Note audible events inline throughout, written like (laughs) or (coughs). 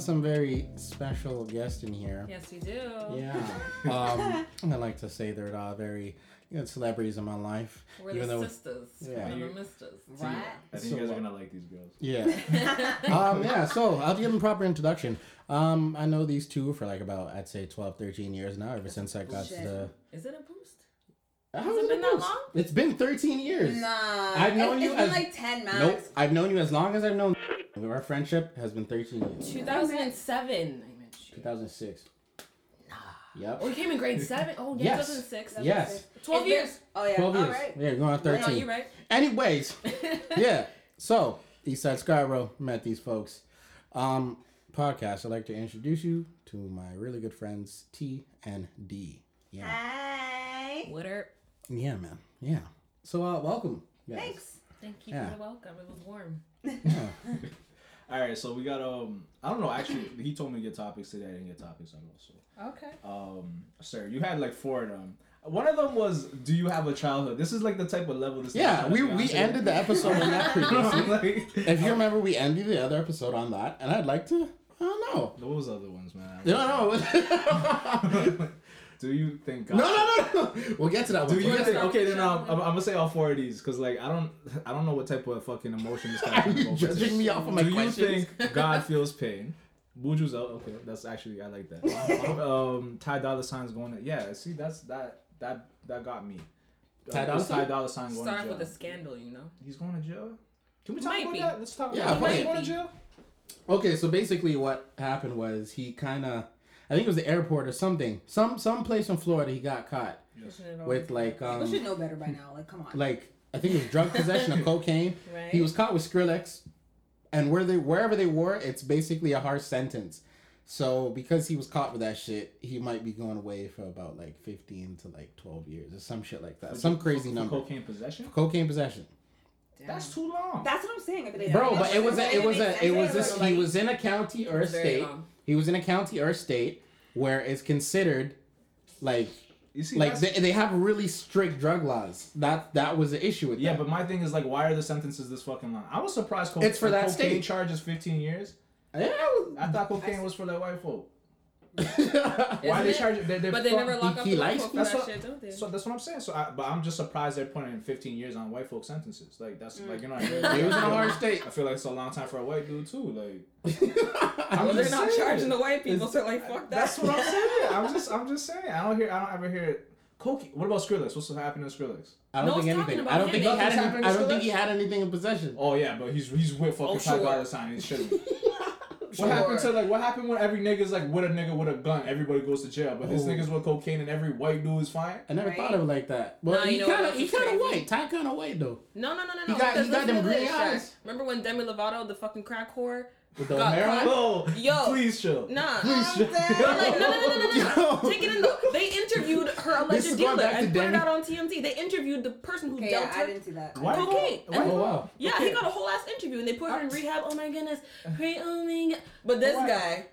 Yeah, so that's some very special guest in here. Yes, we do. Yeah. (laughs) Um, I like to say they're uh, very good celebrities in my life. We're even the though, sisters. Yeah. We're You- the misters. Right. I think So, you guys uh, are gonna like these girls. yeah. (laughs) um, yeah, so I'll give them a proper introduction. Um, I know these two for like about, I'd say 12, 13 years now, ever since I got to Shit. the. Is it a boost? How Has is it been that long? It's been 13 years. Nah. I've known it, you It's been as- like 10 max. Nope. I've known you as long as I've known. Our friendship has been 13 years. 2007. I met you. 2006. Yep. Oh, you came in grade seven. Oh, yeah, Yes. 2006. Yes. 12 It's years. been- Oh, yeah. 12 All years. right. Yeah, you're going on No, 13. you're right. Anyways, (laughs) yeah. So, Eastside Scarborough met these folks. Um, podcast. I'd like to introduce you to my really good friends Tee and Dee. Yeah. Hi. Water. Yeah, man. Yeah. So, uh, welcome. guys. Thanks. Thank you Yeah. for the welcome. It was warm. Yeah. (laughs) All right, so we got um. I don't know. Actually, he told me to get topics today. I didn't get topics at all. So, Okay. um, sir, you had like four of them. One of them was, "Do you have a childhood?" This is like the type of level this. Yeah, is we, to we ended the episode on that (laughs) previously. like, If you remember, we ended the other episode on that, and I'd like to. I don't know. what was the other ones, man? No, no. (laughs) Do you think? God, No, no, no, no. We'll get to that one. Do you first. think? Okay, then um, I'm, I'm gonna say all four of these because like I don't I don't know what type of fucking emotion this guy. (laughs) Are you judging me off of my Do you think (laughs) God feels pain? Buju's out. Okay, that's actually I like that. (laughs) um, Ty Dolla Sign's going. To, yeah, see that's that that that got me. Uh, Ty Dolla is Sign? Ty Dolla Sign going Start to jail. with a scandal, you know. He's going to jail. Can we talk Might about be. that? Let's talk Yeah, about that. might He's going to jail. Okay, so basically what happened was he kind of, I think it was the airport or something, some some place in Florida. He got caught Isn't with always like People should um know better by now. Like, come on. like I think it was drug possession of (laughs) cocaine. right? He was caught with Skrillex, and where they wherever they were, it's basically a harsh sentence. So because he was caught with that shit, he might be going away for about like fifteen to like twelve years or some shit like that. Some crazy For number. Cocaine possession. Cocaine possession. Damn. That's too long. That's what I'm saying. Bro, but it was a, it was a it was makes a, he was in a county or a It's very state. He was in a county or a state where it's considered like You see, like they, they have really strict drug laws. That that was the issue with Yeah, that. but my thing is like, why are the sentences this fucking long? I was surprised. Co- It's for that cocaine state. charge is 15 years. yeah, I thought cocaine was for that white folk. I Why they it? charge? They, they But they never lock he- up he the likes- for that's that what- shit, don't they? So that's what I'm saying. So, I, but I'm just surprised they're putting in 15 years on white folk sentences. Like that's mm. like you know. What I, mean? he was in a hard state. I feel like it's a long time for a white dude too. Like (laughs) well, they're not saying. charging the white people, It's- so like fuck that. that's what I'm saying. (laughs) I'm just I'm just saying. I don't hear. I don't ever hear. Cocaine. What about Skrillex? What's happening to Skrillex? I don't No, think anything. I don't think he had. Any, I don't think he had anything in possession. Oh yeah, but he's he's with fucking Oh, Ty sure. Dolla Sign. He's shitting. (laughs) Sure. What happened to like what happened when every nigga's like with a nigga with a gun, everybody goes to jail, but this nigga's with cocaine and every white dude is fine. I never Right. thought of it like that. Well, Nah, he you know what kind of else he kind of white. Ty kind of white though. No, no, no, no, no. He no. got- he got them listen green eyes. Remember when Demi Lovato, the fucking crack whore, With the Got hair on. Oh, Yo. please chill. nah. Please chill. Like, no, no, no, no, no, no. (laughs) Take it in the. They interviewed her alleged is dealer back to and put it out on TMZ. They interviewed the person who Okay, dealt yeah, I her. didn't see that. Why Cocaine. Why Oh wow. Yeah, he got a whole ass interview, and they put her in rehab. Oh my goodness, (laughs) great, oh my god. But this Why? guy,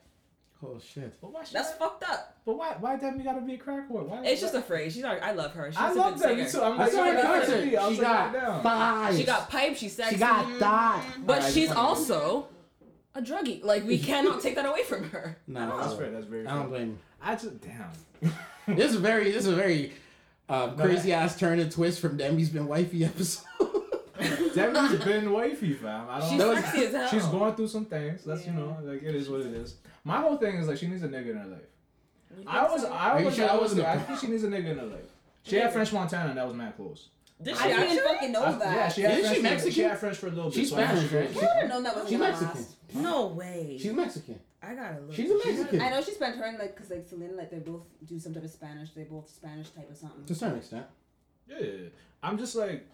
Oh shit. But why? that's I- fucked up. But why? Why Demi gotta be a crack whore? Why? It's just a phrase. She's like, I love her. She's I a love good that. Me too. I'm I like, saw her yeah, in that's concert. me. She got down. thighs. She got pipe. She's sexy. She got thighs. but Alright, she's fine. also a druggie. Like we cannot take that away from her. Nah, That's fair. That's very. I don't fair. blame. I just damn. This is very. This is a very uh, crazy ass turn and twist from Demi's been wifey episode. (laughs) Demi's (laughs) been wifey, fam. I don't. She's know. sexy as hell. She's going through some things. That's you know, like it is what it is. My whole thing is like she needs a nigga in her life. I was, so? I Are you was, sure I was, wasn't a- I think she needs a nigga in her life. She had French Montana, and that was mad close. Did she I didn't actually? fucking know I- that. yeah, she had Isn't French she for- Mexican? She had French for a little bit. She's so I Spanish, she- right? I would have known that was She's gonna Mexican. No way. She's Mexican. I gotta look. She's a Mexican. I know she spent her in like, cause like Selena, like they both do some type of Spanish. They both Spanish type of something. To a certain extent. Yeah, I'm just like,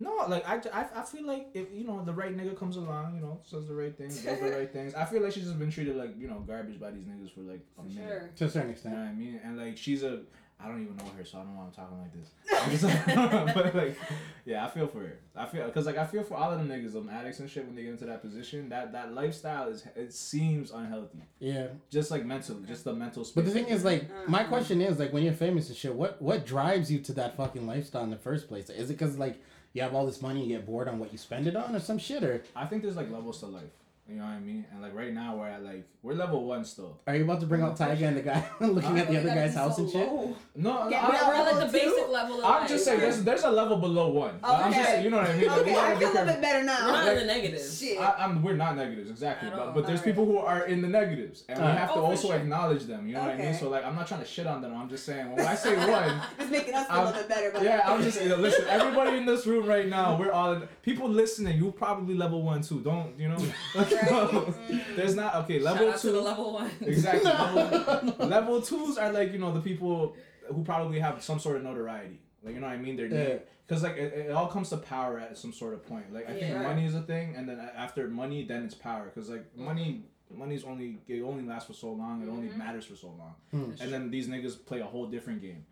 no, like I, I, I feel like if you know the right nigga comes along, you know, says the right things, does the right (laughs) things. I feel like she's just been treated like you know garbage by these niggas for like a For minute. sure. To a certain You know extent. what I mean? And like she's a, I don't even know her, so I don't know why I'm talking like this. I'm just like, (laughs) but like, yeah, I feel for her. I feel because like I feel for all of them niggas, them addicts and shit when they get into that position. That that lifestyle is it seems unhealthy. Yeah. Just like mentally, just the mental. Space But the thing is, like, mm-hmm. my Uh-uh. question is, like, when you're famous and shit, what what drives you to that fucking lifestyle in the first place? Is it because like you have all this money, you get bored on what you spend it on, or some shit, or I think there's like levels to life. You know what I mean? And like right now we're at like we're level one still. Are you about to bring oh out Tiger and the guy (laughs) looking at the other guy's house and shit? No, no Yeah, I'm, We're like the basic two? level of I'm life. just saying there's there's a level below one. I'm just Okay. saying, you know what I mean? Like, we Okay, gotta I feel a little careful. bit better We're now. not in the negatives. Shit. I, I'm, we're not negatives exactly, but but there's Alright. people who are in the negatives, and we have to Oh, for also sure. acknowledge them. You know what I mean? So like, I'm not trying to shit on them. I'm just saying when I say (laughs) one, It's making us feel a I'm- little bit better. Yeah, I'm just you listen. Everybody in this room right now, we're all people listening. You probably level one too. Don't you know? (laughs) (laughs) There's not okay. Shout Level out to two. the level one. (laughs) Exactly. level, level twos are like you know the people who probably have some sort of notoriety. Like you know what I mean? They're Yeah. because like it, it all comes to power at some sort of point. Like I think money is a thing, and then after money, then it's power. Because like money, money's only it only lasts for so long. It only matters for so long. Hmm. And then these niggas play a whole different game.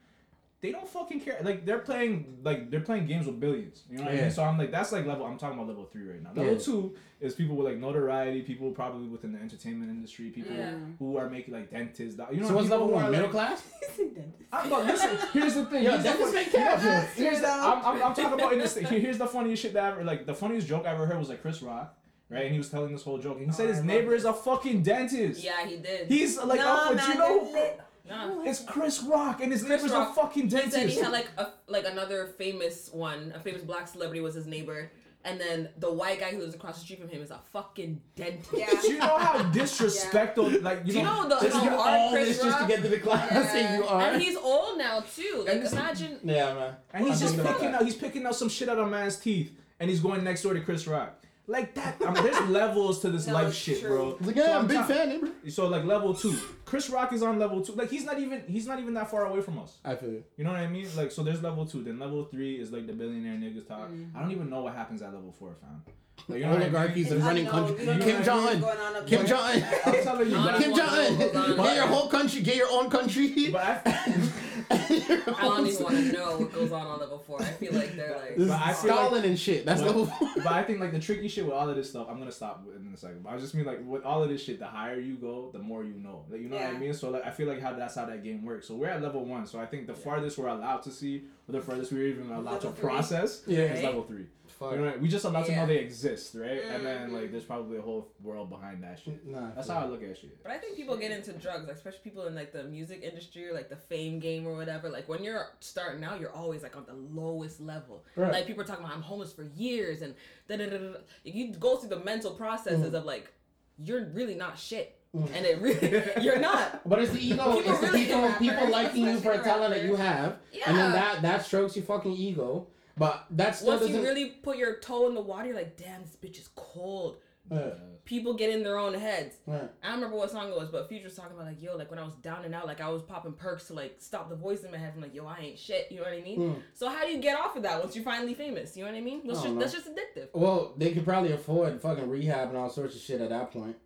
They don't fucking care. Like they're playing like they're playing games with billions. You know what I mean? So I'm like that's like level. I'm talking about level three right now. Level Yeah. two is people with like notoriety. People probably within the entertainment industry. People Yeah. who are making like dentists. doc- You know So what's level one? are, Middle like- class? (laughs) I'm, but listen, here's the thing. Yo, here's the dentists fun- make cash. Yeah, here's the. I'm, I'm, I'm talking about in this thing. Here's the funniest shit that ever like. The funniest joke I ever heard was like Chris Rock, right? And he was telling this whole joke, and he said Oh, his neighbor is a fucking dentist. Yeah, he did. He's like, Nah, oh, but you know, they're lit. Nah. it's Chris Rock, and his Chris neighbor's Rock. a fucking He dentist. said he had like a like another famous one, a famous black celebrity was his neighbor, and then the white guy who lives across the street from him is a fucking dentist. Yeah. Do you know how (laughs) disrespectful, like you Do you know, know the Just how do hard all Chris this just to get to the class Yeah. and you are. And he's old now too. Like And this- imagine. yeah, man. and he's I'm just picking that. out, he's picking out some shit out of man's teeth, and he's going next door to Chris Rock. Like that, I mean, there's levels to this No, life it's shit, true. bro. He's like, So yeah, I'm I'm a big ta- fan, neighbor. So like level two, Chris Rock is on level two. Like he's not even he's not even that far away from us. I feel you. You know what I mean? Like so, there's level two. Then level three is like the billionaire niggas talk. Mm-hmm. I don't even know what happens at level four, fam. Like, you know what I mean? Oligarchies and running unknown. country. We Kim Jong Un. going on up Kim. Jong Un. I'm telling you, but, I Kim don't Jong Un. wanna go on. Get your whole country. Get your own country. but I, (laughs) (laughs) I don't even want to (laughs) know what goes on on level four. I feel like they're like. This But I is feel like- Stalin and shit. That's but, level (laughs) four. but I think like the tricky shit with all of this stuff. I'm gonna stop in a second. But I just mean like with all of this shit, the higher you go, the more you know. Like you know what I mean? So like I feel like how that's how that game works. So we're at level one. So I think the farthest we're allowed to see, or the furthest we're even allowed to three. process, Yeah. is level three. Fuck. You know, what I mean? we just allowed to know Yeah. they exist, right? And then like mm-hmm. there's probably a whole world behind that shit. Nah, That's for how I look at shit. But I think people get into drugs, like, especially people in like the music industry or like the fame game or whatever. Like when you're starting out, you're always like on the lowest level. Right. Like people are talking about I'm homeless for years and da da da da. You go through the mental processes mm-hmm. of like you're really not shit, mm-hmm. and it really (laughs) you're not. (laughs) But it's the ego. People it's the people. People liking you for a talent that you have, Yeah. and then that that strokes your fucking ego. But that still Once doesn't. you really put your toe in the water, you're like, damn, this bitch is cold. Yeah. People get in their own heads. Yeah. I don't remember what song it was, but Future was talking about like, yo, like when I was down and out, like I was popping perks to like stop the voice in my head from like, yo, I ain't shit. You know what I mean? Mm. So how do you get off of that once you're finally famous? You know what I mean? That's I just don't that's just addictive. Well, they could probably afford fucking rehab and all sorts of shit at that point.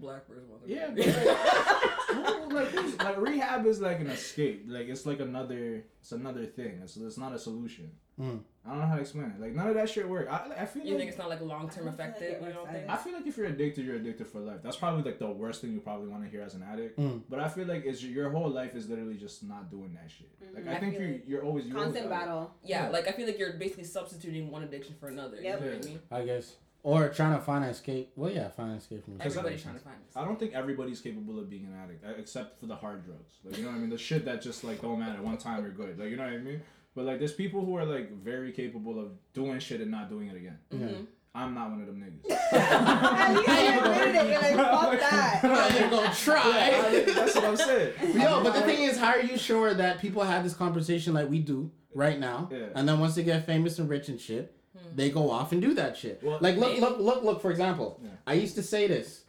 Black person, Yeah, (laughs) like, like, like rehab is like an escape. Like it's like another, it's another thing. It's, it's not a solution. Mm. I don't know how to explain it. Like none of that shit work. I, I feel you like think it's not like long term I like effective? You works don't think? I feel like if you're addicted, you're addicted for life. That's probably like the worst thing you probably want to hear as an addict. Mm. But I feel like it's your whole life is literally just not doing that shit. Like I I think you like you're always you're always Constant battle. Yeah, Yeah. like I feel like you're basically substituting one addiction for another. You Yep. know what I mean? I guess. Or trying to find an escape. Well, yeah, find an escape from. Because Everybody's I- trying to find this. I don't think everybody's capable of being an addict, except for the hard drugs. Like you know what I mean, the shit that just like don't matter. One time you're good. Like you know what I mean. But like there's people who are like very capable of doing shit and not doing it again. Yeah. Mhm. I'm not one of them niggas. (laughs) At least you admitted it. You're like, fuck (laughs) that. You're gonna try. Yeah, that's what I'm saying. (laughs) Yo, but the thing is, how are you sure that people have this conversation like we do right now, Yeah. and then once they get famous and rich and shit, they go off and do that shit? Well, like, look, look, look, look. For example, Yeah. I used to say this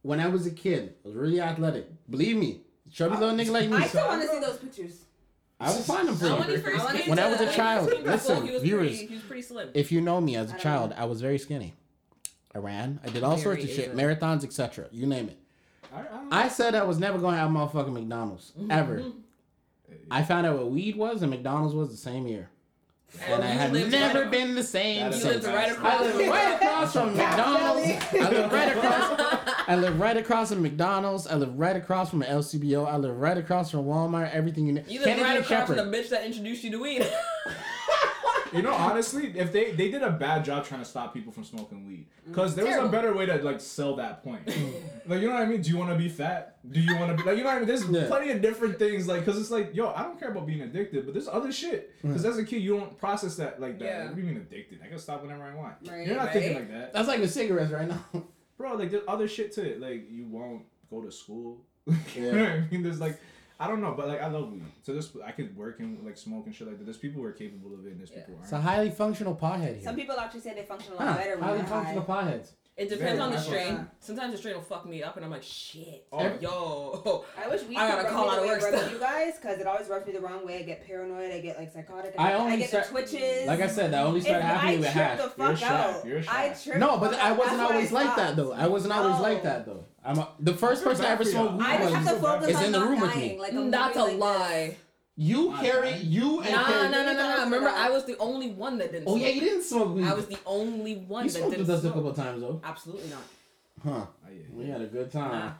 when I was a kid. I was really athletic. Believe me, chubby little nigga like me. I still want to see those pictures. I will find them for I when you. When I was a child, first came to listen, school, he was viewers. pretty, he was pretty slim. If you know me as I a don't child, know. I was very skinny. I ran. I did all Very sorts of shit, easily. marathons, etc. You name it. I, I I said I was never gonna have motherfucking McDonald's ever. Mm-hmm. I found out what weed was and McDonald's was the same year, and I have never right- been the same You is since. lived right across. (laughs) I live right across from McDonald's. I live right across. I live right across from McDonald's. I live right across from an LCBO. I live right across from Walmart. Everything you know. You live Kennedy right and across from the bitch that introduced you to weed. (laughs) You know, honestly, if they they did a bad job trying to stop people from smoking weed, mm. because there was a better way to like sell that point. (laughs) like, you know what I mean? Do you want to be fat? Do you want to be like, you know what I mean? There's Yeah. plenty of different things, like, because it's like, yo, I don't care about being addicted, but there's other shit. Mm. Because as a kid, you don't process that like that. Yeah. What do you mean addicted? I can stop whenever I want. Right. You're not thinking like that, That's like the cigarettes right now. Bro. Like, there's other shit to it. Like, you won't go to school. (laughs) you Yeah. know what I mean? There's like. I don't know, but like I love weed. So this I could work and like smoke and shit like that. There's people who are capable of it, and there's people who aren't. It's a highly functional pothead here. Some people actually say they function a lot Huh, better when highly they're functional high. potheads. It depends Very on the strain. Yeah. Sometimes the strain will fuck me up, and I'm like, shit, Oh. yo. I wish we I gotta call out of work it rubs stuff. you guys because it always rubs me the wrong way. I get paranoid. I get like psychotic. I I, only I get start- the twitches. Like I said, that only if started I happening with trip hash. the You're a fuck shot. out, You're a I shot. trip. No, but I wasn't always I like that though. I wasn't always No. like that though. I'm a, the first person I ever smoked weed I just have to was is in the not room with me. Like I'm That's a lie. You Nah, carry man. you and Nah, Carrie. no, no, no, no. Really Remember. I was the only one that didn't. Oh yeah, you didn't smoke weed. I was the only one you that smoked didn't with us a couple times though. Absolutely not. Huh? Oh, yeah. We had a good time. Nah.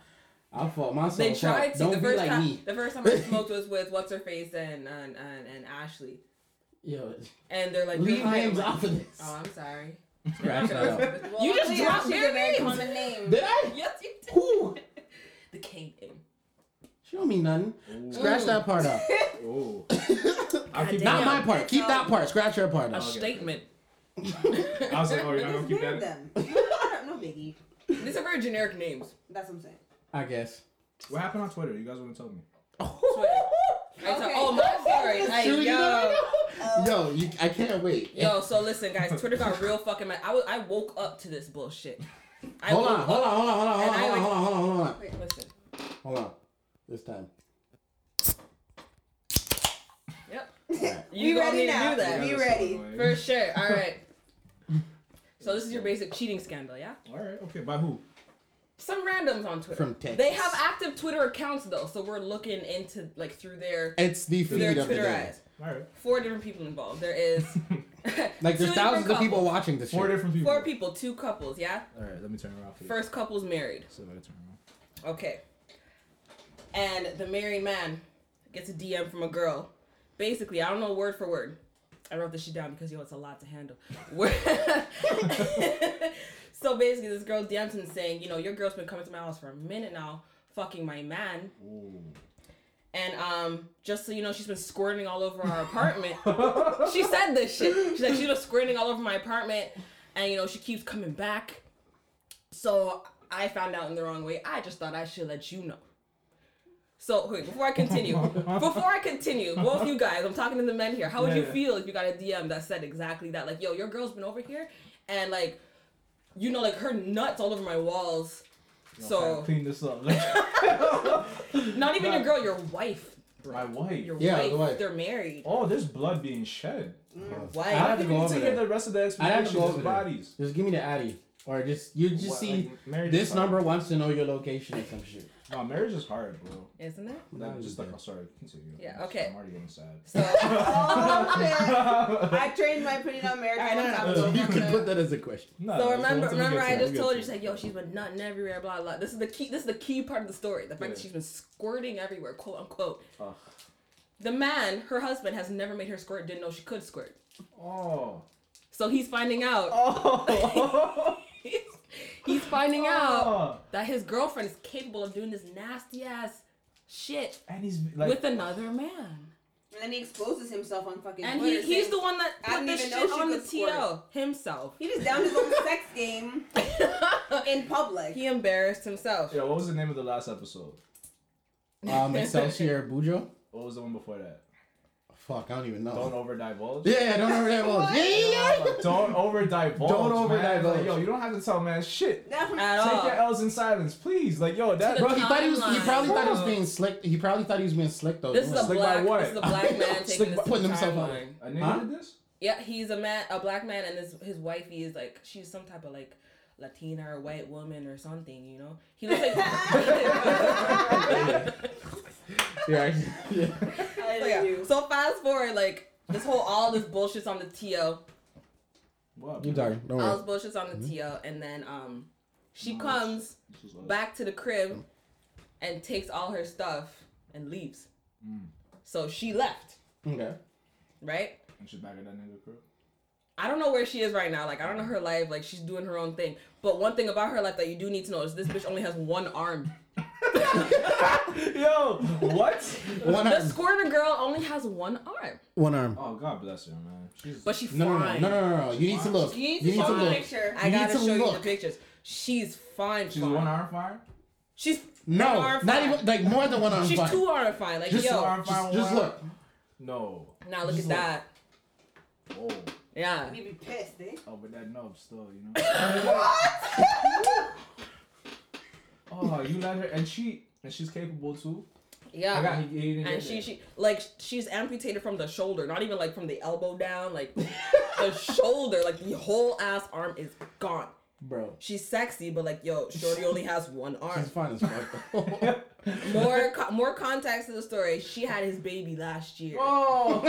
I fought myself. They up. tried to. Don't the be first like time, me. the first time I (laughs) smoked was with what's her face and and and, and Ashley, Yo, and they're like, leave "You're names like, off of this. Oh, I'm sorry. Scratch that out. Well, (laughs) You just dropped Ashley's their very common name. Did I? Yes, you did. Who? (laughs) The K name. Show me nothing. Ooh. Scratch that part out. (laughs) Ooh. I'll keep Not my part. Keep that part. Scratch your part A out. okay. statement. I was like, oh, you're not gonna keep that. them. no biggie. These are very generic names. That's what I'm saying. I guess. What happened on Twitter? You guys want to tell me? I said, Okay. oh, my story. Hey, Shoot, you yo. know? Yo, you, I can't wait. Yo, so listen, guys. Twitter got real fucking mad. I, was, I woke up to this bullshit. I Hold woke on, up- hold on, hold on, hold on, hold on, I, hold on, like- hold on, hold on, hold on, Wait, Listen. hold on. This time. Yep. Alright. You we gonna ready need to now. do that. Be ready. For sure. All right. So this is your basic cheating scandal, yeah? All right. Okay. By who? Some randoms on Twitter. From Texas. They have active Twitter accounts though, so we're looking into like through their It's the feed their of the Twitter day. eyes. All right. Four different people involved. There is (laughs) (laughs) Like there's thousands different of people couples. watching this Four shit. different people. Four people, two couples, yeah. All right. Let me turn around for you. First couple's married. So if I can turn around. Okay. And the married man gets a DM from a girl. Basically, I don't know word for word. I wrote this shit down because yo, it's a lot to handle. (laughs) So basically, this girl DMs him saying, you know, your girl's been coming to my house for a minute now, fucking my man, Ooh. and um, just so you know, she's been squirting all over our apartment. she (laughs) said this shit. She's like, she's been squirting all over my apartment, and you know, she keeps coming back. So I found out in the wrong way. I just thought I should let you know. So wait, before I continue, (laughs) before I continue, both you guys, I'm talking to the men here. How would Yeah, you yeah. feel if you got a DM that said exactly that? Like, yo, your girl's been over here, and like, you know, like her nuts all over my walls. Yo, So- fam, clean this up. (laughs) (laughs) Not even Nah. your girl, your wife. My wife. Your Yeah, wife. the wife. They're married. Oh, there's blood being shed. Mm, wife. I I have to go over to get there. the rest of the I have to explanation. go There's over there. bodies. Just give me the Addy, or just you just What, see like, this number wants to know your location or some shit. No, marriage is hard, bro. Isn't it? Like, Nah, just like, do. oh, sorry, continue. Yeah, okay. I'm already getting sad. So Oh (laughs) shit! I changed my opinion on marriage. I a long know. time Uh, ago. you could put that as a question. No, So remember, what- that's what we remember, I just told you, she's like, "Yo, she's been nutting everywhere." Blah blah. This is the key. This is the key part of the story. The fact that she's been squirting everywhere, quote unquote. Ugh. The man, her husband, has never made her squirt. Didn't know she could squirt. Oh. So he's finding out. Oh. (laughs) (laughs) he's, he's finding out that his girlfriend is capable of doing this nasty ass shit And he's like, with another man. And then he exposes himself on fucking And Twitter. he, he's the one that put this shit on the could. TL himself. He just downed his own (laughs) sex game in public. he embarrassed himself. Yeah, what was the name of the last episode? Um, Excelsior Bujo. What was the one before that? Fuck, I don't even know. Don't over divulge. Yeah, yeah, don't over that one. Yeah, yeah, yeah. (laughs) Don't over divulge. Don't over man. divulge. Like, yo, you don't have to tell man shit. That's what At Take all. your L's in silence, please. Like, yo, that. Bro, he thought he was. He timeline. probably thought he was being slick. He probably thought he was being slick though. This is a Slick by black. what? This is a black (laughs) man Slick taking by- this putting himself out. timeline. A nigga Huh? did this? Yeah, he's a man, a black man, and his his wifey is like she's some type of like Latina or white woman or something. You know, he looks like. (laughs) yeah, (laughs) yeah. So, yeah. so fast forward, like this whole all this bullshit's on the TL. What? You sorry. Don't All worry. this bullshit's on the TL, and then um, she Nice. comes This back to the crib and takes all her stuff and leaves. Mm. So she left, Okay. right? And she's back at that nigga crib. I don't know where she is right now. Like I don't know her life. Like she's doing her own thing. But one thing about her life that you do need to know is this bitch only has one arm. (laughs) Yo, what? One The arm. squirter girl only has one arm, One arm. Oh God bless her, man. She's but she's No, no, no, fine. no, no, no, no. You need to look. You need to You need show to the look. picture. I You need gotta to show you the look. pictures. She's fine. she's fine. one arm fire. She's No, one arm not fine. even like more than one arm. She's fine. two arm fine. Like Just yo, one arm fire. Just, just one look. No. now look just at look. that. Oh. Yeah. You'd be pissed, eh? Oh, but that nub still, you know. (laughs) what? (laughs) oh, you let her, and she, and she's capable too. Yeah. I got. He, he didn't and she there. she like she's amputated from the shoulder, not even like from the elbow down, like (laughs) the shoulder, like the whole ass arm is gone. Bro. She's sexy, but like yo, Shorty only has one arm. She's fine as fuck. (laughs) More co- more context to the story. She had his baby last year. Oh.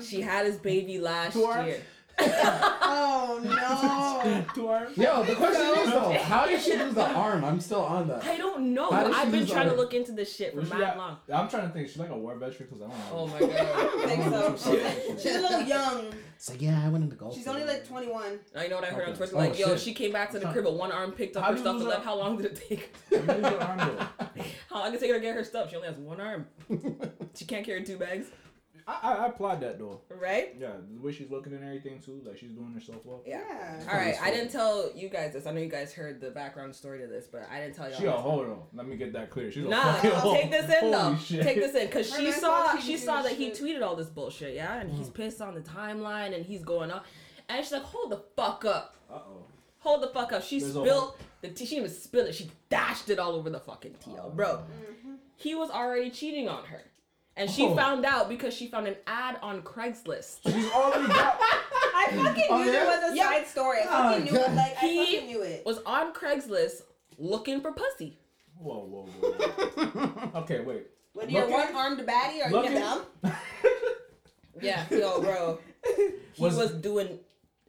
She had his baby last Two arms? year. Oh no. Two arms. (laughs) Yo, the question is though, how did she lose the arm? I'm still on that. I don't know. How but did she I've been trying to look into this shit for Was she mad long. I'm trying to think. She's like a war veteran because I don't know. Oh my god. I think so. She's, she's a little young. It's like, yeah, I went into golf. She's only like 21. I know what I heard on Okay. Twitter. Oh, Like, yo, shit. she came back to the crib with one arm picked up How her stuff and left. How long did it take? How do you lose your arm though? (laughs) How long did it take her to get her stuff? She only has one arm. (laughs) She can't carry two bags, I, I, I applaud that though. right? Yeah, the way she's looking and everything too, like she's doing herself well. Yeah. Yeah. All right, I didn't tell you guys this. I know you guys heard the background story to this, but I didn't tell y'all. She a this. hoe though. Let me get that clear. She's a Nah, fucking take this in though. Holy shit. Take this in, cause she saw she she saw doing that he tweeted all this bullshit, yeah, and Mm. he's pissed on the timeline and he's going on, and she's like, hold the fuck up, Uh oh. hold the fuck up. She There's a spilled the tea. She didn't even spill it. She dashed it all over the fucking tea, Oh. bro. He was already cheating on her, and she Oh. found out because she found an ad on Craigslist. She's already got. (laughs) I fucking Oh, knew yeah? there was a Yeah. side story. I Oh, fucking knew God. it. Like, I He- fucking knew it. Was on Craigslist looking for pussy. Whoa, whoa, whoa. whoa. (laughs) okay, wait. What, you're Looking- one armed baddie or looking- you dumb? (laughs) Yeah, yo, bro. He Was- was, doing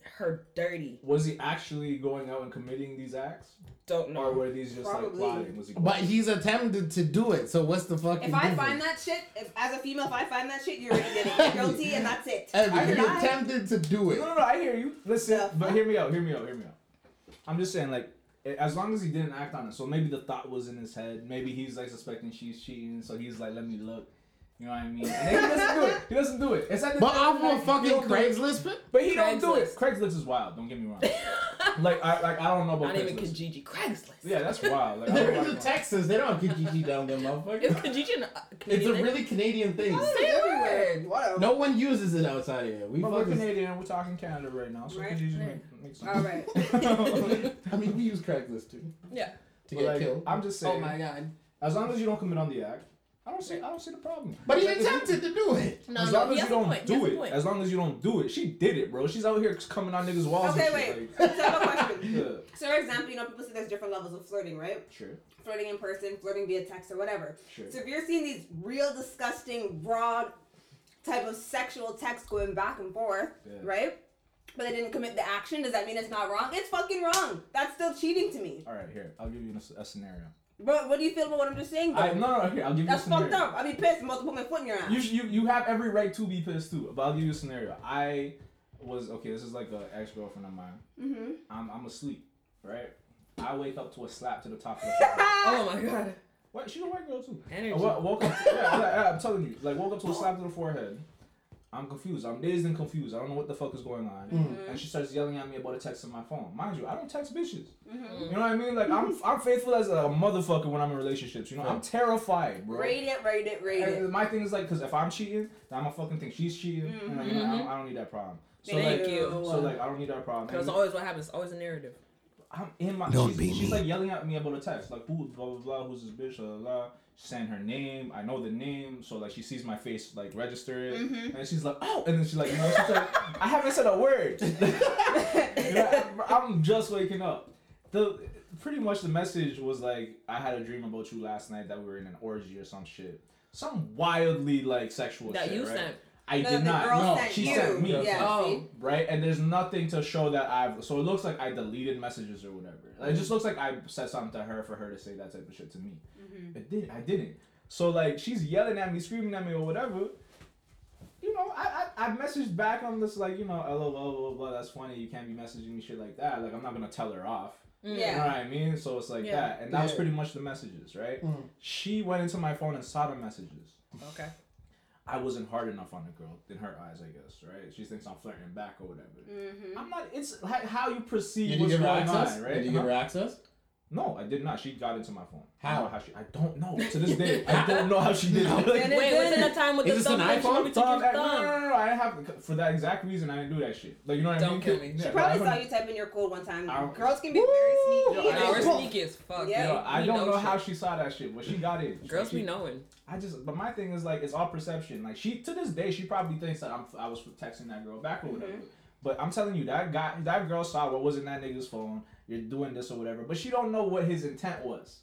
her dirty. Was he actually going out and committing these acts, Don't know. or were these just like Probably. plotting? Was he? But he's attempted to do it, so what's the fucking If I difference? find that shit, if as a female, if I find that shit, you already did it. You're guilty, and that's it. Evan, I he heard I- attempted to do it. No, no, no. I hear you. Listen, The but hear me out. Hear me out. Hear me out. I'm just saying, like, as long as he didn't act on it, so maybe the thought was in his head. Maybe he's like suspecting she's cheating, so he's like, "Let me look." You know what I mean? And he doesn't do it. He doesn't do it. It's at the But end off of the of night, fucking he don't do it. Craigslist, but But he don't do it. Craigslist. Craigslist is wild. Don't get me wrong. (laughs) like I like I don't know about Not even Kijiji. Craigslist. Yeah, that's (laughs) wild. Like, they're in like- Texas. They don't have Kijiji down there, motherfucker. Kijiji an, uh, It's a really Canadian thing. Say a. Whatever. No one uses it outside of here. We But we're fucking. Canadian. We're talking Canada right now, so Right. could you just Yeah. make, make sense? All right. (laughs) I mean, we use Craigslist too Yeah. to But, get like, killed. I'm just saying. Oh my god. As long as you don't commit on the act, I don't see. I don't see the problem. But he Like, attempted to do it. No, as no, long he as has you don't point. Do it, as long as you don't do it, she did it, bro. She's out here coming on niggas' walls. Okay, and wait. shit. So I have a question. (laughs) Yeah, So, for example, you know, people say there's different levels of flirting, right? sure, Flirting in person, flirting via text, or whatever. sure. So, if you're seeing these real disgusting, raw type of sexual text going back and forth, Yeah. right? But they didn't commit the action, does that mean it's not wrong? It's fucking wrong. That's still cheating to me. All right, here. I'll give you a, a scenario. But what do you feel about what I'm just saying, though? I no, no, here. I'll give you That's a scenario. fucked up. I'd be pissed. I'm about to put my foot in your ass. You, you you have every right to be pissed too. But I'll give you a scenario. I was okay. This is like an ex girlfriend of mine. mm-hmm. I'm I'm asleep, right? I wake up to a slap to the top of the (laughs) forehead. Oh my god. what? She's a white girl too. I Energy. wo- woke up. yeah, yeah, yeah, I'm telling you. Like woke up to a slap to the forehead. I'm confused. I'm dazed and confused. I don't know what the fuck is going on. Mhm. And she starts yelling at me about a text on my phone. Mind you, I don't text bitches. Mm-hmm. You know what I mean? Like I'm I'm faithful as a motherfucker when I'm in relationships. You know, I'm terrified, bro. Rate it, rate it, rate it. My thing is like, cause if I'm cheating, then I'm a fucking think she's cheating. and, like, you know, I, don't, I don't need that problem. So Thank like, you. so like, I don't need that problem. Because And always what happens, always a narrative. I'm in my. Don't she's, be she's me. like yelling at me about a text, like who, blah blah blah, who's this bitch, blah blah. blah. She's saying her name. I know the name, so like she sees my face like register it, Mhm. and she's like, oh, and then she's like, you know, she's like, I haven't said a word. (laughs) You know, I'm just waking up. The pretty much the message was like, I had a dream about you last night that we were in an orgy or some shit, some wildly like sexual That shit. you right? sent. I No, did the not. girl No, sent she you. sent me. Yeah, Oh. Right, and there's nothing to show that I've. So it looks like I deleted messages or whatever. Like, it just looks like I said something to her for her to say that type of shit to me. Mm-hmm. It did. I didn't. So like she's yelling at me, screaming at me or whatever. You know, I, I I messaged back on this like you know lol blah blah blah. That's funny. You can't be messaging me shit like that. Like I'm not gonna tell her off. Mm. You know what I mean? So it's like Yeah. that, and that was pretty much the messages, right? Mm. She went into my phone and saw the messages. Okay. I wasn't hard enough on the girl in her eyes, I guess, right? She thinks I'm flirting back or whatever. Mm-hmm. I'm not. It's like how you perceive Did you what's give her going access? on, right? Did you give her access? No, I did not. She got into my phone. I How? don't know how she? I don't know. To this day, I don't know how she did No. it. (laughs) Then it- Wait, was it a time with Is the this thumb? an that you iPhone? probably took Thumb, your no, no, thumb? no, no, no, I didn't have for that exact reason. I didn't do that shit. Like you know what I mean? Don't mean? kill me. Yeah, She probably saw you type in your code one time. I- Girls can be very sneaky. Yo, Nah, we're Boom. sneaky as fuck. Yeah. Yo, We I don't know shit. how she saw that shit, but she got in. Girls she, be knowing. I just, but my thing is like, it's all perception. Like she, to this day, she probably thinks that I'm, I was texting that girl back or whatever. Mhm. But I'm telling you, that guy, that girl saw what was in that nigga's phone. You're doing this or whatever, but she don't know what his intent was.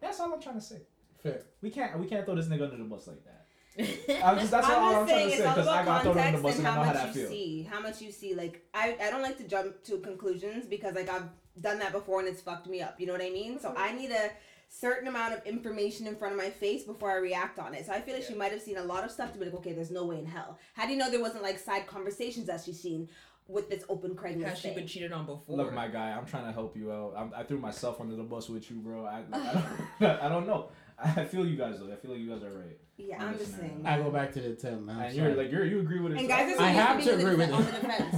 That's all I'm trying to say. Fair. We can't, we can't throw this nigga under the bus like that. (laughs) I'm just, that's I'm all just I'm trying saying to it's say all because I about got thrown under the context bus and and I how know how much that you feels. see. How much you see. Like I, I don't like to jump to conclusions because like I've done that before and it's fucked me up. You know what I mean? So I need a certain amount of information in front of my face before I react on it. So I feel like she might have seen a lot of stuff to be like, okay, there's no way in hell. How do you know there wasn't like side conversations that she's seen with this open Craigslist Has she thing? been cheated on before? Look, my guy, I'm trying to help you out. I'm, I threw myself under the bus with you, bro. I, I, (laughs) don't, (laughs) I don't know. I feel you guys though. I feel like you guys are right. yeah, I'm I'm just saying. I go back to the ten now. and you're like you're you agree with it. And guys so I have to to being agree on the, with (laughs) it.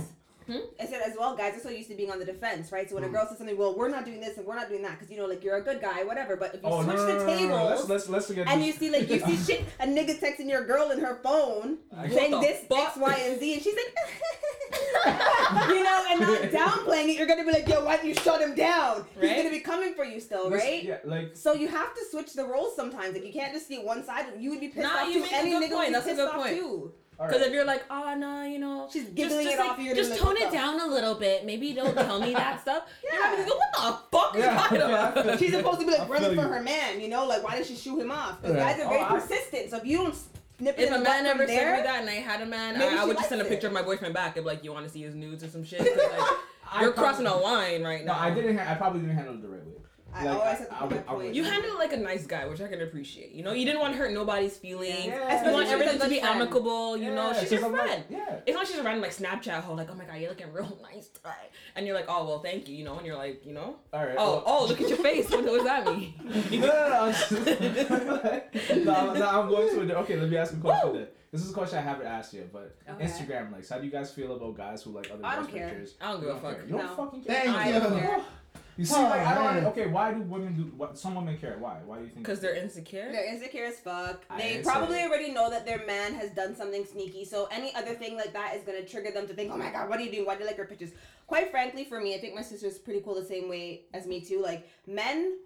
Hmm? I said as well, guys are so used to being on the defense, right? So when a Mm. girl says something, well, we're not doing this and we're not doing that because you know, like you're a good guy, whatever. But if you Oh switch no, the no, no, no, tables. Let's let's let's and this- you see like you see shit, a nigga texting your girl in her phone saying this fuck? X, Y, and Z, and she's like, you know, and not downplaying it. You're gonna be like, yo, why didn't you shut him down? He's gonna be coming for you still, right? Yeah, like So you have to switch the roles sometimes. Like you can't just see one side. You would be pissed Nah, off you too. Any nigga would point. be That's a pissed good off point. too. All Because right. if you're like, ah, oh no, you know, She's just, giggling just, it like, off. You're just tone it the- down a little bit. Maybe don't tell me that (laughs) stuff. Yeah. You're Yeah. gonna be like, what the fuck are you Yeah, talking about? (laughs) She's supposed to be I like running for her man, you know, like why did she shoot him off? Because Yeah. guys are oh, very Oh, I- persistent. So if you don't snip it If in a the man butt ever from sent me there, that and I had a man, Maybe I, I she would just send a likes it. picture of my boyfriend back and be like, you want to see his nudes or some shit. (laughs) like, you're probably- crossing a line right now. No. I didn't. Ha- I probably didn't handle it the right way. I Like, always have to put my point. You handled it like a nice guy, which I can appreciate. You know, you didn't want to hurt nobody's feelings. Yeah. You want everything to be friend. amicable. You know, Yeah, she's 'cause your I'm like- friend. yeah. It's not she's a random like Snapchat hoe, like, oh my god, you're looking real nice today. And you're like, oh well, thank you, you know, and you're like, you know, All right. oh well- oh, look at your face. What does that mean? (laughs) no, no, no. I'm- (laughs) no, no, I'm going to. A, okay, let me ask you a question. Then. This is a question I haven't asked yet, but Okay. Instagram likes. How do you guys feel about guys who like other I girls' don't care. pictures? I don't give a fuck. You don't No. fucking care. Thank you. Don't care. You see, Oh, like I don't. man. Okay, why do women do? What some women care? Why? Why do you think? Because they're insecure. They're insecure as fuck. I They probably saying- already know that their man has done something sneaky. So any other thing like that is gonna trigger them to think, "Oh my god, what are you doing? Why do you like your pictures?" Quite frankly, for me, I think my sister's pretty cool the same way as me too. Like men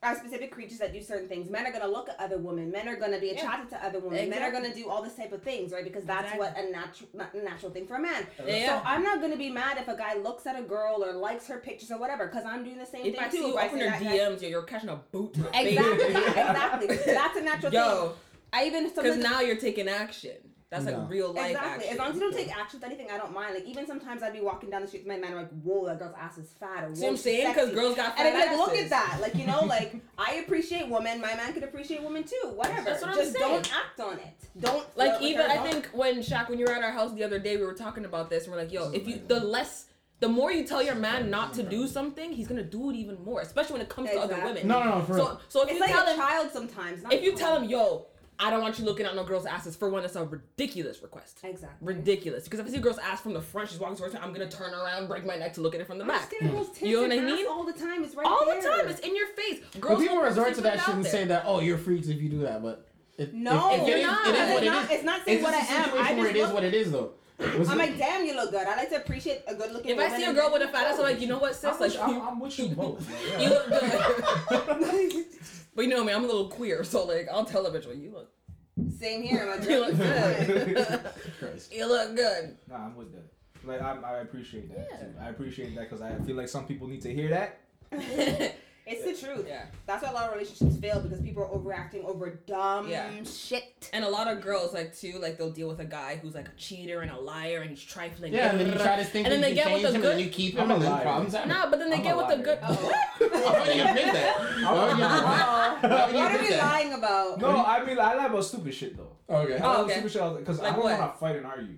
are specific creatures that do certain things. Men are gonna look at other women. Men are gonna be Yeah. attracted to other women. Men are gonna do all this type of things, right? Because that's Exactly. what a natural natural thing for a man. Yeah. So I'm not gonna be mad if a guy looks at a girl or likes her pictures or whatever, because I'm doing the same If thing you If I open say your guy- DMs, you're, catching a boot to. Exactly, exactly. (laughs) That's a natural thing. Yo, I even because now you're taking action. That's like real life exactly. action. As long as you don't take action with anything, I don't mind. Like even sometimes I'd be walking down the street with my man, I'm like, whoa, that girl's ass is fat. Or, See whoa, what I'm saying? Because girls got fat And I'd be like, look at that. Like, you know, (laughs) like I appreciate women. My man could appreciate women too. Whatever. That's what I'm Just saying. don't act on it. Don't Like even her, I don't- think when Shaq, when you were at our house the other day, we were talking about this, and we're like, yo, if you the less. The more you tell your man not to do something, he's gonna do it even more, especially when it comes to other women. No, no, no, for So, real. so if it's you like tell a him, child sometimes. Not if you a tell him, yo, I don't want you looking at no girl's asses. For one, that's a ridiculous request. exactly. Ridiculous. Because if I see a girl's ass from the front, she's walking towards me, I'm gonna turn around, break my neck to look at it from the I'm back. staring at those tits (laughs) You know what I mean? All the time. It's right All there. the time, it's in your face. But Girls people will resort to that shit and say that, oh, you're freaks if you do that, but it, No, if, if you're it is, not. it is what It's not- it's not saying It's what just I a am. situation I where just it is look- what it is, though. Was I'm it- like, damn, you look good. I like to appreciate a good looking If I see a girl with a fat ass, I'm like, you know what, sis? I'm, Like, with, I'm, I'm with you both. (laughs) Yeah. you look good. (laughs) but you know me, I'm a little queer, so like, I'll tell a bitch, well, you look, Same here. My (laughs) you look good. You look good. Nah, I'm with that. Like I, I appreciate that. Yeah. Too. I appreciate that because I feel like some people need to hear that. It's the truth. Yeah. That's why a lot of relationships fail because people are overacting over dumb Yeah. shit. And a lot of girls like too, like they'll deal with a guy who's like a cheater and a liar and he's trifling. Yeah, and then you try to think And then that they you get with change the him, good- and you keep him, I'm and then problems happen. No, but then they I'm get a with the liar. good. (laughs) Oh. (laughs) Why would you admit that? Why would you admit that? Oh, Why would you what are admit we lying about? No, I mean I lie about stupid shit though. Okay. Oh, I lie Oh, about stupid shit because I don't what? want to fight and argue.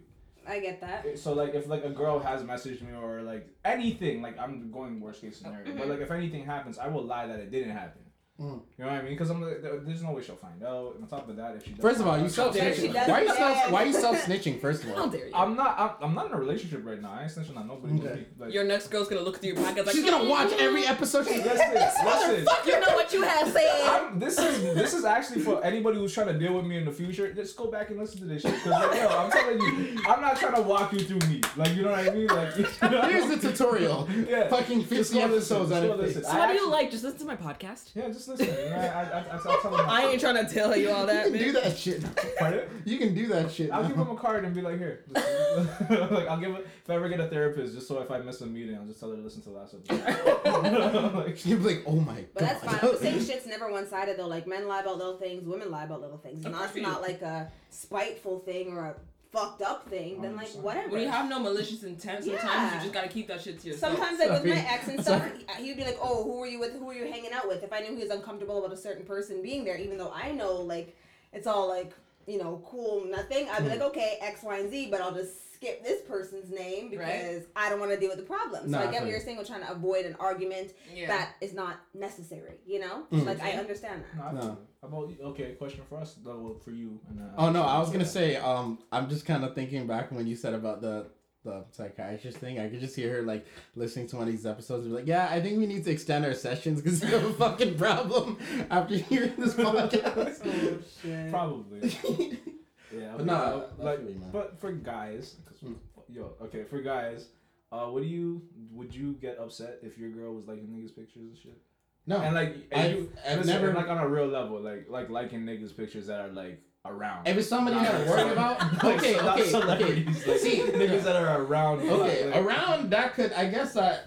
I get that. So like if like a girl has messaged me or like anything, like I'm going worst case scenario. But mm-hmm. like if anything happens, I will lie that it didn't happen. Mm. You know what I mean? Because I'm like, there's no way she'll find out. And on top of that, if she does First of all, you out- self If she snitching. does Why you that- self Why you self snitching? First of How all, dare you? I'm not. I'm, I'm not in a relationship right now. I ain't snitching on nobody. Okay. Like, Your next girl's gonna look through your pockets like she's gonna watch every episode. She listen, listen. You know what you have said. I'm, this is this is actually for anybody who's trying to deal with me in the future. Just go back and listen to this shit. Cause like, yo, I'm telling you, I'm not trying to walk you through me. Like you know what I mean? Like you know? Here's the tutorial. Yeah. Fucking 50 go listen, episodes just out of listen. So what do you like? Just listen to my podcast. Yeah, just listen. I, I, I, I tell them. (laughs) I ain't trying to tell you all You that, can do that shit. Pardon? You can do that shit. I'll now. give him a card and be like, here. (laughs) like I'll give it if I ever get a therapist, just so if I miss a meeting, I'll just tell her to listen to the last episode. (laughs) like, You'd be like, oh my god. But that's fine. I'm saying shit's never one sided though. Like men lie about little things, women lie about little things. Of And that's not like a spiteful thing or a fucked up thing. Then like whatever. When you have no malicious intent, sometimes Yeah. you just gotta keep that shit to yourself. Sometimes like with my Sorry. ex and stuff, he would be like, "Oh, who were you with? Who were you hanging out with?" If I knew he was uncomfortable about a certain person being there, even though I know like it's all like you know cool, nothing, I'd be Hmm. like, "Okay, X, Y, and Z," but I'll just skip this person's name because Right. I don't want to deal with the problem. So Nah, I I get feel what you. you're saying with trying to avoid an argument yeah. that is not necessary. You know, Mm. like I understand that. no, I No. feel it. How about? Okay, question for us, though, for you. And, uh, Oh no, I was gonna say, um, I'm just kind of thinking back when you said about the the psychiatrist thing. I could just hear her like listening to one of these episodes and be like, "Yeah, I think we need to extend our sessions because we have a (laughs) fucking problem after hearing this (laughs) podcast." Oh shit. Probably. (laughs) Yeah, But no, I- I like, you, but for guys, 'cause- Mm. yo, okay, for guys, uh, what do you would you get upset if your girl was liking niggas pictures and shit? no, And like, and I've- you, I've listen, never- like on a real level, like like liking niggas pictures that are like around. if it's somebody Not that I'm worried about, (laughs) okay, okay, okay. like, See, (laughs) niggas that are around. Okay, like, around that could I guess I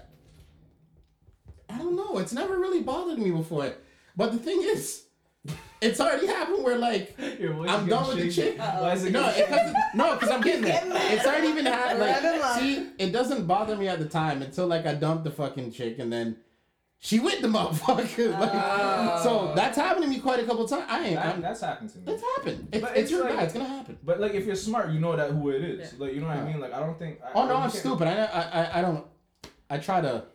I don't know. It's never really bothered me before. But the thing is, it's already happened where like I'm done with the chick. Why is it no, it, cause, no, because I'm getting there. It's already even happened. Like, see, it doesn't bother me at the time until like I dumped the fucking chick and then she with the motherfucker. (laughs) Like, Oh. so that's happened to me quite a couple times. I ain't. That, that's happened to me. it's happened. It's, But it's, it's your like- guy. It's gonna happen. But like, if you're smart, you know that who it is. Yeah. Like, you know what I mean? Like, I don't think. I, Oh no, I'm stupid. I, I I I don't. I try to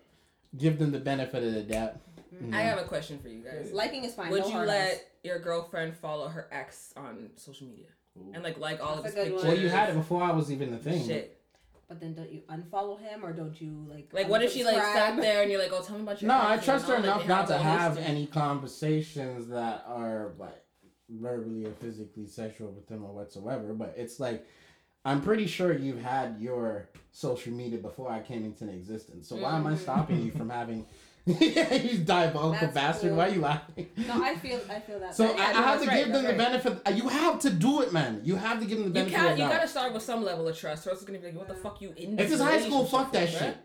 give them the benefit of the doubt. You I have a question for you guys. Liking is fine. Would no you let ass. your girlfriend follow her ex on social media Ooh. and like like all of That's his pictures? one. Well, you had it before I was even the thing. Shit. But then don't you unfollow him or don't you like? Like, what if she like sat there and you're like, "Oh, tell me about your." No, ex," I trust her all, like, enough not to have shit. any conversations that are like verbally or physically sexual with them or whatsoever. But it's like I'm pretty sure you've had your social media before I came into existence. So why am I Mhm. stopping you from having? (laughs) you diabolical That's bastard! cool. Why are you laughing? No, I feel I feel that. So Yeah, I, I no, have to right, give them the benefit. Uh, you have to do it, man. You have to give them the You benefit. can't. of You gotta start with some level of trust, or else it's gonna be like, "What the fuck you in?" If this it's high school, fuck that for, shit.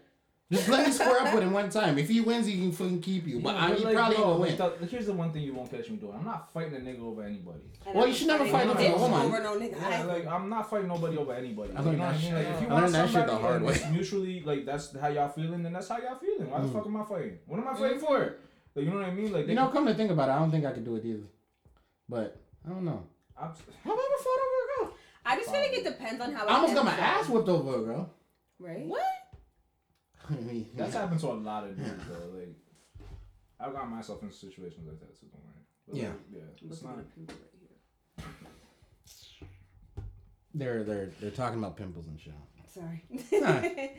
Bruh?" Just let me square up with him one time. If he wins, he can fucking keep you. But Yeah, I, but he like, probably yo, won't like, win. the- here's the one thing you won't catch me doing. I'm not fighting a nigga over anybody. And Well, I'm you should never fight a over bitch woman. over no nigga. Yeah, I- like I'm not fighting nobody over anybody. I Like, learned you know what I that mean? Like, if you shit- I want learned that shit the somebody hard way. it's mutually like that's how y'all feeling, then that's how y'all feeling. Why the Mm. fuck am I fighting? What am I fighting for? Like you know what I mean? Like You know, come to think about it, I don't think I could do it either. But I don't know. I'm, Have I ever fought over a girl? I just feel like it depends on how. I almost it got my ends ass up, whooped over a girl. Right. What? I mean, that's happened to a lot of dudes though. Like I've got myself in situations like that, so don't worry. But, Yeah. like, yeah. It's not. they're they're they're talking about pimples and shit. Sorry. (laughs) Alright.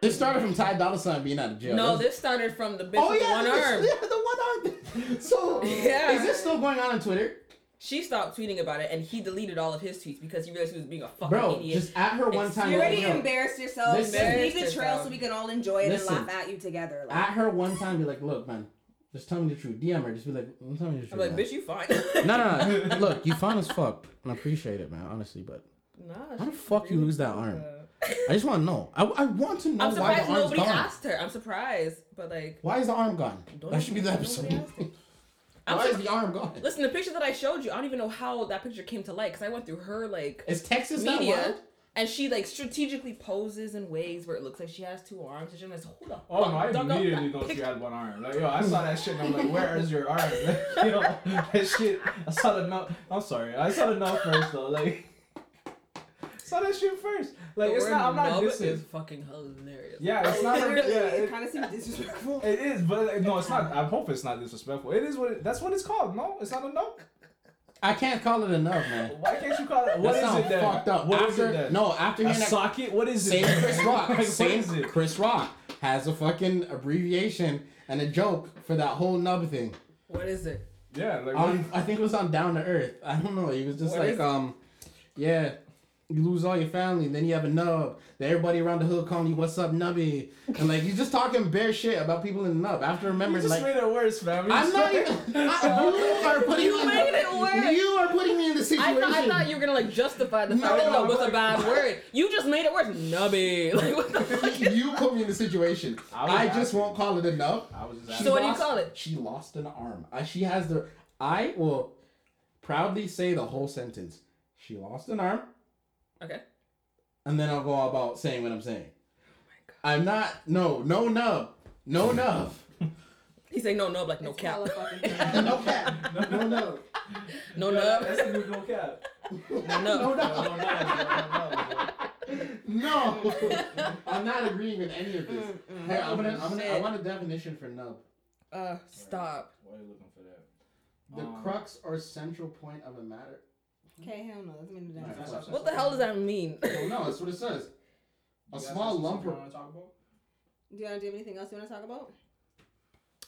This started from Ty Dolla Sign being out of jail. No, this started from the oh, bitch Oh with yeah, the one this- arm. (laughs) Yeah, the one arm. (laughs) So Yeah. is this still going on on Twitter, She stopped tweeting about it, and he deleted all of his tweets because he realized he was being a fucking bro? idiot. Just at her one It's- time. You already yo, embarrassed yourself. Listen. Just leave the trail so we can all enjoy it Listen. and laugh at you together. Like, at her one time, be like, look, man, just tell me the truth. DM her, just be like, "Mm, tell me the truth. I'm like, man." bitch, you fine. (laughs) No, no, no. Look, you fine as fuck, and I appreciate it, man. Honestly, but Nah, How the she's fuck you lose that arm? though. I just want to know. I, I want to know I'm why the surprised arm's nobody gone. asked her. I'm surprised, but like, Why is the arm gone? Don't that should be the nobody episode. Asked. I'm Why is the arm gone? listen, the picture that I showed you, I don't even know how that picture came to light because I went through her like Is Texas that media, wild? and she like strategically poses in ways where it looks like she has two arms, and she's like, "Who the Oh fuck no, I dug up immediately that thought she picture?" had one arm. Like yo, I saw that shit and I'm like, where is your arm? (laughs) yo, that shit. I saw the note. I'm sorry, I saw the note first though. Like, saw that shit first. Like The it's word not. I'm not nub dissing. is fucking hilarious. Yeah, it's not. (laughs) Literally, yeah, it it, kind of seems disrespectful. it is, but like, no, it's not. (laughs) I hope it's not disrespectful. It is what. It, that's what it's called. No, it's not a no. I can't call it enough, man. Why can't you call it? What that is it then? fucked up. What is after, it then? No, after a hearing that socket. What is it? Same? Chris Rock. (laughs) Like, Same is it? Chris Rock has a fucking abbreviation and a joke for that whole nub thing. What is it? Yeah, like On, I think it was on Down to Earth. I don't know. He was just What like, is it? um, yeah, you lose all your family, and then you have a nub. Then everybody around the hood calling you, "What's up, nubby?" And like you're just talking bare shit about people in the nub. After you remembering, just like, made it worse, fam. I'm just- not even. (laughs) I, you are putting You me. made it worse. You are putting me in the I, situation. I thought you were gonna like justify the fact No, that nub was I'm a bad word. You just made it worse. Nubby. (laughs) Like what the (laughs) fuck? you put me in the situation. I I, just won't call it a nub. I was just So what do you call it? She lost an arm. I, she has the. I will proudly say the whole sentence. She lost an arm, Okay. and then I'll go about saying what I'm saying. Oh I'm not. No, no nub. No nub. He's saying no nub like no It's (laughs) cap. no cap. No nub. No nub. That's the new no cap. No No nub. nub. No, no, No. I'm not agreeing with any of this. Mm-mm. Hey, I'm gonna, I'm gonna, I want a definition for nub. Uh, stop. Why are you looking for that? The Um, crux or central point of a matter. Okay, hell no. That's mean to Alright, that's What the hell does that mean? Oh no, that's what it says. A guys small have lump something of you wanna talk about? Do you, do you have anything else you want to talk about?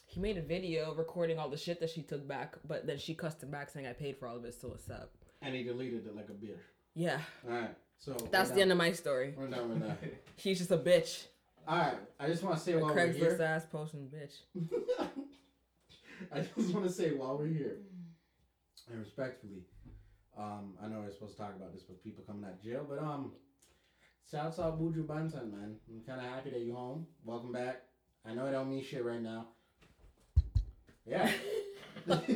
He made a video recording all the shit that she took back, but then she cussed him back saying I paid for all of it, so what's up? And he deleted it like a beer. Yeah, Alright, so. that's we're the end of my story. We're done with that. (laughs) She's just a bitch. Alright, I just want to say A while we're Craigslist here. ass posting bitch. (laughs) I just want to say while we're here, and respectfully, um, I know we're supposed to talk about this, but people coming out of jail, but um, shouts out Buju Banton, man. I'm kind of happy that you're home. Welcome back. I know it don't mean shit right now. Yeah. (laughs) That's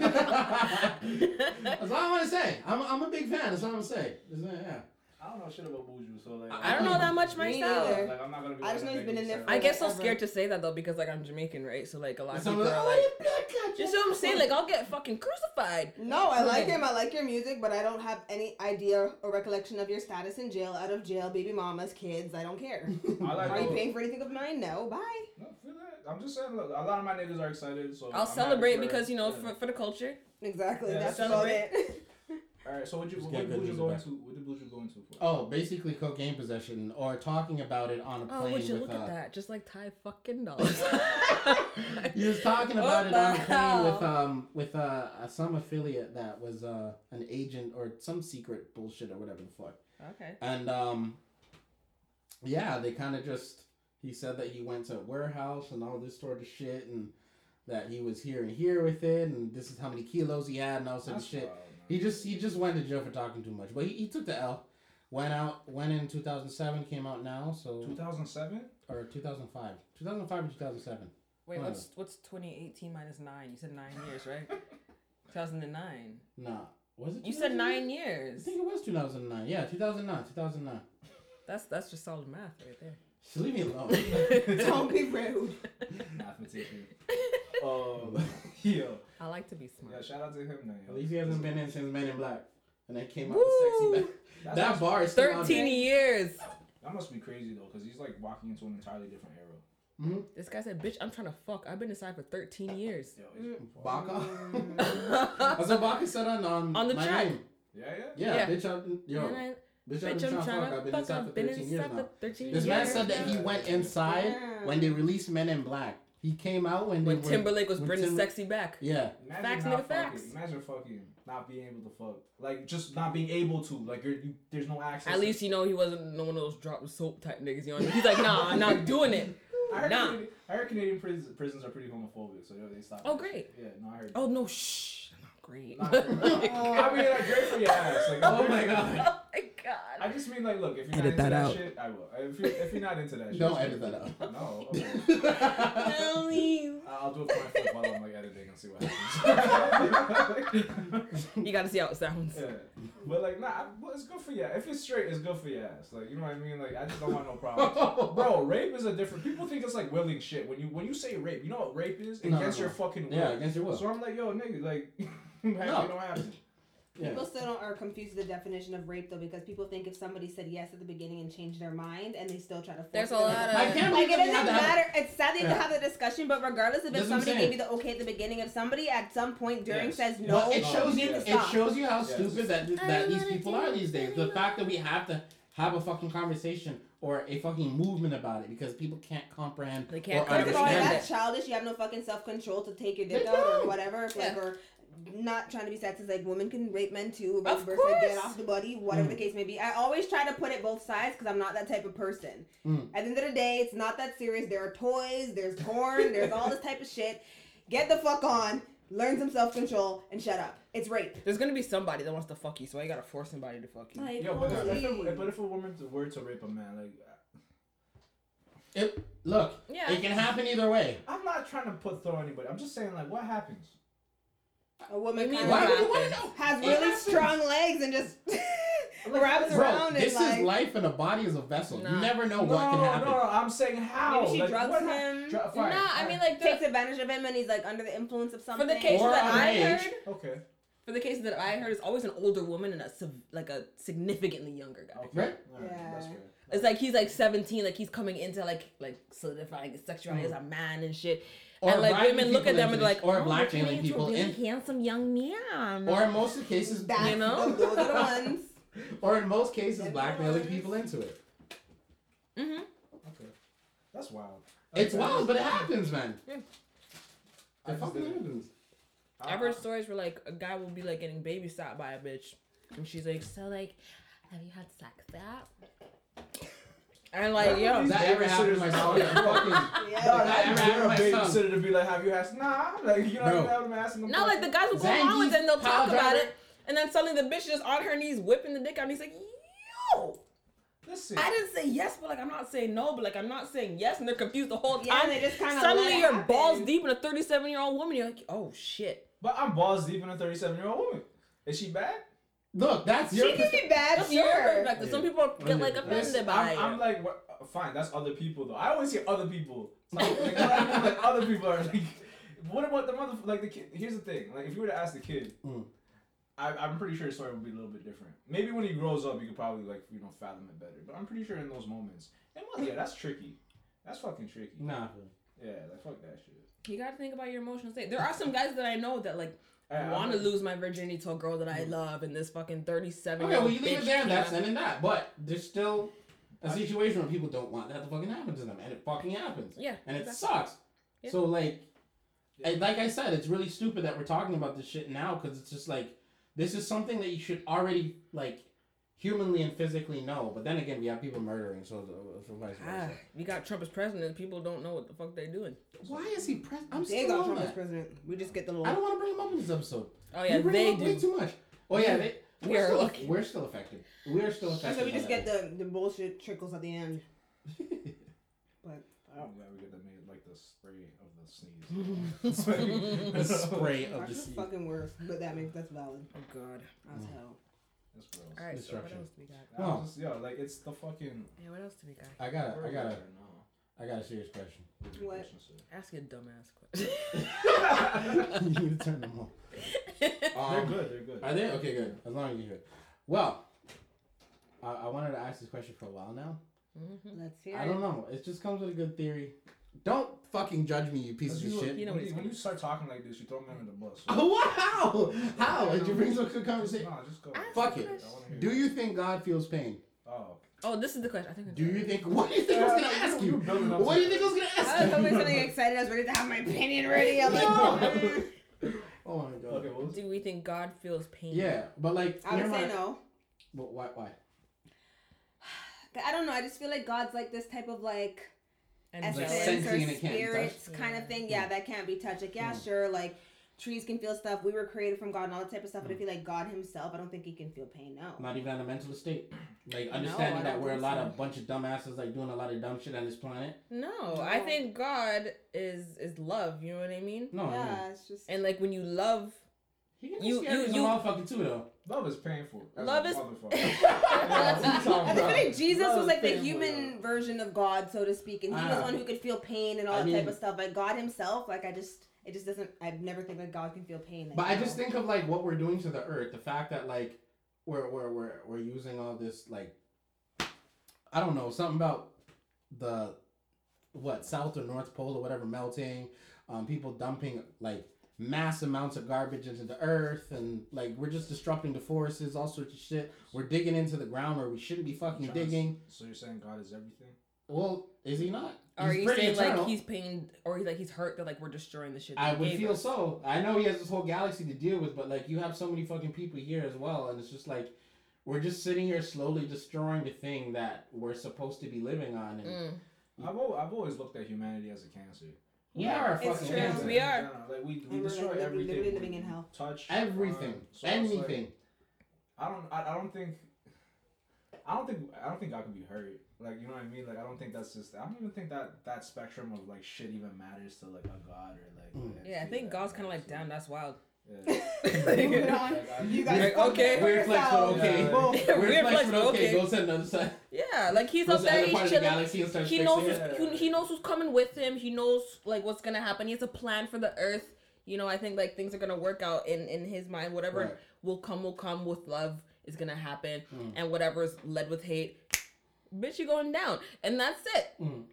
all I want to say. I'm, I'm a big fan. That's all I'm gonna say. Just, uh, yeah. I don't know shit about Buju, so like. I don't know that much myself. neither. Like I'm not gonna be. I just know he's been in there making for I get so Whatever. scared to say that though because like I'm Jamaican, right? So like a lot of people of are oh, like, you black guy, you see what I'm saying? Like I'll get fucking crucified. No, I like him. I like your music, but I don't have any idea or recollection of your status in jail, out of jail, baby mamas, kids. I don't care. (laughs) I like. Are you paying for anything of mine? No. Bye. No, feel that. I'm just saying. Look, a lot of my niggas are excited, so. I'll I'm happy celebrate for- because you know yeah. for, for the culture. Exactly. Yeah, That's celebrate. about it. (laughs) All right. So what you Just what get did good Buju music go back. into? What did Buju go into for? Oh, basically cocaine possession or talking about it on a Oh, plane would you with look uh, at that? Just like Ty fucking dollars. (laughs) he was talking What about it on a the plane with hell? um with uh some affiliate that was uh an agent or some secret bullshit or whatever the fuck. okay. And um yeah, they kind of just he said that he went to a warehouse and all this sort of shit and that he was here and here with it and this is how many kilos he had and all sorts of That's shit. wild, man. He just he just went to jail for talking too much, but he, he took the L. Went out, went in 2007, came out now, so 2007. or 2005, 2005 or 2007. Wait, Wow. what's what's 2018 minus nine? You said nine years, right? 2009. Nah, was it? You said nine years. I think it was 2009. Yeah, 2009, 2009. That's that's just solid math right there. Just leave me alone. (laughs) (laughs) don't be rude. Mathematician. (laughs) Um, yo, I like to be smart. yeah, shout out to him, man. At least he hasn't been in since Men in Black, and then came out Woo! with sexy back. That bar is still 13 years. That must be crazy though, because he's like walking into an entirely different era. Mm-hmm. This guy said, "Bitch, I'm trying to fuck. I've been inside for 13 years." Yo, he's- Baka. That's what Baka said on um, On the my track. name. Yeah, yeah. Yeah, Yeah. bitch, I'm yo, I- bitch, I've been I'm trying to fuck. I've been fuck. inside for I've been 13 years now. for 13 This years. man said that he went inside Yeah. when they released Men in Black. He came out when they When were, Timberlake was when bringing Timber- sexy back. Yeah, Imagine Facts, not nigga, fucking, facts. Imagine fucking not being able to fuck, like just not being able to, like you're, you, there's no access. At least you know he wasn't no one of those drop the soap type niggas. You know, what I mean? he's like, nah, I'm not doing it. (laughs) I heard, nah. Canadian, I heard Canadian prisons, prisons are pretty homophobic, so yo, they stop. Oh, that shit. great. Yeah, no, I heard. Oh no, shh, not great. Nah, (laughs) I mean, like great for your ass. Like, Oh my (laughs) God. Oh my god. I just mean like, look, if you're Edit not into that that, out. shit, I will. If you're, if you're not into that, (laughs) shit, Don't edit that out. No. Okay. (laughs) Tell you. I- I'll do it for my phone while I'm like editing and see what happens. (laughs) You gotta see how it sounds. yeah. But like, nah, I- well, it's good for you. If it's straight, it's good for your ass. Like, you know what I mean? Like, I just don't want no problems. Bro, rape is a different. People think it's like willing shit. When you when you say rape, you know what rape is? No, Against no, your fucking will. Yeah, against your will. So I'm like, yo, nigga, like, No. no. don't happen. Yeah. People still don't, are confused with the definition of rape though because people think if somebody said yes at the beginning and changed their mind and they still try to force There's it a on lot them. of- I can't like it doesn't to have- matter. It's sad they Yeah. have the discussion, but regardless if That's if somebody gave you the okay at the beginning, if somebody at some point during Yes. says But no, it shows you you. It stop. shows you how Yes. stupid that that these people are these days. The fact that we have to have a fucking conversation or a fucking movement about it because people can't comprehend They can't or First of all, understand understand. that's childish. You have no fucking self control to take your dick out or whatever. If, Like or not trying to be sexist. Like women can rape men too. Vice Of versa. Get course. off the body. Whatever Mm. the case may be. I always try to put it both sides because I'm not that type of person. Mm. At the end of the day, it's not that serious. There are toys. There's porn. (laughs) there's all this type of shit. Get the fuck on. Learn some self control and shut up. It's rape. There's gonna be somebody that wants to fuck you, so why you gotta force somebody to fuck you? Like, Yo, but if, if, a, but if a woman were to rape a man, like, It, look, Yeah. it can happen either way. I'm not trying to put throw anybody. I'm just saying, like, what happens? A woman You kind of would you want to happens? know? has It really happens. strong legs and just (laughs) wraps Bro, around this it like. is life and a body is a vessel. You never know no, what can happen. no, I'm saying how. Maybe she like, drugs what him. Dr- Nah, fine, I mean like takes advantage of him and he's like under the influence of something. for something. the cases Or that I underage. heard, okay, for the cases that I heard, it's always an older woman and a like a significantly younger guy. okay, Right? Alright, Yeah. that's fair. It's like he's like 17, like he's coming into like like solidifying his sexuality as a man and shit. Or and like women look at them and into like, or oh, blackmailing you're turning into people a really in- handsome young man. Or in most of the cases, That's You know? the, those are the ones. (laughs) or in most cases, Them blackmailing ones. people into it. Mm hmm Okay, that's wild. It's wild, but it happens, man. Yeah. It fucking happens. I've heard stories where like a guy will be like getting babysat by a bitch, and she's like, so like, have you had sex yet? And like, yo, That ever happened to my son? Yeah, fucking. Yeah. No, That that ever ever happened to my a son? babysitter to be like, have you asked? Nah, like you know Bro. what I mean? I'm asking them. no, like the guys will go Zangief's along with it and they'll pile talk about it, and then suddenly the bitch is on her knees whipping the dick out, and he's like, yo. Listen, I didn't say yes, but like I'm not saying no, but like I'm not saying yes, and they're confused the whole time. Yeah, they just kind of Suddenly you're balls deep in a 37 year old woman. You're like, oh shit. but I'm balls deep in a 37 year old woman. Is she bad? Look, that's She your. can perspective. be bad, That's your sure. perspective. Some people get like Listen, offended by I'm, I'm like, what, uh, fine, that's other people though. I always hear other people. Like, (laughs) like, you know what I mean? Like, other people are like, what about the mother? Like the kid. Here's the thing. Like if you were to ask the kid, Mm. I, I'm pretty sure his story would be a little bit different. Maybe when he grows up, you could probably like you know fathom it better. But I'm pretty sure in those moments, and well, yeah, that's tricky. That's fucking tricky. Nah. Yeah, like fuck that shit. You gotta think about your emotional state. There are some guys that I know that like I- want to lose my virginity to a girl that I mm-hmm. love, and this fucking 37 Okay, well, you leave it there, that's then and that. But there's still a situation where people don't want that to fucking happen to them, and it fucking happens. Yeah, And it exactly. sucks. Yeah. So, like, like I said, it's really stupid that we're talking about this shit now because it's just like, this is something that you should already, like, humanly and physically know. But then again, we have people murdering, so, so vice Ah, versa. you got Trump as president. People don't know what the fuck they're doing. Why is he president? I'm They still got on Trump as president. We just get the little. I don't want to bring him up in this episode. Oh yeah, we bring they him up way too much. Oh yeah, they. We We're are still, lucky. we're still affected. We're still affected. So we just get the, the bullshit trickles at the end. (laughs) But I'm glad we get that made like the spray of the sneeze. (laughs) the spray of the that's sea. fucking worst. But that makes that's valid. Oh god. As Mm. hell. That's gross. All right, so what Destruction. else do we got? I No. was just, yo, like it's the fucking. Yeah, what else do we got? I got a, I got a, No. I got a serious question. What? Ask a dumbass (laughs) question. (laughs) you need to turn them off. (laughs) They're Um, good. They're good. Are they okay? Good. As long as you're good. Well, I, I wanted to ask this question for a while now. Mhm. Let's hear I it. don't know. It just comes with a good theory. Don't fucking judge me, you pieces of you, shit. You know when, you, when you start talking like this, you throw me under the bus. Oh, (laughs) wow! How? Did you bring some good conversation? No, just go. Ask Fuck it. question. I wanna hear Do you think God feels pain? Oh. Oh, this is the question. I think. Do you think? What do you think I was gonna ask you- you? you building up What do you think I was gonna ask? You? I was ask hoping something you? excited. I was ready to have my opinion ready. I'm (laughs) like, No. Oh my god. Okay, what was Do we think God feels pain? Yeah, but like, I would never say mind. no. But why? Why? (sighs) I don't know. I just feel like God's like this type of like And Like essence jealous. sentient or and it can't be spirits touched? kind of thing. Yeah, that can't be touched. Like, yeah, Mm. sure. Like, trees can feel stuff. We were created from God and all that type of stuff. Mm. But I feel like God Himself, I don't think He can feel pain. No. Not even on a mental state. Like I understanding that we're a lot so. of bunch of dumbasses like doing a lot of dumb shit on this planet. No, I think God is is love. You know what I mean? No, I mean, yeah, it's just. And like when you love, he can You- be scary you- as a you- motherfucker too though. Love is painful. Love is- motherfucker. Yeah, (laughs) what you talking I think like Jesus Love was is like the human yo. version of God, so to speak, and he was Ah. the one who could feel pain and all I that mean- type of stuff. Like God Himself, like I just, it just doesn't. I never think that God can feel pain. Like, But I no. just think of like what we're doing to the earth. The fact that like we're we're we're, we're using all this like I don't know something about the what south or north pole or whatever melting. Um, people dumping like mass amounts of garbage into the earth and like we're just disrupting the forests, all sorts of shit. We're digging into the ground where we shouldn't be fucking Trying to- digging. So you're saying God is everything? Well, is he not? are He's you pretty saying eternal. like he's pain or he's like he's hurt that like we're destroying the shit? that I he would gave feel us? so. I know he has this whole galaxy to deal with, but like you have so many fucking people here as well, and it's just like we're just sitting here slowly destroying the thing that we're supposed to be living on, and Mm. I've, I've always looked at humanity as a cancer. We are a It's fucking true. cancer. We are. Like we, we we're, destroy like, everything. literally living in hell. Touch Everything, uh, so it's like- anything. I don't. I, I don't think. I don't think. I don't think God can be hurt. Like you know what I mean. Like I don't think that's just. I don't even think that that spectrum of like shit even matters to like a God or like. Mm. Yeah, I think God's kind of like damn. That's wild. Yeah. (laughs) Moving on. (laughs) You guys Like, okay. it for Weird flex, but okay. Yeah. Boom. (laughs) Weird, Weird flex, flex, but okay. okay. Go to another side. Yeah, like he's Go up there, he's part of the chilling. galaxy and start He knows who's, he, he knows who's coming with him. He knows like what's gonna happen. He has a plan for the Earth. You know, I think like things are gonna work out in in his mind. Whatever Right. will come will come with love is gonna happen, Mm. and whatever's led with hate, bitch, you going down, and that's it. Mm.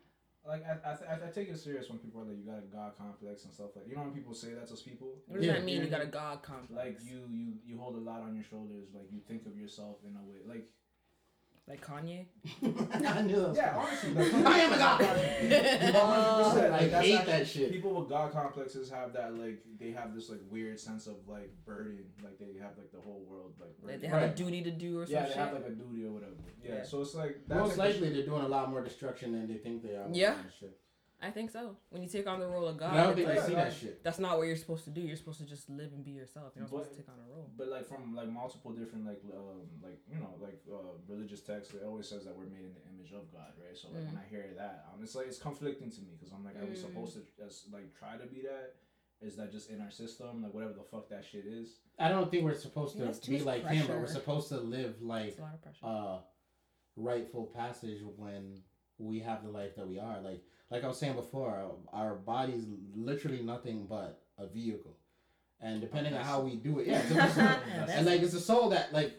Like I, I, I take it serious when people are like you got a God complex and stuff like you know when people say that to people. What does Yeah. that mean? You got a god complex. like you you you hold a lot on your shoulders. Like you think of yourself in a way like like Kanye. (laughs) I knew that. was yeah honestly (laughs) like, I am a God. Uh, (laughs) 100%, I like, that's hate actually- that shit. People with God complexes have that like they have this like weird sense of like burden, like they have like the whole world like. Like they have a duty to do or something. yeah, they shit. have like a duty or whatever. Yeah, Yeah. so it's like that's Most like, likely, they're doing a lot more destruction than they think they are. with Yeah. All this shit. I think so. When you take on the role of God, I don't think like, they see that shit. that's not what you're supposed to do. You're supposed to just live and be yourself. You're not supposed to take on a role. But like from like multiple different like um like you know like uh, religious texts, it always says that we're made in the image of God, right? So like Mm. when I hear that, um, it's like it's conflicting to me because I'm like, are we Mm. supposed to just like try to be that? Is that just in our system, like whatever the fuck that shit is? I don't think we're supposed to be much like him, but we're supposed to live like a lot of uh rightful passage when we have the life that we are. Like like I was saying before, our, our body's literally nothing but a vehicle, and depending on how we do it, yeah, it's a (laughs) and like it's a soul that like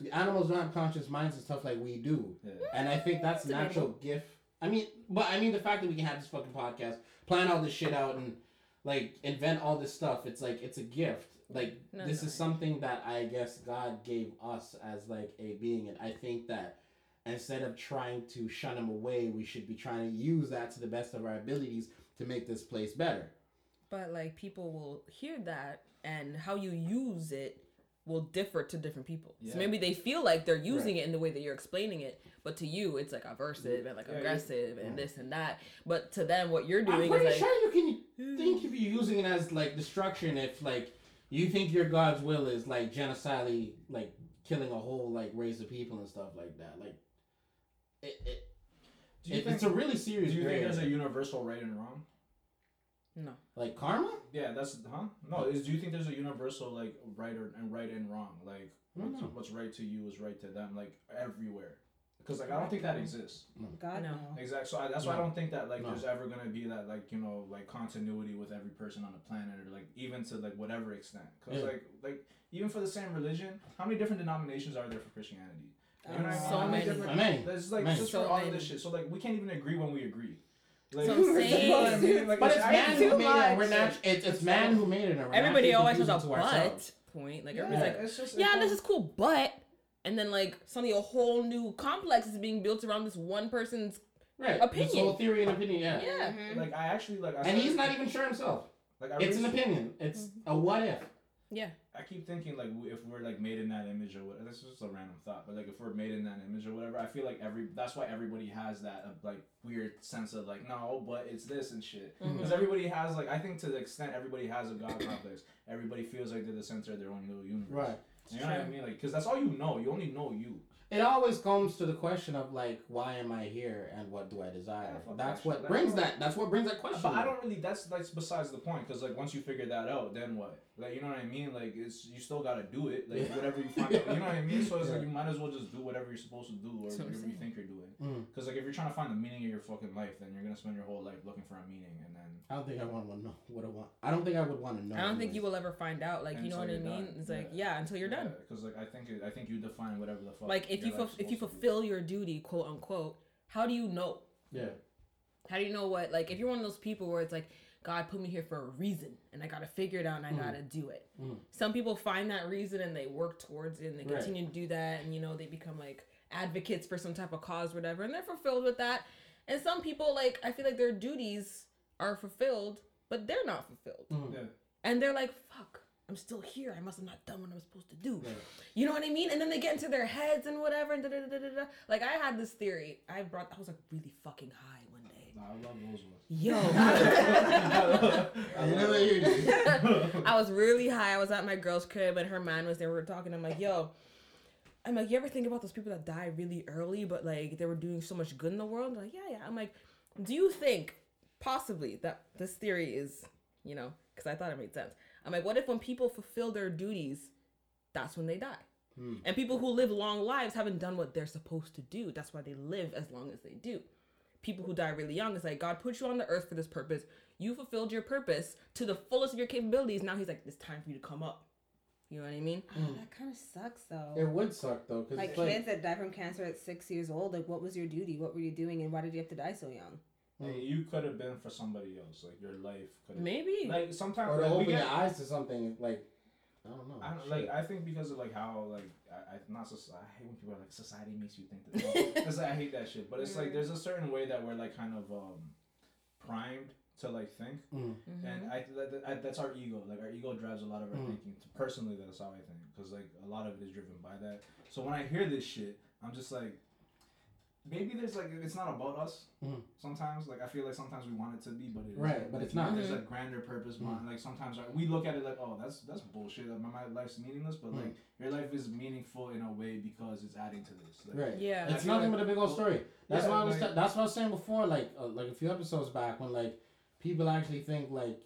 the animals don't have conscious minds and stuff like we do, Yeah. and I think that's a Debatable. natural gift. I mean, but I mean the fact that we can have this fucking podcast, plan all this shit out, and like invent all this stuff. It's like it's a gift. Like No, this no. is something that I guess God gave us as like a being, and I think that instead of trying to shun them away, we should be trying to use that to the best of our abilities to make this place better. But like people will hear that and how you use it will differ to different people. Yeah. So maybe they feel like they're using it in the way that you're explaining it, but to you it's like aversive and like Yeah, yeah. aggressive and this and that. But to them what you're doing I'm doing pretty is like sure you can hmm. think if you're using it as like destruction if like you think your God's will is like genocidally like killing a whole like race of people and stuff like that. Like it, it, Do you it- think? it's a really serious. do serious you think there's a universal right and wrong? no. like karma? Yeah, that's huh? No, is do you think there's a universal like right or and right and wrong? Like what's, know. what's right to you is right to them, like everywhere. Because like I don't think that exists. God No. no. Exactly. So I, that's why I don't think that like No. there's ever gonna be that like you know like continuity with every person on the planet or like even to like whatever extent. Because Yeah. like like even for the same religion, how many different denominations are there for Christianity? You know what I mean? So How many. different- Many. There's like Many. just So for all of many. this shit. So like we can't even agree when we agree. Like, So (laughs) I'm you know what I mean? Like, But it's I- man too who made it. We're much. not. It's, it's man who made it. And we're Everybody always has a to but ourselves. point. Like Yeah, everybody's like, it's just, yeah, it's this all- is cool, but and then like suddenly a whole new complex is being built around this one person's Right. Opinion. This whole theory and opinion. Yeah. yeah. Like mm-hmm. I actually like I And he's not even sure himself. like I It's an really- opinion. It's mm-hmm. a what if. Yeah. I keep thinking like if we're like made in that image or whatever. This is just a random thought, but like if we're made in that image or whatever, I feel like every that's why everybody has that uh, like weird sense of like no, but it's this and shit. Because Mhm. everybody has like I think to the extent everybody has a god complex, everybody feels like they're the center of their own little universe. Right. You know what I mean? Like, because that's all you know. You only know you. It always comes to the question of like, why am I here and what do I desire? Yeah, that's what shit. brings that. That's what brings that question. But I don't really. That's that's besides the point. Because like once you figure that out, then what? Like you know what I mean? Like it's you still gotta do it. Like Yeah. whatever you find out. You know what I mean? So it's like you might as well just do whatever you're supposed to do or That's whatever you think you're doing. Mm. Because like if you're trying to find the meaning of your fucking life, then you're gonna spend your whole life looking for a meaning, and then I don't think I want to know what I want. I don't think I would want to know. I don't think you will ever find out. Like you know what I mean? done. It's like Yeah. yeah, until you're done. Because like I think it, I think you define whatever the fuck. Like if you ful- life's if you supposed to be. fulfill your duty, quote unquote, how do you know? Yeah. How do you know what? Like if you're one of those people where it's like God put me here for a reason, and I gotta figure it out, and I Mm. gotta do it. Mm. Some people find that reason and they work towards it, and they Right. continue to do that, and you know they become like advocates for some type of cause, whatever, and they're fulfilled with that. And some people like I feel like their duties are fulfilled, but they're not fulfilled, Mm. Yeah. and they're like, "Fuck." I'm still here. I must have not done what I'm supposed to do. Yeah. You know what I mean? And then they get into their heads and whatever. And da, da, da, da, da, da. Like I had this theory. I brought. I was like really fucking high one day. Nah, I love those ones. Yo, (laughs) I never hear you. (laughs) I was really high. I was at my girl's crib and her man was there. We were talking. I'm like, yo. I'm like, you ever think about those people that die really early, but like they were doing so much good in the world? Like, yeah, yeah. I'm like, do you think possibly that this theory is, you know, because I thought it made sense. I'm like, what if when people fulfill their duties, that's when they die? Hmm. And people who live long lives haven't done what they're supposed to do. That's why they live as long as they do. People who die really young it's like, God put you on the earth for this purpose. You fulfilled your purpose to the fullest of your capabilities. Now he's like, it's time for you to come up. You know what I mean? Mm. That kind of sucks though. It would suck though, because like it's like, kids that die from cancer at six years old. Like, what was your duty? What were you doing, and why did you have to die so young? Like, you could have been for somebody else. Like your life could have. Maybe. Like sometimes or to like, we open get, your eyes to something like, I don't know. I don't shit. like. I think because of like how like I, I not so. I hate when people are like society makes you think that. (laughs) It's like I hate that shit. But it's like there's a certain way that we're like kind of um primed to like think, Mm. Mhm. and I, that, that- that's our ego. Like our ego drives a lot of our Mm. thinking. Personally, that's how I think because like a lot of it is driven by that. So when I hear this shit, I'm just like. Maybe there's like it's not about us. Mhm. Sometimes like I feel like sometimes we want it to be, but it Right, but Like, it's not. There's a grander purpose. Behind Like sometimes like, we look at it like, oh, that's that's bullshit. Like, my, my life's meaningless, but like your life is meaningful in a way because it's adding to this. Like, Right. Yeah. It's nothing like- but a big old story. That's Yeah, why I was. like- ta- that's what I was saying before. Like, uh, like a few episodes back, when like people actually think like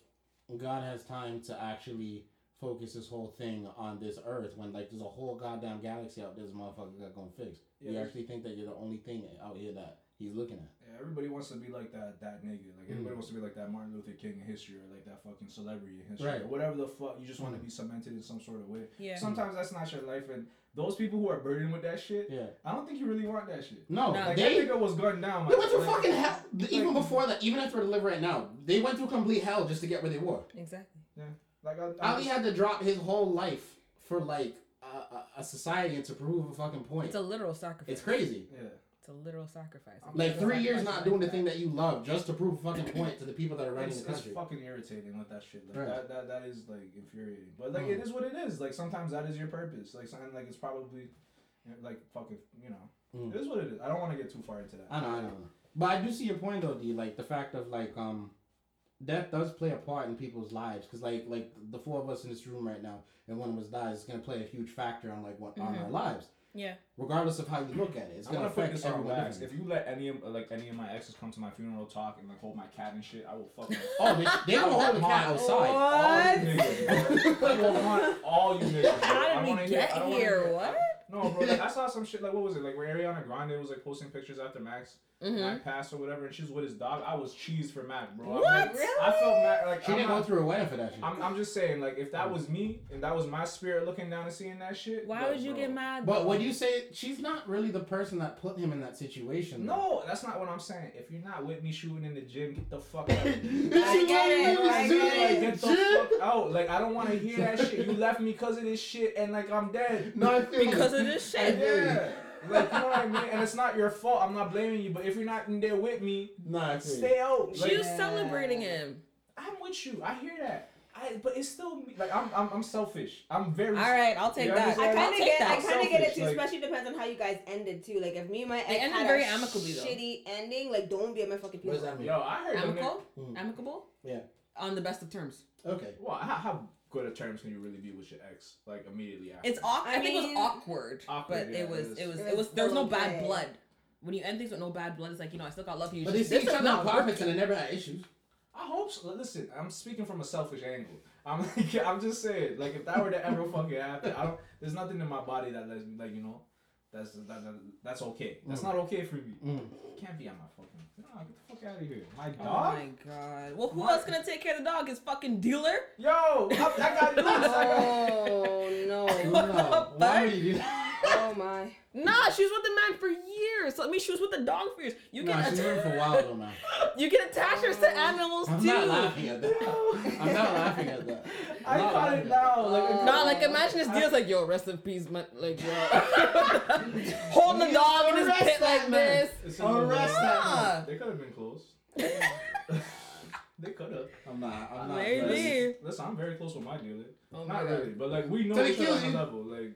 God has time to actually focus this whole thing on this earth when like there's a whole goddamn galaxy out there this motherfucker got gonna fix. Yeah, you actually think that you're the only thing out here that he's looking at. Yeah, everybody wants to be like that that nigga. Like everybody Mm. wants to be like that Martin Luther King in history or like that fucking celebrity in history Right. or whatever the fuck. You just want Mm. to be cemented in some sort of way. Yeah. Sometimes that's not your life, and those people who are burdened with that shit, Yeah. I don't think you really want that shit. No, Nah, Like they. that nigga was gunned down. They went through like- fucking hell. Even like- before that, even after they live right now, they went through complete hell just to get where they were. Exactly. Yeah. Like I, I Ali just- had to drop his whole life for like a, a, a society and to prove a fucking point. It's a literal sacrifice. It's crazy. yeah. It's a literal sacrifice. I'm Like Yeah, three years Sacrifice not like doing the thing that you love just to prove a fucking point to the people that are running It's, the it's fucking irritating with that shit. Like Right. that, that that is like infuriating. But like Mm. it is what it is. Like sometimes that is your purpose. Like something like it's probably like fucking you know. Mm. It is what it is. I don't want to get too far into that. I know, I know. But I do see your point though, Dee. Like the fact of like um, death does play a part in people's lives because like like the four of us in this room right now, and one of us dies, it's gonna play a huge factor on like what on Mhm. our lives, Yeah. regardless of how you look at it. It's gonna gonna affect this on everyone wax. If you let any of like any of my exes come to my funeral talk and like hold my cat and shit, I will fucking (laughs) Oh, they they gonna hold the cat outside. all you niggas. bro. I all you niggas. How don't did wanna we hear- get I don't wanna here? hear- What? No, bro. Like, I saw some shit. Like, what was it? Like, where Ariana Grande was like posting pictures after Max Mm-hmm. Mac passed or whatever, and she was with his dog. I was cheese for Mac, bro. I'm What? like- I felt Mac like She I'm didn't go through a wedding for that shit. I'm, I'm just saying, like, if that was me and that was my spirit looking down and seeing that shit, Why like, would you bro. get mad? But though? would you say she's not really the person that put him in that situation? though? No, that's not what I'm saying. If you're not with me shooting in the gym, get the fuck (laughs) out. I get it, I like, get the fuck out. Like, I don't want to hear that shit. You left me because of this shit, and like, I'm dead. (laughs) No, I feel you. because of this I shit. feel you. Yeah. Like, you know what I mean? And it's not your fault. I'm not blaming you. But if you're not in there with me, No, I you. stay out. Like, She was celebrating him. I'm with you. I hear that. I, but it's still me. Like I'm, I'm, I'm selfish. I'm very. All right, I'll take that. I'm I I'll kind of take get, I kind of get it too. like- especially depends on how you guys ended too. Like if me and my They ex ended had very a amicably, though. shitty ending, like don't be at my fucking What does that mean? Yo, I heard. them Amicable, Mm. amicable. Yeah. On the best of terms. Okay. Well, how, how good of terms can you really be with your ex? Like immediately after. It's awkward. I, I think it was awkward, Awkward, but yeah, it was it was It it was was there was no so bad good. blood. When you end things with no bad blood, it's like you know I still got love for you. But they just- see each this is other in not pockets working. and they never had issues. I hope so. Listen, I'm speaking from a selfish angle. I'm (laughs) like, I'm just saying, like, if that were to ever fucking happen, I don't. There's nothing in my body that lets me, like, you know, that's that, that that's okay. That's Mm. not okay for me. Mm. Can't be on my fucking. Nah, get the fuck out of here. My oh dog? Oh my god. Well, who What? else gonna take care of the dog? His fucking dealer? Yo, I, I got news. I got. Oh no! (laughs) No. Why would you? Oh my! Nah, she was with the man for years. I mean, she was with the dog for years. You No, can she's atta- been for a while though, man. (laughs) you can attach her to animals I'm too. not laughing at that. (laughs) I'm not laughing at that. I I'm not got laughing it now. Like, Uh, Nah, like imagine this deal's like, yo, rest in peace, man. Like, yo, (laughs) holding the dog in his arrest pit like man. this. It's Arrest that Nah. They could have been close. they could have. I'm not. I'm not. Maybe. Listen, listen, I'm very close with my dealer. Oh Not God. really, but like we know Till each other on a level. Like,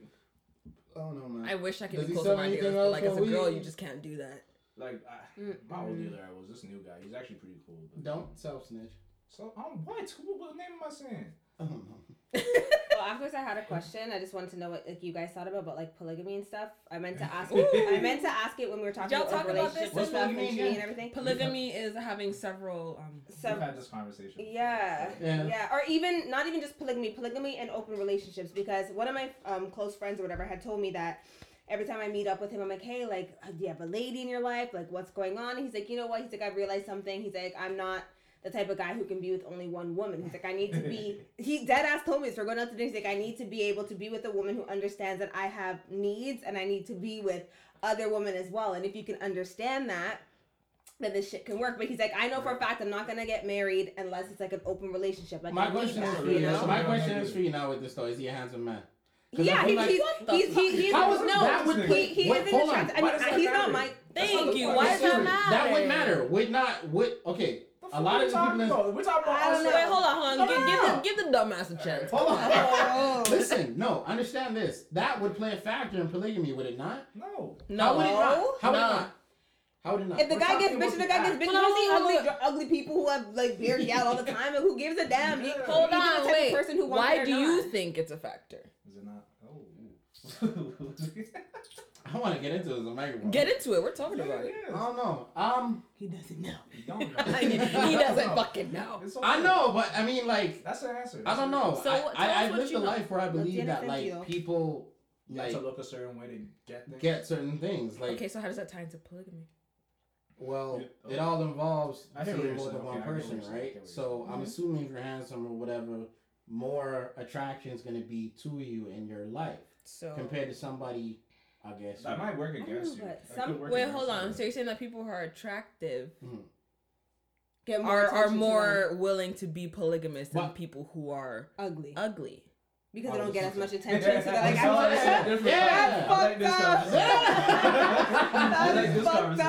Oh no, man. I wish I could Does be he close to my anything dealers, but like as a for girl, you just can't do that. like I, Mm, my old dealer, I was this new guy. He's actually pretty cool. But, Don't self snitch. So I'm what? Who, what name am I saying? I don't know. (laughs) Well, afterwards, I had a question. I just wanted to know what like you guys thought about, about like polygamy and stuff. I meant to ask. (laughs) I meant to ask it when we were talking y'all about talk about relationships this? and stuff and polygamy and everything. Polygamy is having several. Um, So We've had this conversation. Yeah, Yeah. yeah, or even not even just polygamy, polygamy and open relationships. Because one of my um, close friends or whatever had told me that every time I meet up with him, I'm like, hey, like, do you have a lady in your life? Like, what's going on? And he's like, you know what? He's like, I've realized something. He's like, I'm not the type of guy who can be with only one woman. He's like, I need to be. (laughs) he dead ass told me this. We're going out to dinner. He's like, I need to be able to be with a woman who understands that I have needs, and I need to be with other women as well. And if you can understand that then this shit can work. But he's like, I know for a fact I'm not gonna get married unless it's like an open relationship. Like My question is for you you. know? My question is for you now with this though. Is he a handsome man? 'Cause I Yeah, he, like- he's, What the he's, he's, How is no, that would he, he wait, isn't hold on. attractive. I mean, does that he's not matter? my. Thank you. Why Why does does that that That would matter? matter. Would not. Would okay. A lot of the talking people. about. We're talking about. I don't know. Wait, hold on, hold on. No, give, no, give, no. the, give the dumbass a chance. Hold on. (laughs) Oh. Listen, no. Understand this. That would play a factor in polygamy, would it not? No. How would it not? No. How would it not? How would it not? If the We're guy gets talking bitches, the about guy gets bitches. act. You see Hold on, ugly, dr- ugly people who have like (laughs) beard out all the time, and who gives a damn? You- Yeah. Hold you be the on, type of wait. person who wants Why do you think it's a factor? Is it not? Oh. (laughs) I want to get into this on microphone. Get into it. We're talking about it. I don't know. Um, He doesn't know. You don't (laughs) know. he doesn't fucking know. Okay. I know, but I mean, like, That's the answer. I don't know. So, I, tell I, I've lived a know. life where I believe that like sentido. people You have like to look a certain way to get things. get certain things. Like, Okay, so how does that tie into polygamy? well, Yeah. it all involves I hear what seeing you're more than saying. one Okay, I get what person, you're saying. I right? get what you're So I'm Mhm. assuming if you're handsome or whatever, more attraction is going to be to you in your life So compared to somebody, I guess. That might work against know, you. but That some- work wait, against hold you. on. So you're saying that people who are attractive hmm. Get are are attention to more hmm. willing to be polygamous than people who are ugly ugly? Because they don't get as much this attention. So they're (laughs) like, I'm I want sorry, that. different. Yeah. I like (laughs) Fucked up. conversation. I like Fucked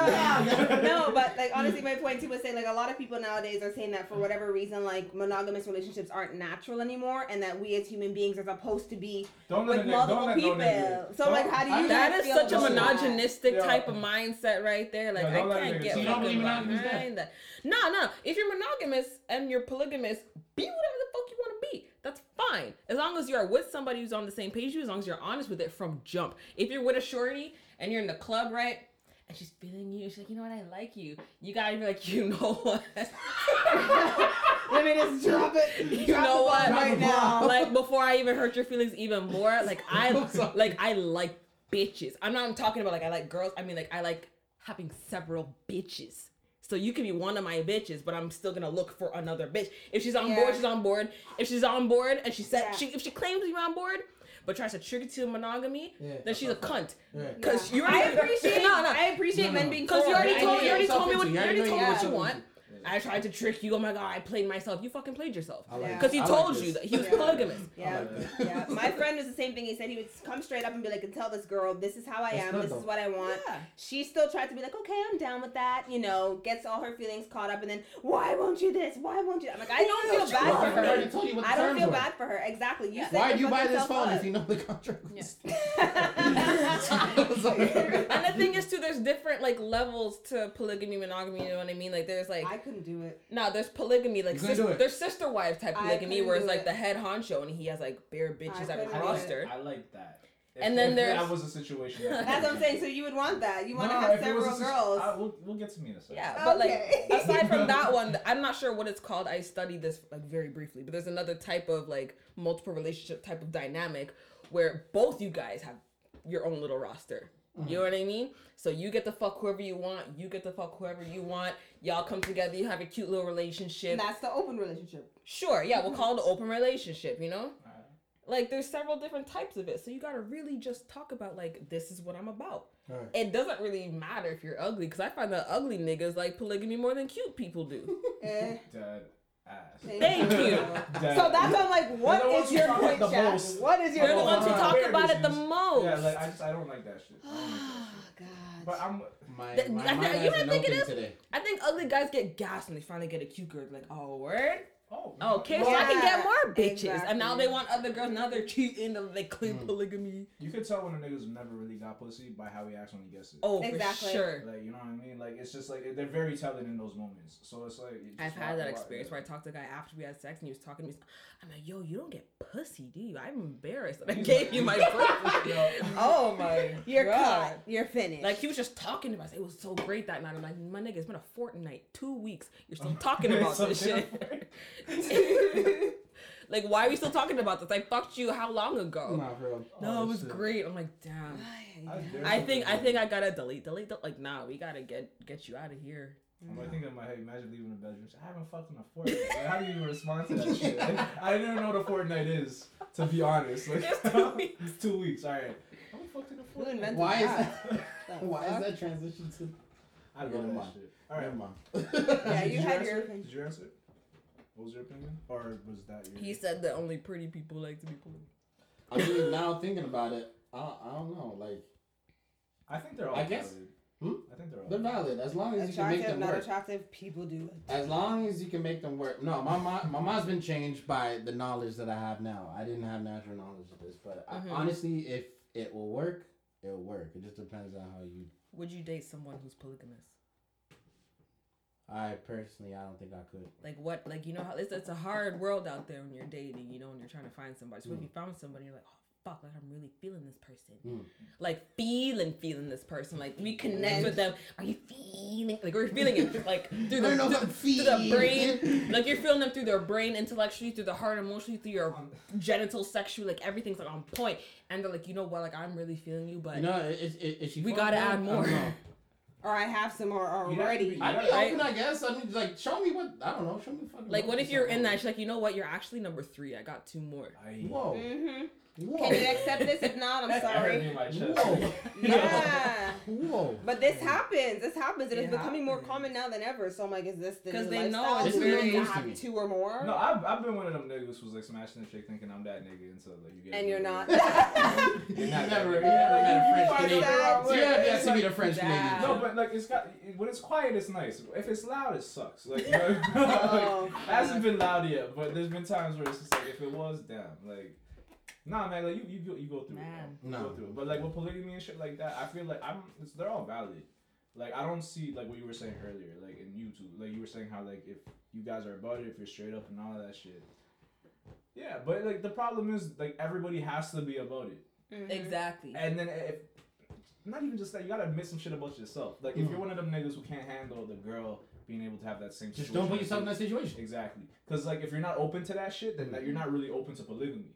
up. no, but like honestly, my point too was saying like a lot of people nowadays are saying that for whatever reason, like monogamous relationships aren't natural anymore, and that we as human beings are supposed to be Don't let with multiple don't people. no nigga- so don't- like, how do you? I- That guys is feel such a about that? misogynistic Yeah. type of mindset right there. Like Yeah, I can't get So you don't fucking believe monogamy's dead? behind that. No, no. If you're monogamous and you're polygamous, be whatever the fuck you want to be. That's fine. As long as you're with somebody who's on the same page as you, as long as you're honest with it from jump. If you're with a shorty and you're in the club, right? And she's feeling you. She's like, you know what? I like you. You gotta be like, you know what? (laughs) Let me just drop it. You drop know what? right now. like before I even hurt your feelings even more, like (laughs) I like I like bitches. I'm not talking about like I like girls. I mean like I like having several bitches. So you can be one of my bitches, but I'm still gonna look for another bitch. If she's on Yeah. board, she's on board. If she's on board and she said Yeah. she if she claims to be on board, but tries to trick you to monogamy, Yeah. then she's a cunt. Yeah. Cause you I already appreciate. (laughs) no, no. I appreciate No, men being Because you already told you already told me what you already told me what what you want. Into. I tried to trick you. Oh my god, I played myself. You fucking played yourself. I like Because he I told this. you that he was Yeah. polygamous. Yeah, like yeah. My friend was the same thing. He said he would come straight up and be like, and tell this girl, this is how I That's am, this though. is what I want. Yeah. She still tried to be like, okay, I'm down with that. You know, gets all her feelings caught up, and then why won't you this? Why won't you? that? I'm like, I don't feel bad Well, for I already her. told you what I don't feel were. bad for her. Exactly. You Yeah. set Why'd your you buy this phone up. if you know the contract? Yeah. (laughs) (laughs) (laughs) And the thing is too, there's different like levels to polygamy, monogamy. You know what I mean? Like there's like I couldn't do it. no, there's polygamy like sis- there's sister wife type I polygamy where it's like it. the head honcho and he has like bare bitches I at his couldn't do it. roster. I like that. If, And then if there's- that was a situation. That (laughs) That's what I'm saying. So you would want that. You want to have if it was several a girls. I, we'll, we'll get to me in a second. Yeah, but Okay. like (laughs) aside from that (laughs) one, I'm not sure what it's called. I studied this like very briefly, but there's another type of like multiple relationship type of dynamic where both you guys have your own little roster. You know what I mean? So you get to fuck whoever you want, you get to fuck whoever you want. Y'all come together, you have a cute little relationship. And that's the open relationship. Sure, yeah, we'll call it an open relationship, you know? Alright. Like there's several different types of it. So you gotta really just talk about like this is what I'm about. Alright. It doesn't really matter if you're ugly, because I find that ugly niggas like polygamy more than cute people do. (laughs) Eh. Dead ass. Thank you. Dead So that's why I'm like, what the is ones who your point, the What is your They're the ones who talk about it the issues. Most. Yeah, like I just I don't like that shit. I don't like that (sighs) shit. Oh God. But I'm My, Th- my I mind think- you has might been think it open is- today. I think ugly guys get gas when they finally get a cute girl. Like, oh, word? Oh Okay, no, so I can get more bitches. And now they want other girls. Now they're cheating. They're claim Mm. polygamy. You could tell when a nigga's never really got pussy by how he acts when he gets it. Oh, Exactly. for sure. Like you know what I mean? Like it's just like they're very telling in those moments. So it's like you I've had that away. experience where I talked to a guy after we had sex and he was talking to me. I'm like, yo, you don't get pussy, do you? I'm embarrassed that I gave you my pussy. (laughs) Yo. (laughs) oh my You're God. caught. You're finished. Like he was just talking to it. It was so great that night. I'm like, my nigga, it's been a fortnight, two weeks. You're still talking about So (laughs) this shit. (laughs) like, why are we still talking about this? I fucked you how long ago? Nah, for real. No, Oh, it was shit. great. I'm like, damn. I I think I think I gotta delete, delete, delete. Like, nah, we gotta get get you out of here. I'm like thinking in my head, imagine leaving the bedroom. I haven't fucked in a fortnight. Like, how do you even respond to that (laughs) shit? Like, I didn't even know what a fortnight is, to be honest. Like, It's (laughs) two weeks. It's two weeks. All right. I haven't fucked in a Who fortnight. Why is that? that? The Why is that transition to? I love Never that mind. shit. All right. Never mind. Yeah, Did you had answer? your opinion. Did you answer? What was your opinion? Or was that your? He said that only pretty people like to be polygamy. I mean, now thinking about it, I, I don't know. Like I think they're all I guess- valid. Hmm? I think they're all they're valid as long as you can make them not work. attractive, people do it. As long as you can make them work. No, my mind, my mind's been changed by the knowledge that I have now. I didn't have natural knowledge of this, but I, Mhm. honestly, if it will work, it will work. It just depends on how you. Would you date someone who's polygamous? I personally, I don't think I could. Like what? Like you know how it's, it's a hard world out there when you're dating. You know, when you're trying to find somebody. So if Mm. you found somebody, you're like, oh fuck, like I'm really feeling this person. Mm. Like feeling, feeling this person. Like we connect with them. Are you feeling? Like we're feeling it (laughs) like through the, I don't know through, through the brain. Like you're feeling them through their brain, intellectually, through the heart, emotionally, through your Um, genital, sexually. Like everything's like on point. And they're like, you know what? Like I'm really feeling you, but You know, is, is, is? We gotta up? add I don't more. (laughs) know. Or I have some or You already. be- I'd be open, I guess. I mean, like, show me what I don't know. Show me fucking. like what what if you're in that? She's like, you know what? You're actually number three. I got two more. I, Whoa, Mm-hmm. Whoa, Can you accept this? If not, I'm I heard sorry. in my chest. whoa, (laughs) Yeah. whoa. But this happens. This happens, and it's It becoming more common now than ever. So I'm like, is this the 'Cause new they know it's Do we very need to have two or more? No, I've, I've been one of them niggas who's like smashing the chick thinking I'm that nigga and so like you get and (laughs) you're not. You never, you never met a French Canadian. find You have to meet a French Canadian. No, but like it's got when it's quiet, it's nice. If it's loud, it sucks. Like, (laughs) you know, Oh, it hasn't been loud yet, but there's been times where it's just like if it was, damn, like. Nah, man, like you, you go, you go through it. Man. bro. You No. go through it. But like with polygamy and shit like that, I feel like I'm. It's, they're all valid. Like I don't see like what you were saying earlier, like in YouTube, like you were saying how like if you guys are about it, if you're straight up and all of that shit. Yeah, but like the problem is like everybody has to be about it. Mhm. Exactly. And then if not even just that, you gotta admit some shit about yourself. Like if Mm. you're one of them niggas who can't handle the girl being able to have that same Just situation don't put yourself in that situation. Exactly. Cause like if you're not open to that shit, then that you're not really open to polygamy.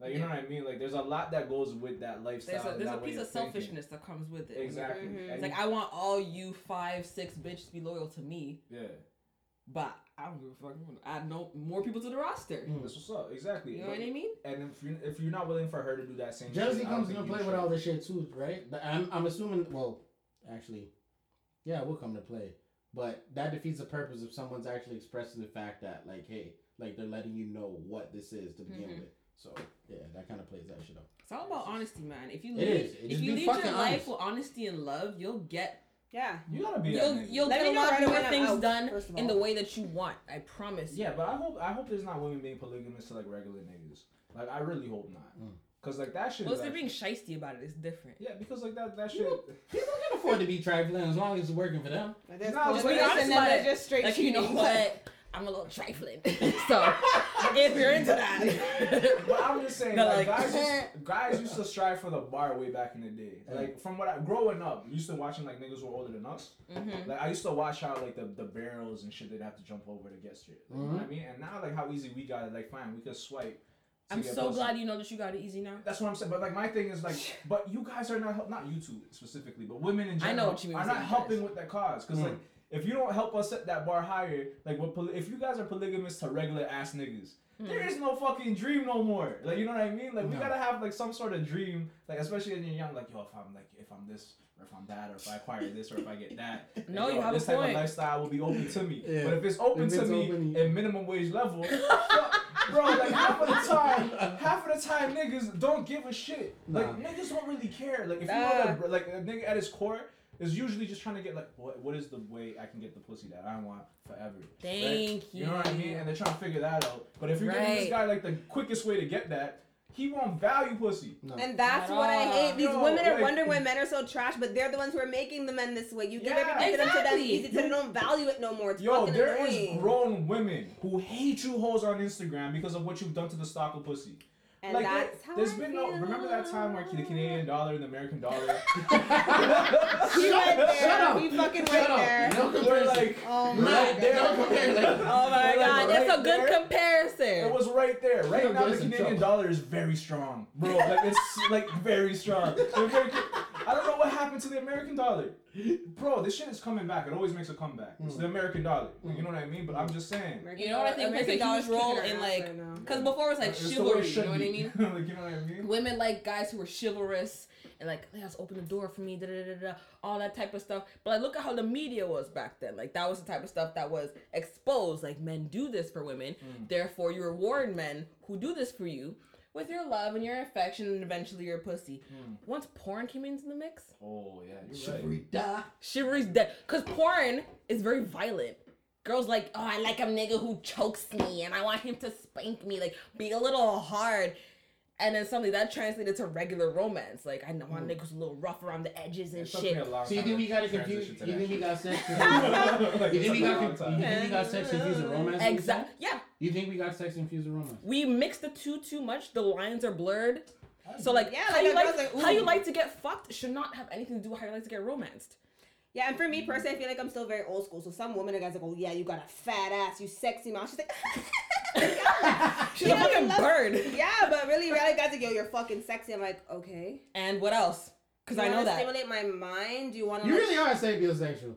Like you know what I mean? Like there's a lot that goes with that lifestyle. There's a, and there's a piece of thinking. selfishness that comes with it. Exactly. Mhm. It's like I want all you five, six bitches to be loyal to me, yeah, but I don't give a fuck. I'm add no more people to the roster. Mm. that's what's up. Exactly. You know But- what I mean? And if you if you're not willing for her to do that same Jealousy shit, comes think into you play with all this shit too, right? The- I'm, I'm assuming. Well, actually, yeah, it will come to play. But that defeats the purpose if someone's actually expressing the fact that like, hey, like they're letting you know what this is to begin Mhm. with. So yeah, that kind of plays that shit up. It's all about honesty, man. If you It lead, is. It if you be lead your fucking life honest. with honesty and love, you'll get Yeah. You gotta be that you'll nigga. you'll get a lot right more away when I'm things out, done in the way that you want. I promise. you. Yeah, but I hope I hope there's not women being polygamous to like regular niggas. Like I really hope not. Mm. Cause like that shit. Well, if they're being shisty about it, it's different. yeah, because like that that shit. You People can afford to be trifling as long as it's working for them. There's No, just but be be honest and about then just straight Like you know cheating. what? (laughs) I'm a little trifling. (laughs) so if you're into that, (laughs) But I'm just saying, They're like, like, guys, used, (laughs) guys used to strive for the bar way back in the day. Like from what I growing up, used to watching like niggas were older than us. Mhm. Like I used to watch how like the, the barrels and shit they'd have to jump over to get straight. Like, You know what I mean? And now like how easy we got it. Like fine, we could swipe. I'm so pussy. glad you know that you got it easy now. That's what I'm saying. But like my thing is like, but you guys are not help, not you two specifically, but women in general I general know what you mean are when not helping guys. with that cause. Because Mm. like if you don't help us set that bar higher, like what poly- if you guys are polygamous to regular ass niggas, there Mm. is no fucking dream no more. Like you know what I mean? Like we No. gotta have like some sort of dream. Like especially when you're young, like yo, if I'm like if I'm this or if I'm that or if I acquire this or if I get that. (laughs) like, No, yo, you have this a type point. of lifestyle will be open to me. Yeah. But if it's open If to it's me open- at minimum wage level, (laughs) bro, like half of the time, (laughs) half of the time niggas don't give a shit. Like Nah. niggas don't really care. Like if you Nah. know that, like a nigga at his core is usually just trying to get like what what is the way I can get the pussy that I want forever. right? Thank You You know what I mean? And they're trying to figure that out. But if you're giving this guy like the quickest way to get that, he won't value pussy. No. And that's At what I hate. These No, women are like- wondering why men are so trash, but they're the ones who are making the men this way. You give Yeah. everything to them so that's Exactly. easy, so they don't value it no more. It's Yo, fucking there is annoying. grown women who hate you hoes on Instagram because of what you've done to the stock of pussy. And like that's there, how has I been no. Remember that time where the Canadian dollar and the American dollar? (laughs) He went there. Shut up. He fucking Shut went up. there. No We're comparison. like, Oh my right god. there. don't compare that. Oh my Like, that's right a good there. it was right there. Right You're now, the Canadian dollar is very strong, bro. Like it's like very strong. The American- I don't know what happened to the American dollar, bro. This shit is coming back. It always makes a comeback. It's the American dollar. Like, you know what I mean? But I'm just saying. You know what I think plays a American huge dollar's role in like, ass right because before it was like It's the way it chivalry. You know what I mean? (laughs) like you know what I mean? Women like guys who were chivalrous and like they just open the door for me, da da da da, all that type of stuff. But like, look at how the media was back then. Like that was the type of stuff that was exposed. Like men do this for women, Mm. therefore you reward men who do this for you with your love and your affection and eventually your pussy. Mm. Once porn came into the mix, Oh yeah, you're right. Shabrida. chivalry's dead. Cause porn is very violent. Girls like, oh, I like a nigga who chokes me and I want him to spank me, like be a little hard. And then suddenly that translated to regular romance. Like I know my nigga's a little rough around the edges and It took me shit. a long So you think we got it transition (laughs) confused? You think we got sex? You think we took me a got? long con- time. You think we got sex confused with romance? Exactly. Yeah. You think we got sex confused with romance? We mix the two too much. The lines are blurred. So like, Yeah, how like you like, like, how you like to get fucked should not have anything to do with how you like to get romanced. Yeah, and for me personally, I feel like I'm still very old school. So some women are guys like, oh yeah, you got a fat ass, you sexy mom. She's like, (laughs) She's Yeah, a fucking love- bird. yeah, but really, really guys like, yo, you're fucking sexy. I'm like, okay. And what else? Because I know that. Stimulate my mind. Do you want to? You like, really are sapiosexual.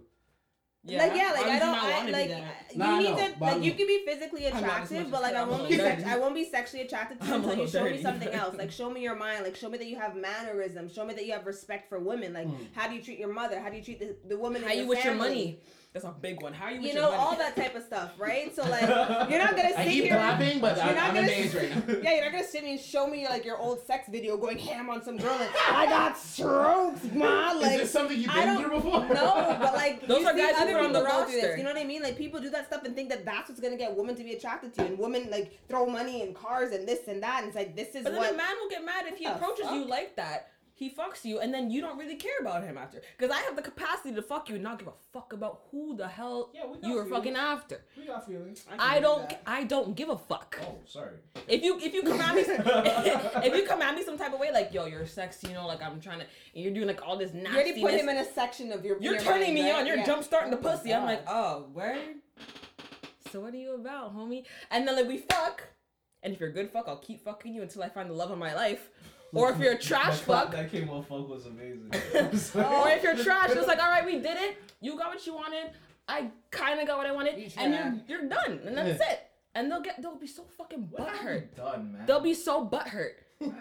Like yeah, like I don't I, like that? you Nah, need know, to like I'm- you can be physically I'm not as attractive, but like I won't be little sex- I won't be sexually attracted to you until you little show me something else. Like (laughs) show me your mind. Like show me that you have mannerisms. Show me that you have respect for women. Like Mm. how do you treat your mother? How do you treat the, the woman How in you your with your money? That's a big one. How are you You know all that type of stuff, right? So like (laughs) you're not gonna sit I keep here. clapping, but uh, You're I, not I'm gonna amazed right now. (laughs) Yeah, you're not gonna sit me and show me like your old sex video going ham on some girl and I got strokes, ma. Is this something you've been through before? no, but like (laughs) Those you are see guys who other put on the go through this. roster. You know what I mean? Like people do that stuff and think that that's what's gonna get women to be attracted to you, and women like throw money and cars and this and that, and it's like this is But then a man will get mad if he What the approaches you like that. He fucks you, and then you don't really care about him after. Because I have the capacity to fuck you and not give a fuck about who the hell Yeah, you were feelings. fucking after. We got feelings. can I do don't. that. I don't give a fuck. Oh, sorry. If you if you come at me (laughs) if you come at me some type of way like yo you're sexy you know like I'm trying to and you're doing like all this nasty. You already put him in a section of your. you're your turning mind, me right? on you're Yeah. jump starting the Oh pussy I'm like oh word so what are you about homie and then like we fuck and if you're a good fuck I'll keep fucking you until I find the love of my life or if you're a trash That clap fuck That came on fuck was amazing. (laughs) or if you're trash it's like all right we did it you got what you wanted I kind of got what I wanted You and you're you're done and that's it and they'll get they'll be so fucking What have you butthurt done, man? they'll be so butthurt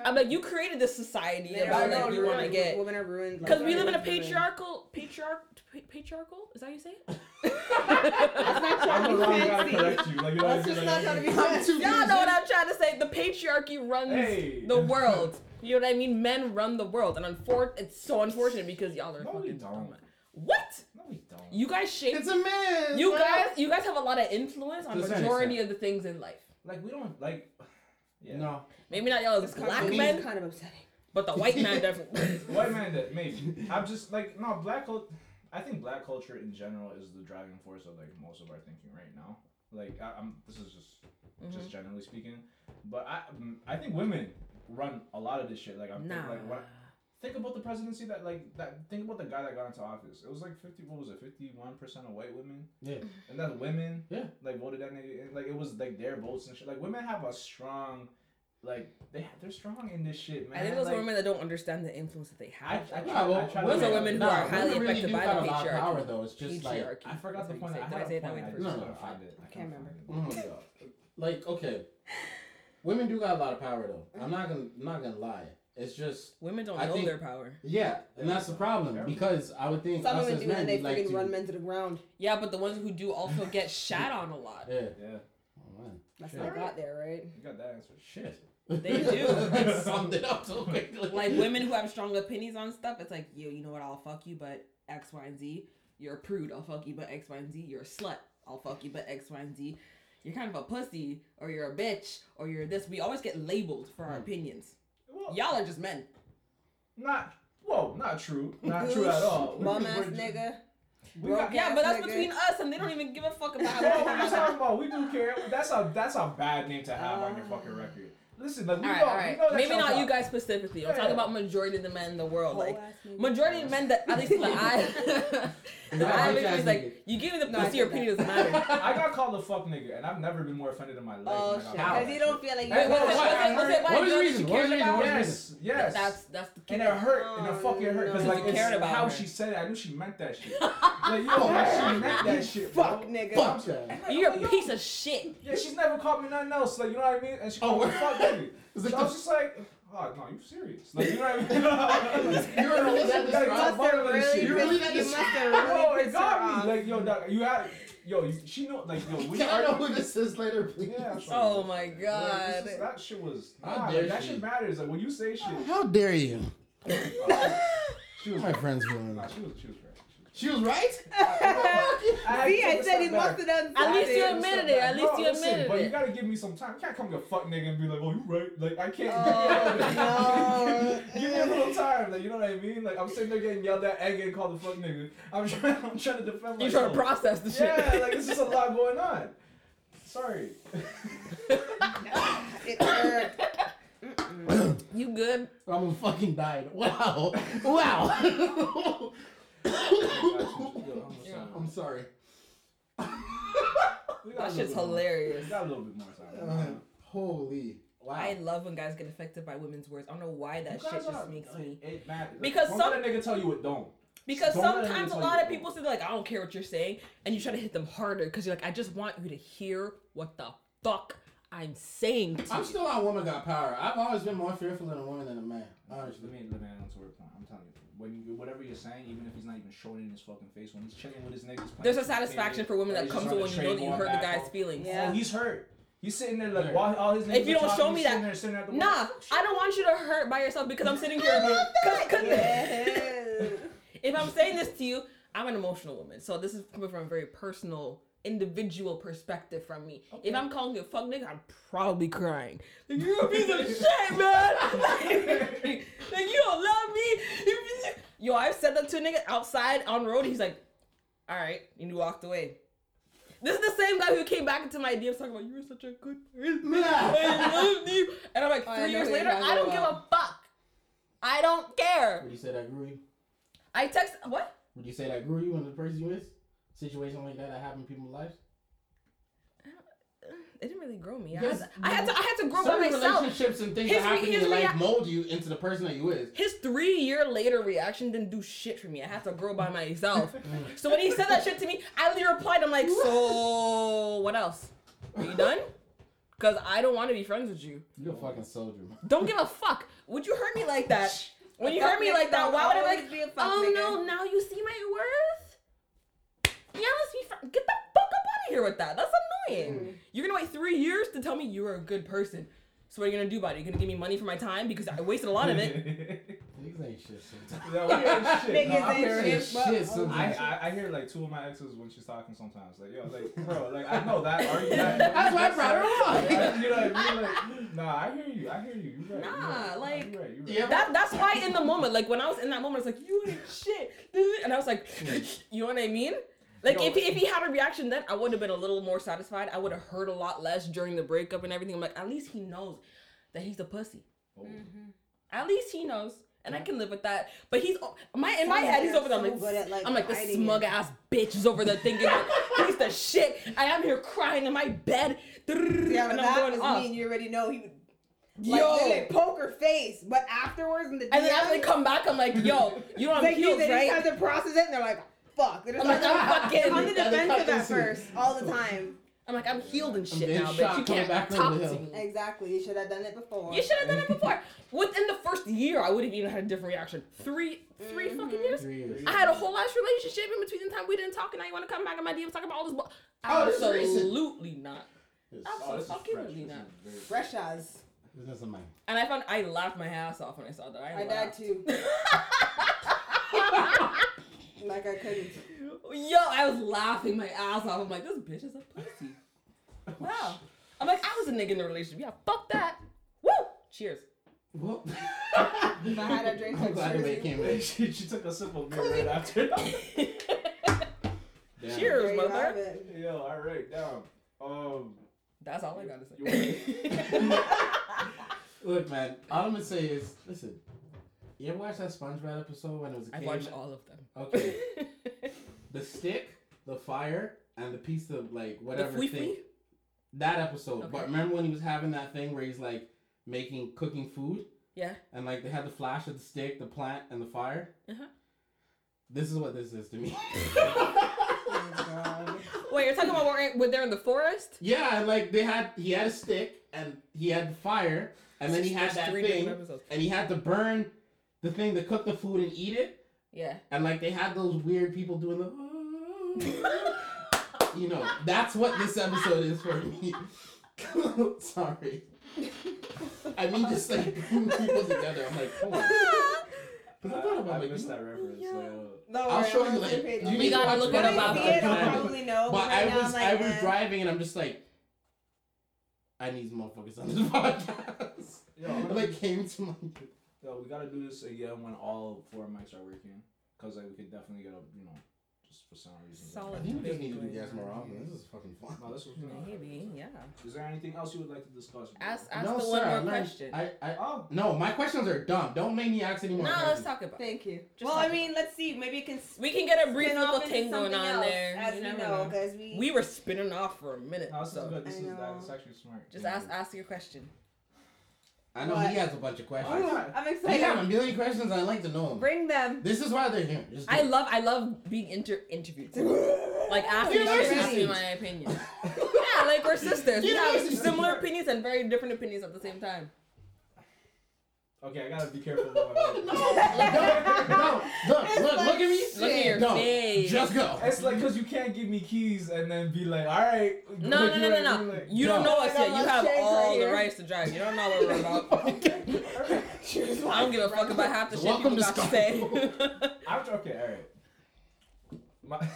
I'm like, you created this society They about are like no, you're want to get Women are ruined. because like, we live in a women. patriarchal, patriarch, patriarchal? Is that how you say it? (laughs) (laughs) That's not trying I'm to be wrong guy to fancy. Like, you know, That's just not trying to be I'm fancy. Y'all know what I'm trying to say. The patriarchy runs Hey. the world. You know what I mean? Men run the world, and unfor- it's so unfortunate because y'all are No, we fucking don't. dumb. What? No, we don't. You guys shape. It's a man. You bro. guys, you guys have a lot of influence on To a certain majority of the things in life. like we don't like. (sighs) Yeah. No. Maybe not y'all as This black conversation men, kind of upsetting. but the white man definitely. (laughs) White man that maybe. I'm just like no black culture. I think black culture in general is the driving force of like most of our thinking right now. Like I, I'm. This is just just mm-hmm. generally speaking, but I I think women run a lot of this shit. Like I'm think, Nah. like what. Think about the presidency that like that. Think about the guy that got into office. It was like fifty. What was it? Fifty one percent of white women. Yeah. And that's women. Yeah. Like voted that nigga. in. Like it was like their votes and shit. Like women have a strong, like they they're strong in this shit, man. I think those like, are women that don't understand the influence that they I, have. I, Nah, try, well, I try to those are women who nah, are highly really affected by the a lot of patriarchy. power, though. It's just like I forgot the point. I you had say. a Did I say it that point. way I the just first couldn't it. I Can't remember. find it. Mhm. like okay, women do got a lot of power though. I'm mm-hmm. not gonna I'm not gonna lie. It's just Women don't I know think- their power. yeah, and that's the problem because I would think Some us women as do men and they we like freaking to run men to the ground. Yeah, but the ones who do also get (laughs) shat on a lot. yeah. Yeah, Oh, man. That's Shit. how I got there, right? you got that answer. Shit. They (laughs) do. (laughs) Summed it up so quickly. Like women who have strong opinions on stuff, it's like, yo, you know what? I'll fuck you, but X, Y, and Z. You're a prude. I'll fuck you, but X, Y, and Z. You're a slut. I'll fuck you, but X, Y, and Z. You're kind of a pussy, or you're a bitch, or you're this. We always get labeled for our Hmm. opinions. Well, Y'all are just men. not. Whoa, not true. Not (laughs) true at all. Bum ass (laughs) We're- nigga. We got, Yeah, but that's nigga. between us, and they don't even give a fuck about Bro, what are you talking about? We do care. That's a that's a bad name to have on your Ah. fucking record. Listen, like we All right, know, all we know Maybe y'all not you guys specifically. I'm talking Yeah. about majority of the men in the world. Whole Like majority of men that at least that (laughs) I, Yeah, that I bitch ass literally nigga. like. You give me the No, I pussy, your said that. opinion doesn't matter. (laughs) I got called a fuck nigga, and I've never been more offended in my life. Oh shit! Because you don't feel like you. Hey, Was it, what- was what- it, was it by what was the reason? What was the reason? about? What was the Yes, yes. That's that's the key. and it hurt, and it Oh, fucking hurt, because like it's cared about how her. she said it. I knew she meant that shit. (laughs) like yo, like, she meant that shit. Fuck nigga. Fuck that. You're a piece of shit. Yeah, she's never called me nothing else. Like you know what I mean? And she Oh, called me fuck (laughs) nigga. So I was just like, oh no, you serious? Like you know what I mean? You really let this Like, drop? I'm must have fucking with this shit. You really pissed, let you this- must have Bro, really it got me. Like yo, dog, you had, yo, you, she know, like yo, we Can (laughs) I know argued- who this is later, please? Yeah, Oh my Like, god. is- that shit was. How Nah, dare like, that shit matters. Like when you say shit. How dare you? (laughs) She was. My friend's feeling Nah, she was. She was right. She was right? (laughs) I See, took I a said he step must back. have done At least you something. admitted it. At least No, you listen, admitted But you gotta give me some time. You can't come to fuck nigga and be like, oh, you right. Like, I can't. Oh, (laughs) give me a little time. Like, you know what I mean? Like, I'm sitting there getting yelled at and getting called a fuck nigga. I'm (laughs) trying, I'm trying to defend myself. You're myself. trying to process the shit. Yeah, like, there's just a lot going on. Sorry. It hurt. You good? I almost fucking died. Wow. Wow. I'm sorry. We got a That shit's hilarious. We got a little bit more time. Uh, holy. Wow. I love when guys get affected by women's words. I don't know why that shit just are- makes me. It matters. Because don't some- let a nigga tell you it don't. Because Don't let a nigga sometimes a lot of people say like, I don't care what you're saying, and you try to hit them harder because you're like, I just want you to hear what the fuck I'm saying to I'm you. still on woman got power. I've always been more fearful in a woman than a man. Honestly. Let me let me answer her point. I'm telling you, when you whatever you're saying, even if he's not even showing it in his fucking face, when he's chilling with his niggas, playing There's a satisfaction for women that he's comes to on when the you know that you going hurt the guy's home. feelings. Oh, yeah. Oh, he's hurt. He's sitting there like Right. while all his niggas If you are don't talking, show me that- sitting there, sitting at the Nah, window. I don't want you to hurt by yourself because I'm sitting here. (laughs) (laughs) Cause, 'cause Yeah. (laughs) if I'm saying this to you, I'm an emotional woman. So this is coming from a very personal, individual perspective from me. If I'm calling you a fuck nigga, I'm probably crying. Like, you're a piece of shit, man. (laughs) like, you don't love me. You piece Yo, I've said that to a nigga outside on road. He's like, all right, and he walked away. This is the same guy who came back into my DMs talking about you were such a good person. (laughs) I loved you. And I'm like, Oh, three years later, I don't give a fuck. I don't care. Would you say that grew you? I text what? Would you say that grew you in the person you is? Situation like that that happened in people's lives? It didn't really grow me. I, Yes, had to, I had to. I had to grow by myself. relationships and things His that happen in his your life mold you into the person that you is. His three year later reaction didn't do shit for me. I had to grow by myself. (laughs) (laughs) so when he said that shit to me, I literally replied. I'm like, so what else? Are you done? Because I don't want to be friends with you. You're a fucking soldier, man. Don't give a fuck. Would you hurt me like that? (laughs) When you hurt me like that, why would I be like, be a fuck oh nigga." no, now you see my worth? Get the fuck up out of here with that. That's annoying. Mm. You're gonna wait three years to tell me you are a good person. So what are you gonna do about it? You're gonna give me money for my time because I wasted a lot of it. (laughs) Niggas ain't shit sometimes. (laughs) Yeah, we ain't shit. No, I'm ain't shit, shit sometimes. I, I hear like two of my exes when she's talking sometimes. Like, yo, like, bro, like, I know that. Are you that? That's why I brought her on. Yeah, You're like, you're like, nah, I hear you. I hear you. You're right. you're Nah, right. like- you're right. You're right. Yeah, That that's why in the moment, like when I was in that moment, I was like, you ain't shit. (laughs) And I was like, you know what I mean? Like if he, if he had a reaction then, I would have been a little more satisfied. I would have heard a lot less during the breakup and everything. I'm like, at least he knows that he's a pussy. Oh. Mm-hmm. At least he knows. And I can live with that. But he's my in my head, he's over there. I'm So like, good at, like, I'm like this hiding smug it. ass bitch is over there thinking like (laughs) he's the shit. I am here crying in my bed. Yeah, and but I'm that going was off. me, and you already know he would. Like, Yo. literally poker face, but afterwards in the And then DM, after they come back, I'm like, yo, you (laughs) know I'm like you, healed, they right? just have to process it, and they're like, fuck. They're just I'm like, like, I'm fucking. on the They cut defensive at first, all the time. I'm like, I'm healed and shit then now, shot bitch. You can't back talk to me. Exactly. You should have done it before. You should have done it before. Within the first year, I would have even had a different reaction. Three, 3 Mm-hmm. fucking years. Three years. I had a whole ass relationship in between the time we didn't talk, and now you want to come back in my DMs talking about all this. Bu- Oh, this is recent. Absolutely not. This Oh, this. Absolutely This not. is very- Fresh as. this is mine. And I found I laughed my ass off when I saw that. I, I died too. (laughs) like I couldn't. Yo, I was laughing my ass off. I'm like, this bitch is a pussy. Wow. I'm like, I was a nigga in the relationship. Yeah, fuck that. Woo! Cheers. Well, If I had a drink, I'm I'd glad cheers they you. came in. (laughs) she, she took a sip of beer right (laughs) after. (laughs) Damn. Cheers. Mother. have it. Yo, all right, down. Um, That's all I gotta say. Look, man. All I'm gonna say is, listen. You ever watch that SpongeBob episode when it was a I've watched all of them. Okay. (laughs) The stick, the fire, and the piece of like whatever thing. That episode. Okay. But remember when he was having that thing where he's like making cooking food? Yeah. And like they had the flash of the stick, the plant, and the fire? Uh-huh. This is what this is to me. Oh, my God. Wait, you're talking about where, when they're in the forest? yeah, like they had he had a stick and he had the fire and then he had that thing and he had to burn the thing to cook the food and eat it. Yeah. And like they had those weird people doing the (laughs) you know, that's what this episode is for me. (laughs) Sorry. I mean just like (laughs) bring people together. I'm like, oh my But I thought about I like, missed that reference. Yeah. Like, uh, No, I'll show you on later. page. You We gotta look When it I up see it, I'll probably know. But right I now was I'm like, I was eh. driving and I'm just like I need some motherfuckers on this podcast. yo, I'm like came to my yo, we gotta do this again when all four mics are working, cause like we could definitely get a, you know, just for some reason. I Solid. think we just need to do gas more often. This is fucking fun. No, this was. Maybe, yeah. Is there anything else you would like to discuss? Ask, ask no, the sir, one I more learned- question. I, I, Oh, no, my questions are dumb. Don't make me ask any No, more let's talk about. Thank you. Just well, I mean, let's see. Maybe it can. We can get a brief little thing going on else, there. As You we know, know. because we. We were spinning off for a minute, no, this is good. This I is that. It's actually smart. just Yeah. ask ask your question. I know What? he has a bunch of questions. Ooh, I- I'm They excited. have a million questions. I like to know them. Bring them. This is why they're here. Just I it. love I love being inter interviewed. (laughs) Like asking You're me, asking my opinion. (laughs) yeah, like we're sisters. We You're have similar opinions and very different opinions at the same time. Okay, I gotta be careful. About my (laughs) no, no, look, It's look, like look at me. Look at your no, face. just go. It's like because you can't give me keys and then be like, all right. No, no, no, no, no. You don't know us yet. You have shades all right the rights to drive. You don't know what we're (laughs) about. I don't give a fuck about half the shit Welcome people to got to say. (laughs) I'm okay. All right. My,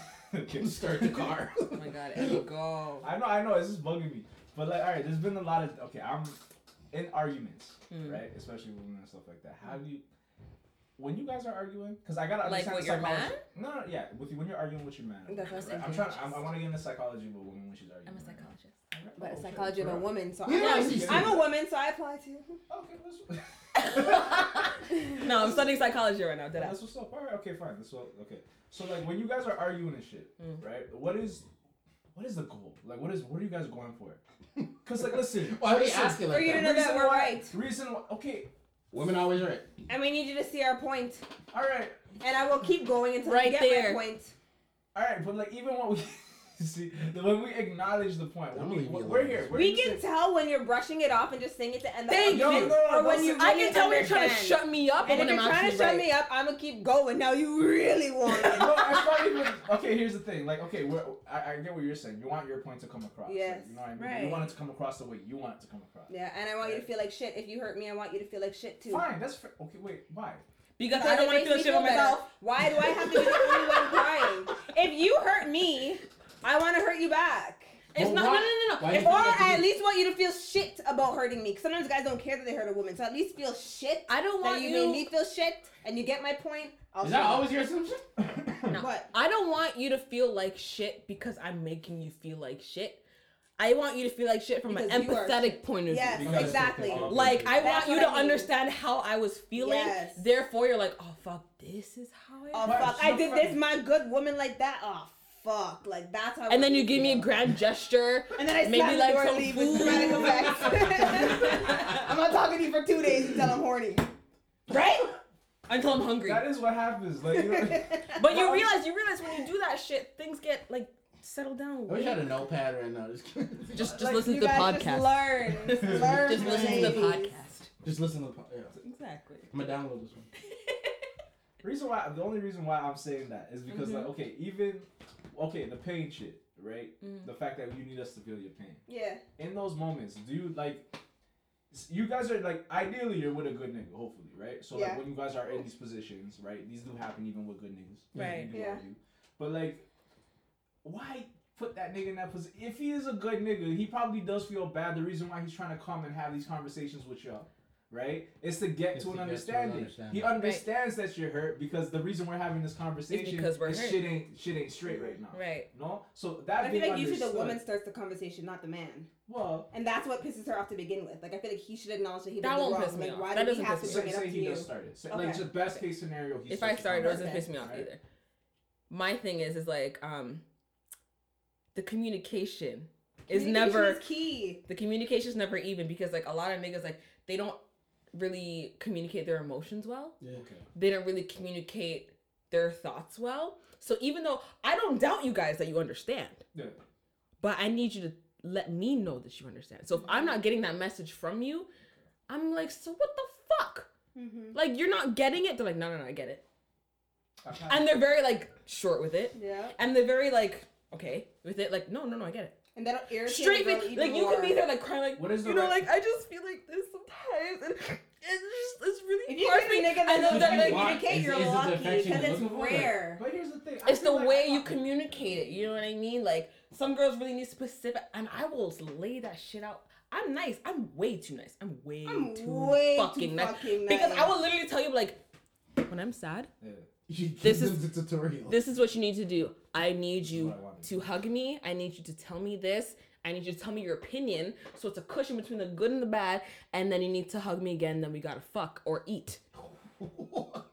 okay. Start the car. oh my god, and go. I know, I know. It's just bugging me. But like, all right, there's been a lot of okay. I'm in arguments, Hmm. right? Especially women and stuff like that. How do you? When you guys are arguing, because I gotta Like understand with the your psychology. No, no, yeah. With you, when you're arguing with your man. That's what right? I'm I'm trying. I'm, I want to get into psychology of a woman when she's arguing. I'm a right psychologist. But Oh, the shit, psychology of a woman, so Yeah, I'm, I see I'm a woman, so I apply to. (laughs) Okay, (laughs) No, I'm studying psychology right now. Did I? that's what's up. All right, okay, fine. That's what. Okay, so like when you guys are arguing and shit, Mm. right? What is, what is the goal? Like, what is, what are you guys going for? (laughs) Cause like, listen. Why are you listen, asking For like you to that? know that reason we're why- right. Reason why? Okay, Women always right. And we need you to see our point. all right, And I will keep going until Right you get there. my point. all right. But like, even what we, (laughs) (laughs) See, when we acknowledge the point, when I'm we, gonna leave you we're here. We're We can same- tell when you're brushing it off and just saying it to end the Thank you. No, no, or when you say- I can tell when you're trying to shut me up, And when if I'm you're trying to shut right. me up, I'm gonna keep going. Now you really (laughs) want it. no, it's not even. Okay, here's the thing. Like, okay, we're, I, I get what you're saying. You want your point to come across. like, Yes. you know what I mean? Right. You want it to come across the way you want it to come across. Yeah, and I want you to feel like shit. If you hurt me, I want you to feel like shit too. Fine, that's fair. Okay, wait, why? Because, Because I don't want to feel me shit about myself. Why do I have to be the only one crying? (laughs) If you hurt me, I want to hurt you back. It's not. why- No, no, no, no. If Or I at least want you to feel shit about hurting me. Because sometimes guys don't care that they hurt a woman. So at least feel shit I don't that want you, you. made me feel shit. And you get my point. I'll Is that always your assumption? (coughs) What? (coughs) I don't want you to feel like shit because I'm making you feel like shit. I want you to feel like shit from Because an you are empathetic point of Yes, view. Because- exactly. Like I That's want you to I mean. understand how I was feeling. Yes. Therefore, you're like, oh fuck, this is how I. Oh fuck! I did this, my good woman like that. Oh fuck! Like that's how. I and then you give me a grand gesture. And then I maybe slam like the some and leave with food. dramatic (laughs) effects. I'm not talking to you for two days until I'm horny. Right? until I'm hungry. that is what happens. Like, you know, (laughs) But you realize, you realize when you do that shit, things get like settled down. I wish I had a notepad right now. Just, (laughs) Just, just Like, listen to the podcast. Just learn. learn Just listen to the podcast. just listen to the podcast. yeah. Exactly. I'm gonna download this one. Reason why the only reason why I'm saying that is because Mhm. like okay, even okay, the pain shit, right? Mm. The fact that you need us to feel your pain. Yeah. In those moments, do you like you guys are like ideally you're with a good nigga, hopefully, right? So Yeah. like when you guys are in these positions, right? These do happen even with good niggas. Right. Yeah. argue. But like why put that nigga in that position? If he is a good nigga, he probably does feel bad. The reason why he's trying to come and have these conversations with y'all, right? It's to get Is to to an get to an understanding. understanding. He understands that you're hurt because the reason we're having this conversation because we're is hurt. shit ain't shit ain't straight right now. Right. No, so But that I feel being like usually the woman starts the conversation, not the man. Well, And that's what pisses her off to begin with. Like I feel like he should acknowledge that he did That won't wrong. piss me like off. why That did he doesn't have piss to me bring it say up to he you? does start it. So, Okay. Like just best case scenario. He If I starts the started, it doesn't piss me off Alright. either. My thing is, is like, um, the communication is Communication never is key. the communication is never even because like a lot of niggas like they don't really communicate their emotions well. Yeah. Okay. They don't really communicate their thoughts well. So even though I don't doubt you guys that you understand, Yeah. but I need you to let me know that you understand. So if I'm not getting that message from you, I'm like, so what the fuck? Mm-hmm. Like you're not getting it. They're like, no, no, no, I get it. Okay. And they're very like short with it, Yeah. and they're very like okay with it. Like no, no, no, I get it. And that'll irritate Straight the girl even Like you more. can be there like crying like What is the you know right- like I just feel like this sometimes, and it's just it's really If you hard get for a me. nigga that And then knows they're how to like, communicate, is- you're is lucky because it's looking for? rare. But here's the thing. I it's the like way I- you communicate it. You know what I mean? Like some girls really need specific, and I will lay that shit out. I'm nice. I'm way too nice. I'm way I'm too way fucking too nice. fucking Because. I will literally tell you like, when I'm sad, Yeah. (laughs) This is- the tutorial. this is what you need to do. I need you what I wanted. To hug me. I need you to tell me this. I need you to tell me your opinion. So it's a cushion between the good and the bad. And then you need to hug me again. Then we gotta fuck or eat. (laughs)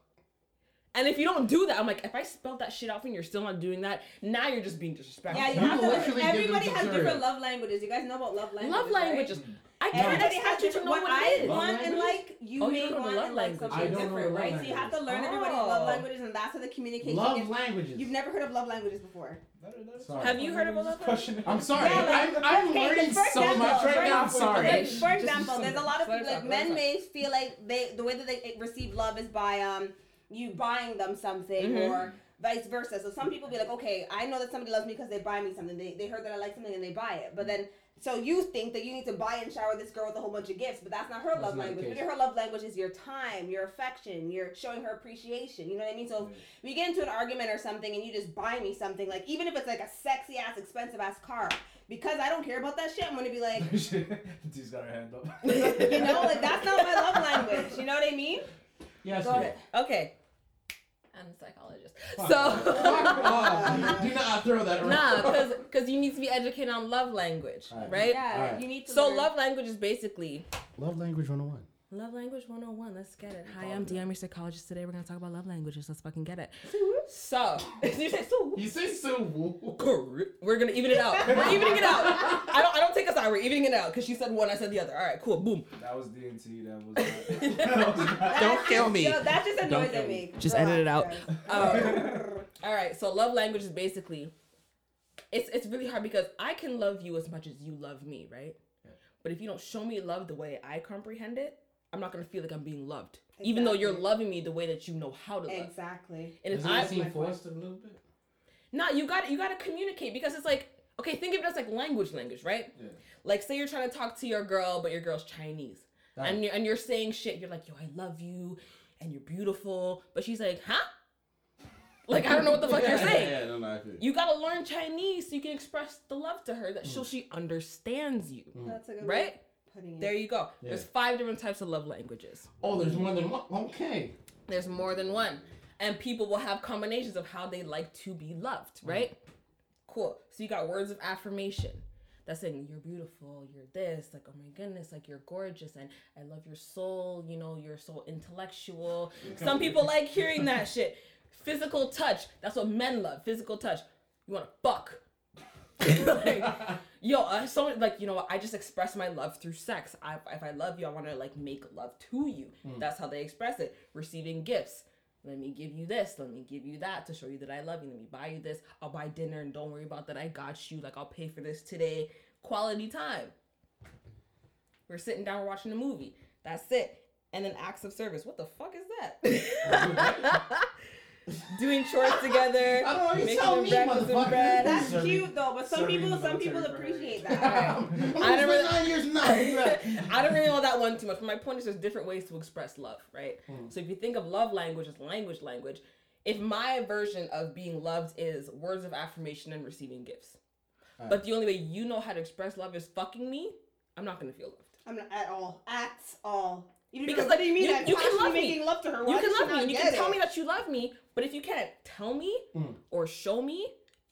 And if you don't do that, I'm like, if I spelled that shit out for you, you're still not doing that. Now you're just being disrespectful. Yeah, you You have to. literally give them Everybody has tutorial. different love languages. You guys know about love languages. love right? languages. I can't Everybody has expect you to know What what I it is. Want and like, you Oh, may don't want love and like something I don't know different, love right? So you have to language. learn everybody's love Oh. languages, and that's how the communication. Love gets- languages. You've never heard of love languages before. Sorry. Have you heard of a love Question. I'm sorry. Yeah, like, I'm, I'm okay, learning so example, much right now. I'm sorry. Like, for example, there's a lot of people, like talk, let us men may feel like they the way that they receive love is by um you buying them something Mhm. or vice versa. So some people be like, okay, I know that somebody loves me because they buy me something. They, they heard that I like something and they buy it. But then so you think that you need to buy and shower this girl with a whole bunch of gifts, but that's not her That's love not language. case. Maybe her love language is your time, your affection, you're showing her appreciation. You know what I mean? So if we get into an argument or something and you just buy me something, like even if it's like a sexy ass, expensive ass car, because I don't care about that shit, I'm gonna be like, (laughs) she's got her hand up. (laughs) you know, like that's not my love language. You know what I mean? Yes. Go ahead. Okay. I'm a psychologist. Fuck So. off. Fuck off. Do not throw that around. Nah, because because you need to be educated on love language, Alright. right? Yeah, Alright. you need to. So learn. love language is basically Love language 101. Love language 101. Let's get it. Hi, I'm Dion, your psychologist. Today we're gonna talk about love languages. Let's fucking get it. So (laughs) you say so. You say so. Correct. We're gonna even it out. We're (laughs) evening it out. I don't. I don't take a side. We're evening it out because she said one, I said the other. All right, cool. Boom. That was DNT. That was. Not, that was not- Don't kill me. Yo, that's just a Don't noise I kill me. make. Just edit it out. Um, (laughs) all right. So love language is basically it's it's really hard because I can love you as much as you love me, right? But if you don't show me love the way I comprehend it, I'm not gonna feel like I'm being loved, even though you're loving me the way that you know how to love. Exactly. And if Doesn't I seem my point. forced a little bit? Nah, you got you got to communicate because it's like okay, think of it as like language, language, right? Yeah. Like say you're trying to talk to your girl, but your girl's Chinese, Right. and you're and you're saying shit. You're like, yo, I love you, and you're beautiful, but she's like, huh? Like I don't know what the fuck you're (laughs) saying. Yeah, no, no, I feel you. You gotta learn Chinese so you can express the love to her that so she understands you, mm. That's a good right? of putting it. There you go. There's five different types of love languages. Oh, there's more than one. Okay. There's more than one. And people will have combinations of how they like to be loved, mm. right? Cool. So you got words of affirmation. That's saying you're beautiful, you're this, like oh my goodness, like you're gorgeous and I love your soul, you know, you're so intellectual. Some people like hearing that shit. Physical touch. That's what men love. Physical touch. You want to fuck. (laughs) like, (laughs) yo, uh, so like you know, I just express my love through sex. I, if I love you, I want to like make love to you. That's how they express it. Receiving gifts. Let me give you this. Let me give you that to show you that I love you. Let me buy you this. I'll buy dinner and don't worry about that. I got you. Like I'll pay for this today. Quality time. We're sitting down, we're watching a movie. That's it. And then acts of service. What the fuck is that? (laughs) Doing chores together. (laughs) I don't know, making tell me, breakfast and bread. That's Serving- cute though, but some people, some people appreciate parade. that. (laughs) I (laughs) never- I nine years now. I don't really know that one too much. But my point is, there's different ways to express love, right? Hmm. So if you think of love language as language, language, if my version of being loved is words of affirmation and receiving gifts, Alright. but the only way you know how to express love is fucking me, I'm not gonna feel loved. I'm not at all, at all. Even Because, because like, what do you mean? you- I'm you can constantly love me. making love to her. you can love me and you can tell it? me that you love me, but if you can't tell me Mm. or show me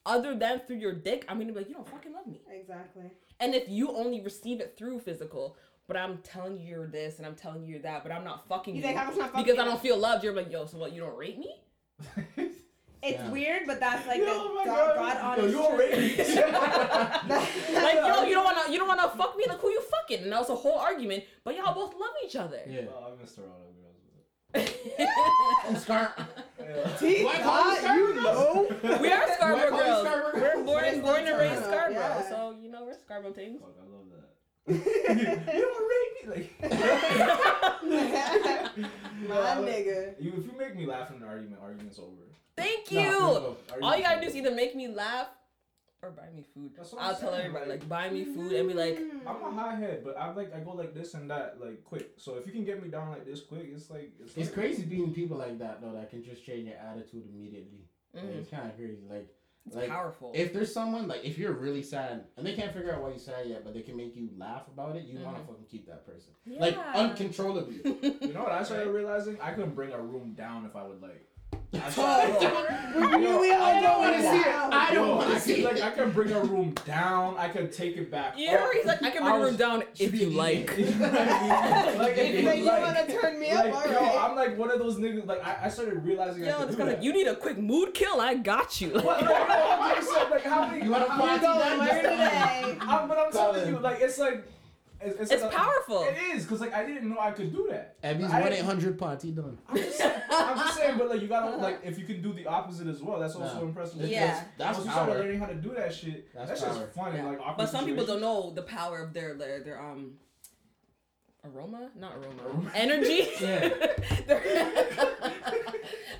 other than through your dick, I'm gonna be like, you don't fucking love me. Exactly. And if you only receive it through physical, but I'm telling you you're this and I'm telling you you're that, but I'm not fucking You you think I was not fucking because I don't feel loved, you're like, yo, so what? You don't rate me? (laughs) It's Yeah. weird, but that's like the Oh God, God. God Yo, honest you truth. already- (laughs) Like, yo, you don't wanna, you don't wanna fuck me. Like, who you fucking? And that was a whole argument. But y'all both love each other. Yeah. Oh, I missed her all over. Scar. See, Why call God, you know. we are Scarborough Why call you girls. Scarborough? We're born, Raised born and raised Scarborough, Scarborough, yeah. so you know we're Scarborough things. Fuck, I love that. (laughs) (laughs) you don't rate me like. My nigga. You, if you make me laugh in an argument, argument's over. Thank No, you. no, no. All you gotta do is either make me laugh or buy me food. That's what I'm I'll tell saying, everybody like- like buy me food and be like, I'm a high head, but I like I go like this and that like quick. So if you can get me down like this quick, it's like it's, It's like, crazy being people like that though that can just change your attitude immediately. Like, Mhm. it's kind of crazy. Like, it's like powerful. if there's someone like if you're really sad and they can't figure out why you're sad yet, but they can make you laugh about it, you want to fucking keep that person yeah. like uncontrollably. You know what I started (laughs) realizing? I couldn't bring a room down if I would like. I We really all I don't wanna see it. I don't wanna see it. Like I can bring a room down. I can take it back. You know, up. he's like, I can bring a room down (laughs) (laughs) if you like. You know what I mean? like if You you like. want to turn me like, up? All yo, right. I'm like one of those niggas. Like I, I started realizing I Yo, could this do guy's that. like, you need a quick mood kill? I got you. What? Like, no, I'm just saying, like how many? You wanna how party many- that? Learn today. I'm, but I'm telling you, like it's like. It's, it's, It's like powerful. It is, cause like I didn't know I could do that. Ebby's I one didn't- eight hundred party done. I'm just, saying, I'm just saying, but like you gotta (laughs) like if you can do the opposite as well, that's also No. impressive. Yeah. that's, Once you power. start learning how to do that shit, That's that's, just fun Yeah. like But some people don't know the power of their their, their um aroma, not aroma, aroma. energy. (laughs) Yeah. (laughs)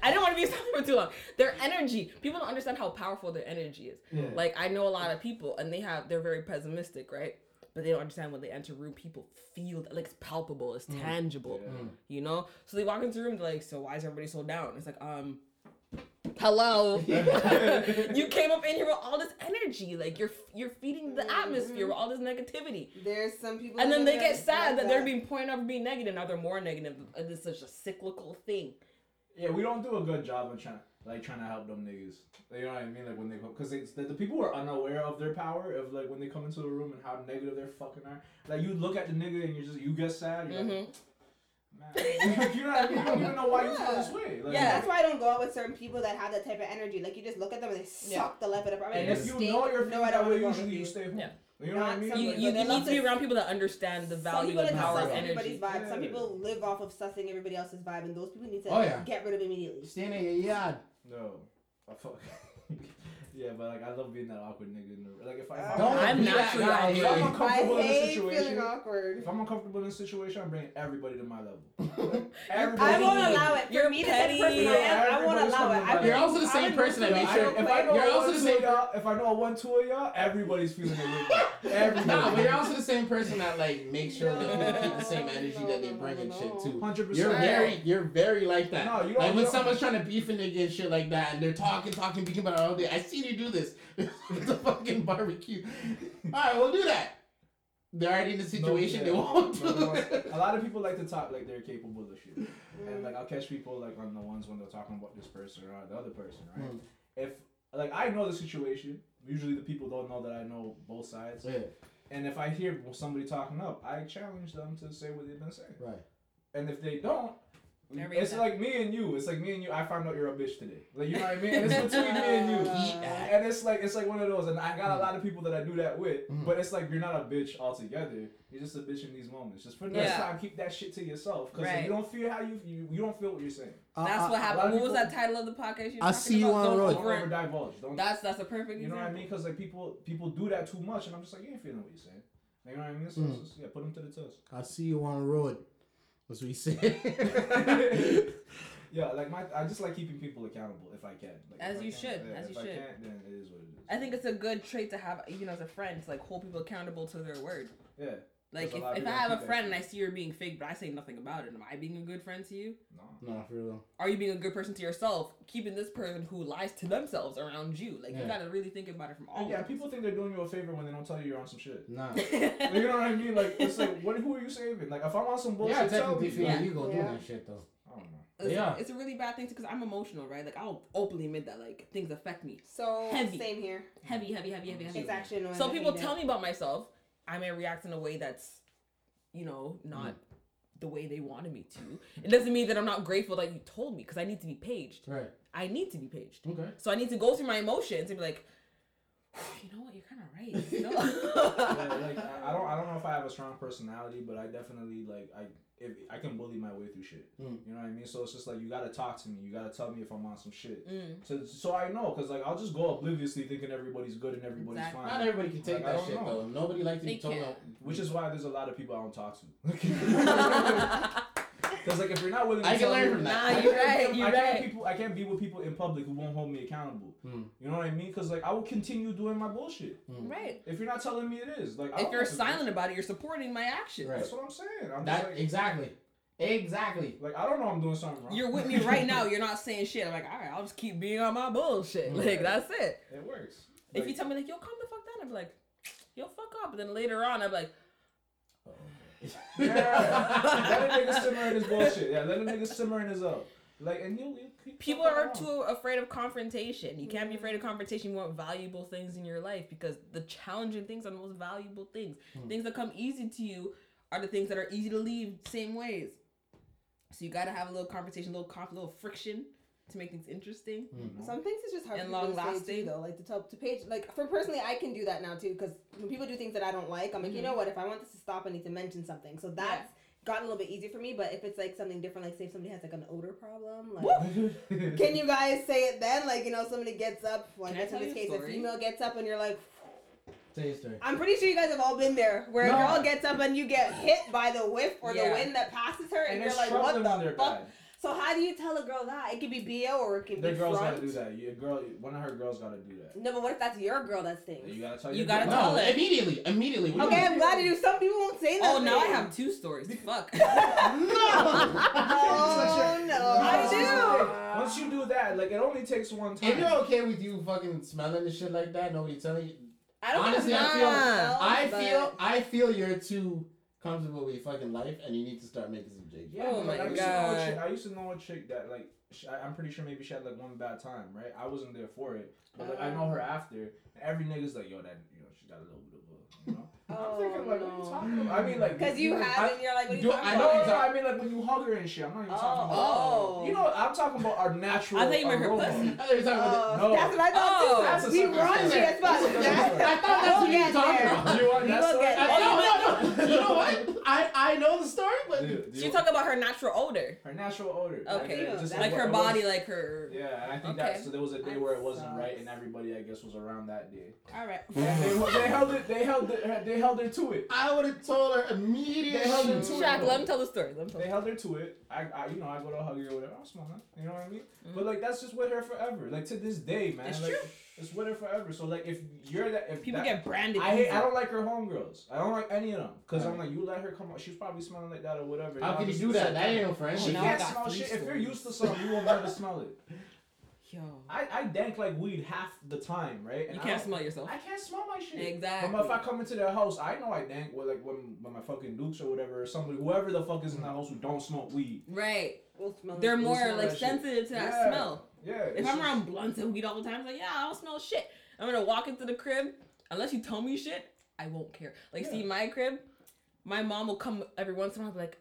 I don't want to be silent for too long. Their energy. People don't understand how powerful their energy is. Yeah. Like I know a lot of people, and they have they're very pessimistic, right? But they don't understand when they enter a room, people feel like it's palpable, it's tangible, Yeah. Mm. you know. So they walk into the room, they're like, "So why is everybody so down?" It's like, um, hello, (laughs) you came up in here with all this energy, like you're you're feeding the atmosphere with all this negativity, There's some people. and then they get sad like that they're being pointed out for being negative. Now they're more negative. negative, and it's such a cyclical thing. Yeah, we don't do a good job of trying like trying to help them niggas. You know what I mean? Like when they come, because it's the, the people who are unaware of their power of like when they come into the room and how negative their fucking are. Like you look at the nigga and you just you get sad. You're hmm like, man, (laughs) you know what I mean? You don't even know why you feel this way. Like, Yeah. That's why I don't go out with certain people that have that type of energy. Like you just look at them and they suck Yeah. the life out of them. And if you know you're feeling no, I that don't way, want to go usually with you you. stay home. Yeah. You know what I mean? some You, Like, you, they you need to be around people that understand the value people and power suss of everybody's energy. vibe. Some people live off of sussing everybody else's vibe, and those people need to Oh, yeah. get rid of immediately. Staying in your yard. No. I fuck. (laughs) yeah, Yeah, but like I love being that awkward nigga. In the, like if I, if Don't I'm be that naturally guy. awkward. If I'm I uncomfortable in a hate situation, feeling awkward. if I'm uncomfortable in a situation, I'm bringing everybody to my level. (laughs) I won't allow it. For You're me, the person I petty. am, I won't allow it. I You're also the same would person that move makes sure- If I know You're also one, the same- of y'all, if I know a one, two of y'all, everybody's feeling it. (laughs) Everybody. No, but you're also the same person that like makes sure that people keep the same energy that they bring and shit too. Hundred percent. You're very, you're very like that. No, you don't- like when someone's trying to beef a nigga and shit like that, and they're talking, talking, beefing about it all day. I seen you do this (laughs) with the fucking barbecue. All right, we'll do that. They're already in the situation. No, they won't No, do no, it. A lot of people like to talk like they're capable of shit, and like I'll catch people like on the ones when they're talking about this person or the other person, right? Mm. If like I know the situation, usually the people don't know that I know both sides, Yeah, and if I hear somebody talking up, I challenge them to say what they've been saying, right. and if they don't. Every It's time. like me and you. It's like me and you. I found out you're a bitch today. Like you know what I mean. And it's (laughs) between me and you. Eat. And it's like it's like one of those, and I got a lot of people that I do that with, Mhm. but it's like you're not a bitch altogether. You're just a bitch in these moments. Just for next Yeah. time, keep that shit to yourself, because Right. you don't feel how you, you you don't feel what you're saying. That's what happened. of What was people- that title of the podcast? You were I talking see you about? on Don't road. Don't over- over divulge. Don't. That's that's a perfect you know what I mean? Because like people people do that too much, and I'm just like, you ain't feeling what you're saying. You know what I mean? So, Mm. it's just- yeah, put them to the test. I see you on the road. That's we he said. (laughs) (laughs) Yeah, like my I just like keeping people accountable if I can. Like, As if I you can- should, yeah, as if you I should. can't, then it is what it is. I think it's a good trait to have, even as a friend, to like hold people accountable to their word. Yeah. Like if, if I have a friend and I see you're being fake, but I say nothing about it, am I being a good friend to you? No. no, for real. Are you being a good person to yourself, keeping this person who lies to themselves around you? Like you gotta really think about it from all. And yeah, people think they're doing you a favor when they don't tell you you're on some shit. Nah. Like, (laughs) you know what I mean? Like it's like, what? Who are you saving? Like if I'm on some bullshit, yeah, tell technically, feel Yeah. you go Yeah. doing that shit though. I don't know. It's, Yeah. it's a really bad thing to because I'm emotional, right? Like I'll openly admit that like things affect me. So Heavy. same here. Heavy, heavy, heavy, heavy, mm-hmm. heavy. It's actually annoying. So people tell me about myself, I may react in a way that's, you know, not mm. the way they wanted me to. It doesn't mean that I'm not grateful that you told me because I need to be paged. Right. I need to be paged. Okay. So I need to go through my emotions and be like, you know what, you're kind of right. You (laughs) know? Yeah, like I, I don't, I don't know if I have a strong personality, but I definitely like I, if I can bully my way through shit. Mm. You know what I mean? So it's just like you gotta talk to me. You gotta tell me if I'm on some shit. Mm. So, so I know, cause like I'll just go obliviously thinking everybody's good and everybody's Exactly. Not everybody can take Like, that shit know. though. Nobody likes to be told. Which is why there's a lot of people I don't talk to. (laughs) (laughs) Cause like if you're not willing, to I can tell learn me- from that. Nah, I you're can't right, be- you're I can't right. People, I can't be with people in public who won't hold me accountable. Hmm. You know what I mean? Cause like I will continue doing my bullshit. right. If you're not telling me it is, like If don't you're want to- silent about it, you're supporting my action. Right. That's what I'm saying. I'm just That like, exactly. Exactly. like I don't know I'm doing something wrong. You're with me right now. (laughs) You're not saying shit. I'm like, all right, I'll just keep being on my bullshit. Like Right. that's it. It works. If Like, you tell me like, yo, calm the fuck down, I'm like, yo, fuck up. And then later on, I'm like, yeah, (laughs) let a nigga simmer in his bullshit. Yeah, let a nigga simmer in his up. Like, and you'll, you'll keep people are around. too afraid of confrontation. You can't be mm. afraid of confrontation. You want valuable things in your life because the challenging things are the most valuable things. Mm. Things that come easy to you are the things that are easy to leave same ways. So you gotta have a little confrontation, a little conf, a little friction to make things interesting. Some things it's just hard And to say long-lasting. though. Like to tell to page, like for personally, I can do that now too. Because when people do things that I don't like, I'm like, you Mhm. know what? If I want this to stop, I need to mention something. So that's gotten a little bit easier for me. But if it's like something different, like say if somebody has like an odor problem, like (laughs) can you guys say it then? Like you know, somebody gets up. like I Can I guess in this you a case, a female gets up, and you're like. Say your story. I'm pretty sure you guys have all been there, where No. a girl gets up and you get hit by the whiff or Yeah. the wind that passes her, and, and you're like, "What the fuck?" bad. So how do you tell a girl that? It could be BO or it could The be The girls front. gotta do that. You, a girl, one of her girls gotta do that. No, but what if that's your girl that's stings? You gotta tell You your gotta girl. tell No, it. immediately, immediately. What do Okay, I'm glad you do. Some people won't say that. Oh, now I have two stories. Fuck. (laughs) no. Oh no! I do. Once you do that, like it only takes one time. If you're okay with you fucking smelling and shit like that, nobody telling you. I don't Honestly, I feel, Nah. I but- feel, I feel you're too comfortable with your fucking life, and you need to start making some changes. Yeah, Oh but, like, my I used To know a God. chick, I used to know a chick that like sh I, I'm pretty sure maybe she had like one bad time, right? I wasn't there for it, but like I uh-huh. know her after, every nigga's like, yo, that you know she got a little bit of a, you know. (laughs) I'm thinking like, what are you Oh, talking about? I mean like Because you I- have it, and you're like, what are you do- talking I I know know, about? I mean like when you hug her and shit. I'm not even oh, talking about. Oh, You know, I'm talking about our natural. I thought you meant her pussy. I thought you about Oh, No. that's what I thought Oh, too. that's a we separate raunchy as fuck. That's a separate the- I thought that's what you were talking about. You want that story? get oh, no, no, no, know, (laughs) you know what? I I know the story, but Dude, She talk about her natural odor. her natural odor. Okay, it just like it her was- body, like her. Yeah, and I think Okay. that so there was a day That where it wasn't right, and everybody I guess was around that day. All right. And they, they held it. They held it. They held her to it. I would have told her immediately. They held her to it. Shaq, let him tell the story. Let him tell. They held her to it. I, I, you know, I go to hug her or whatever. I'm small, man. You know what I mean? Mhm. But like that's just with her forever. Like to this day, man. It's like, true. It's with her forever. So like if you're that, if People that, get branded. I hate. I don't like her homegirls. I don't like any of them. Cause I'm like, you let her come. out. She's probably smelling like that or whatever. How can you do that? That ain't no friend. She now I can't got smell three shit. If you're used to something, you will never smell it. (laughs) Yo, I, I dank like weed half the time, right? And you can't smell yourself. I can't smell my shit. Exactly. But if I come into their house, I know I dank with like when, when my fucking dukes or whatever, or somebody, whoever the fuck is in the house who don't smoke weed. Right. We'll smell They're it. We'll more smell like that shit. sensitive to that Yeah. smell. Yeah. If I'm just- around blunts and weed all the time, like, yeah, I don't smell shit. I'm gonna walk into the crib, unless you tell me shit, I won't care. Like, see, my crib, my mom will come every once in a while, be like,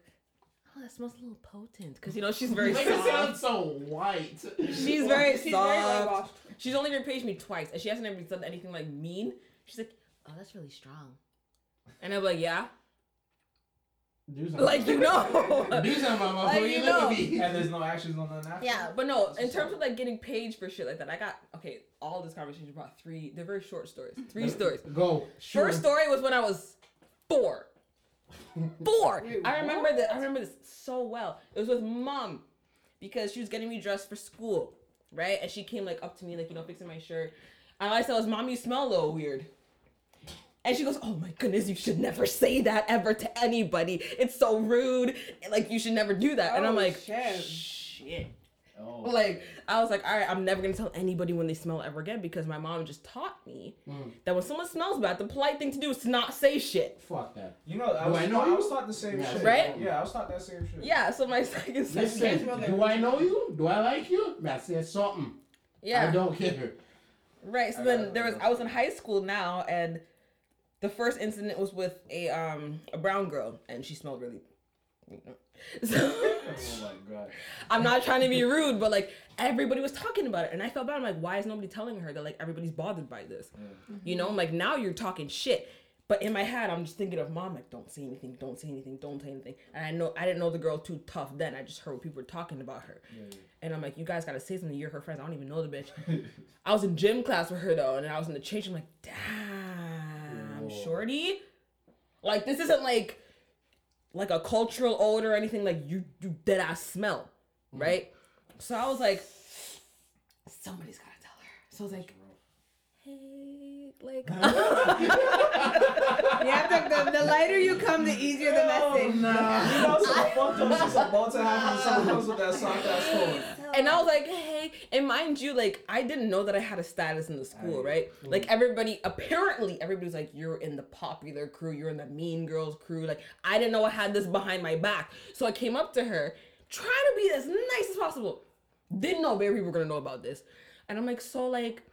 oh, that smells a little potent, because you know she's very (laughs) Make it sound so white. She's very She's very soft. whitewashed. She's only repaged me twice, and she hasn't ever done anything like mean. She's like, oh, that's really strong, and I'm like, yeah, Do something. like you know. Do something, mama. Like, you you know. me. and there's no actions on the after. Yeah, but no, in terms of like getting paid for shit like that, I got okay. All this conversation about three. They're very short stories. Mm-hmm. Three stories. Go. Sure. First story was when I was four. (laughs) Four. Wait, I remember that. I remember this so well. It was with mom because she was getting me dressed for school, right? And she came like up to me, like you know, fixing my shirt. And I said, "Was mom, you smell a little weird." And she goes, "Oh my goodness, you should never say that ever to anybody. It's so rude. Like you should never do that." and I'm Oh, like, shit. "Shit." Oh. Like I was like, all right, I'm never gonna tell anybody when they smell ever again because my mom just taught me Mm. that when someone smells bad, the polite thing to do is to not say shit. Fuck that. You know, I Do was, I know I was taught the same Yeah. shit. Right? Yeah, I was taught that same shit. Yeah. So my (laughs) second Listen, second, do I know you? Do I like you? I said something. Yeah. I don't care. right. So I then there was I was in high school now, and the first incident was with a um a brown girl, and she smelled really. (laughs) So Oh my god. I'm not trying to be rude, but like everybody was talking about it, and I felt bad. I'm like, why is nobody telling her that like everybody's bothered by this? You know, I'm like now you're talking shit. But in my head, I'm just thinking of mom, like, don't say anything, don't say anything, don't say anything. And I know I didn't know the girl too tough then. I just heard what people were talking about her. Yeah, yeah. And I'm like, you guys gotta say something. You're her friends. I don't even know the bitch. I was in gym class with her though, and I was in the change. I'm like, damn, Whoa. Shorty. Like this isn't like like a cultural odor or anything. Like you you dead ass smell, mm. right? So I was like, somebody's gotta tell her. So I was like, hey, like. (laughs) You have to, the, the lighter you come, the easier the message. You know, some fucked up shit's about to happen. Someone comes with that soft ass tone. And I was like, hey, and mind you, like, I didn't know that I had a status in the school, right? Mm-hmm. Like, everybody, apparently, everybody's like, you're in the popular crew, you're in the mean girls crew. Like, I didn't know I had this behind my back. So I came up to her, trying to be as nice as possible. Didn't know very people were gonna know about this. And I'm like, so, like,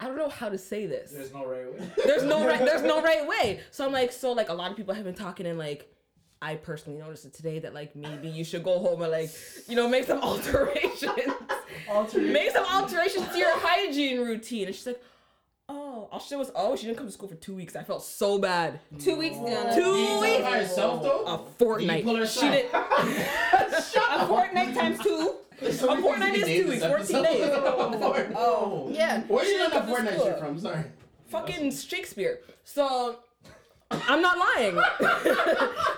I don't know how to say this. There's no right way. There's no (laughs) right there's no right way. So I'm like, so like a lot of people have been talking and like I personally noticed it today that like maybe you should go home and like, you know, make some (laughs) alterations. Alternate. make some alterations to your hygiene routine. And she's like, Oh, all she was oh, she didn't come to school for two weeks. I felt so bad. Two weeks down. Two Did you tell weeks. by herself though? A Did you fortnight. pull her She aside? did (laughs) A fortnight times two. So a fortnight things is two weeks, 14 days. (laughs) Oh. Yeah. Where she you didn't get come the to fortnight school. shit from? Sorry. fucking Shakespeare. So I'm not lying. (laughs)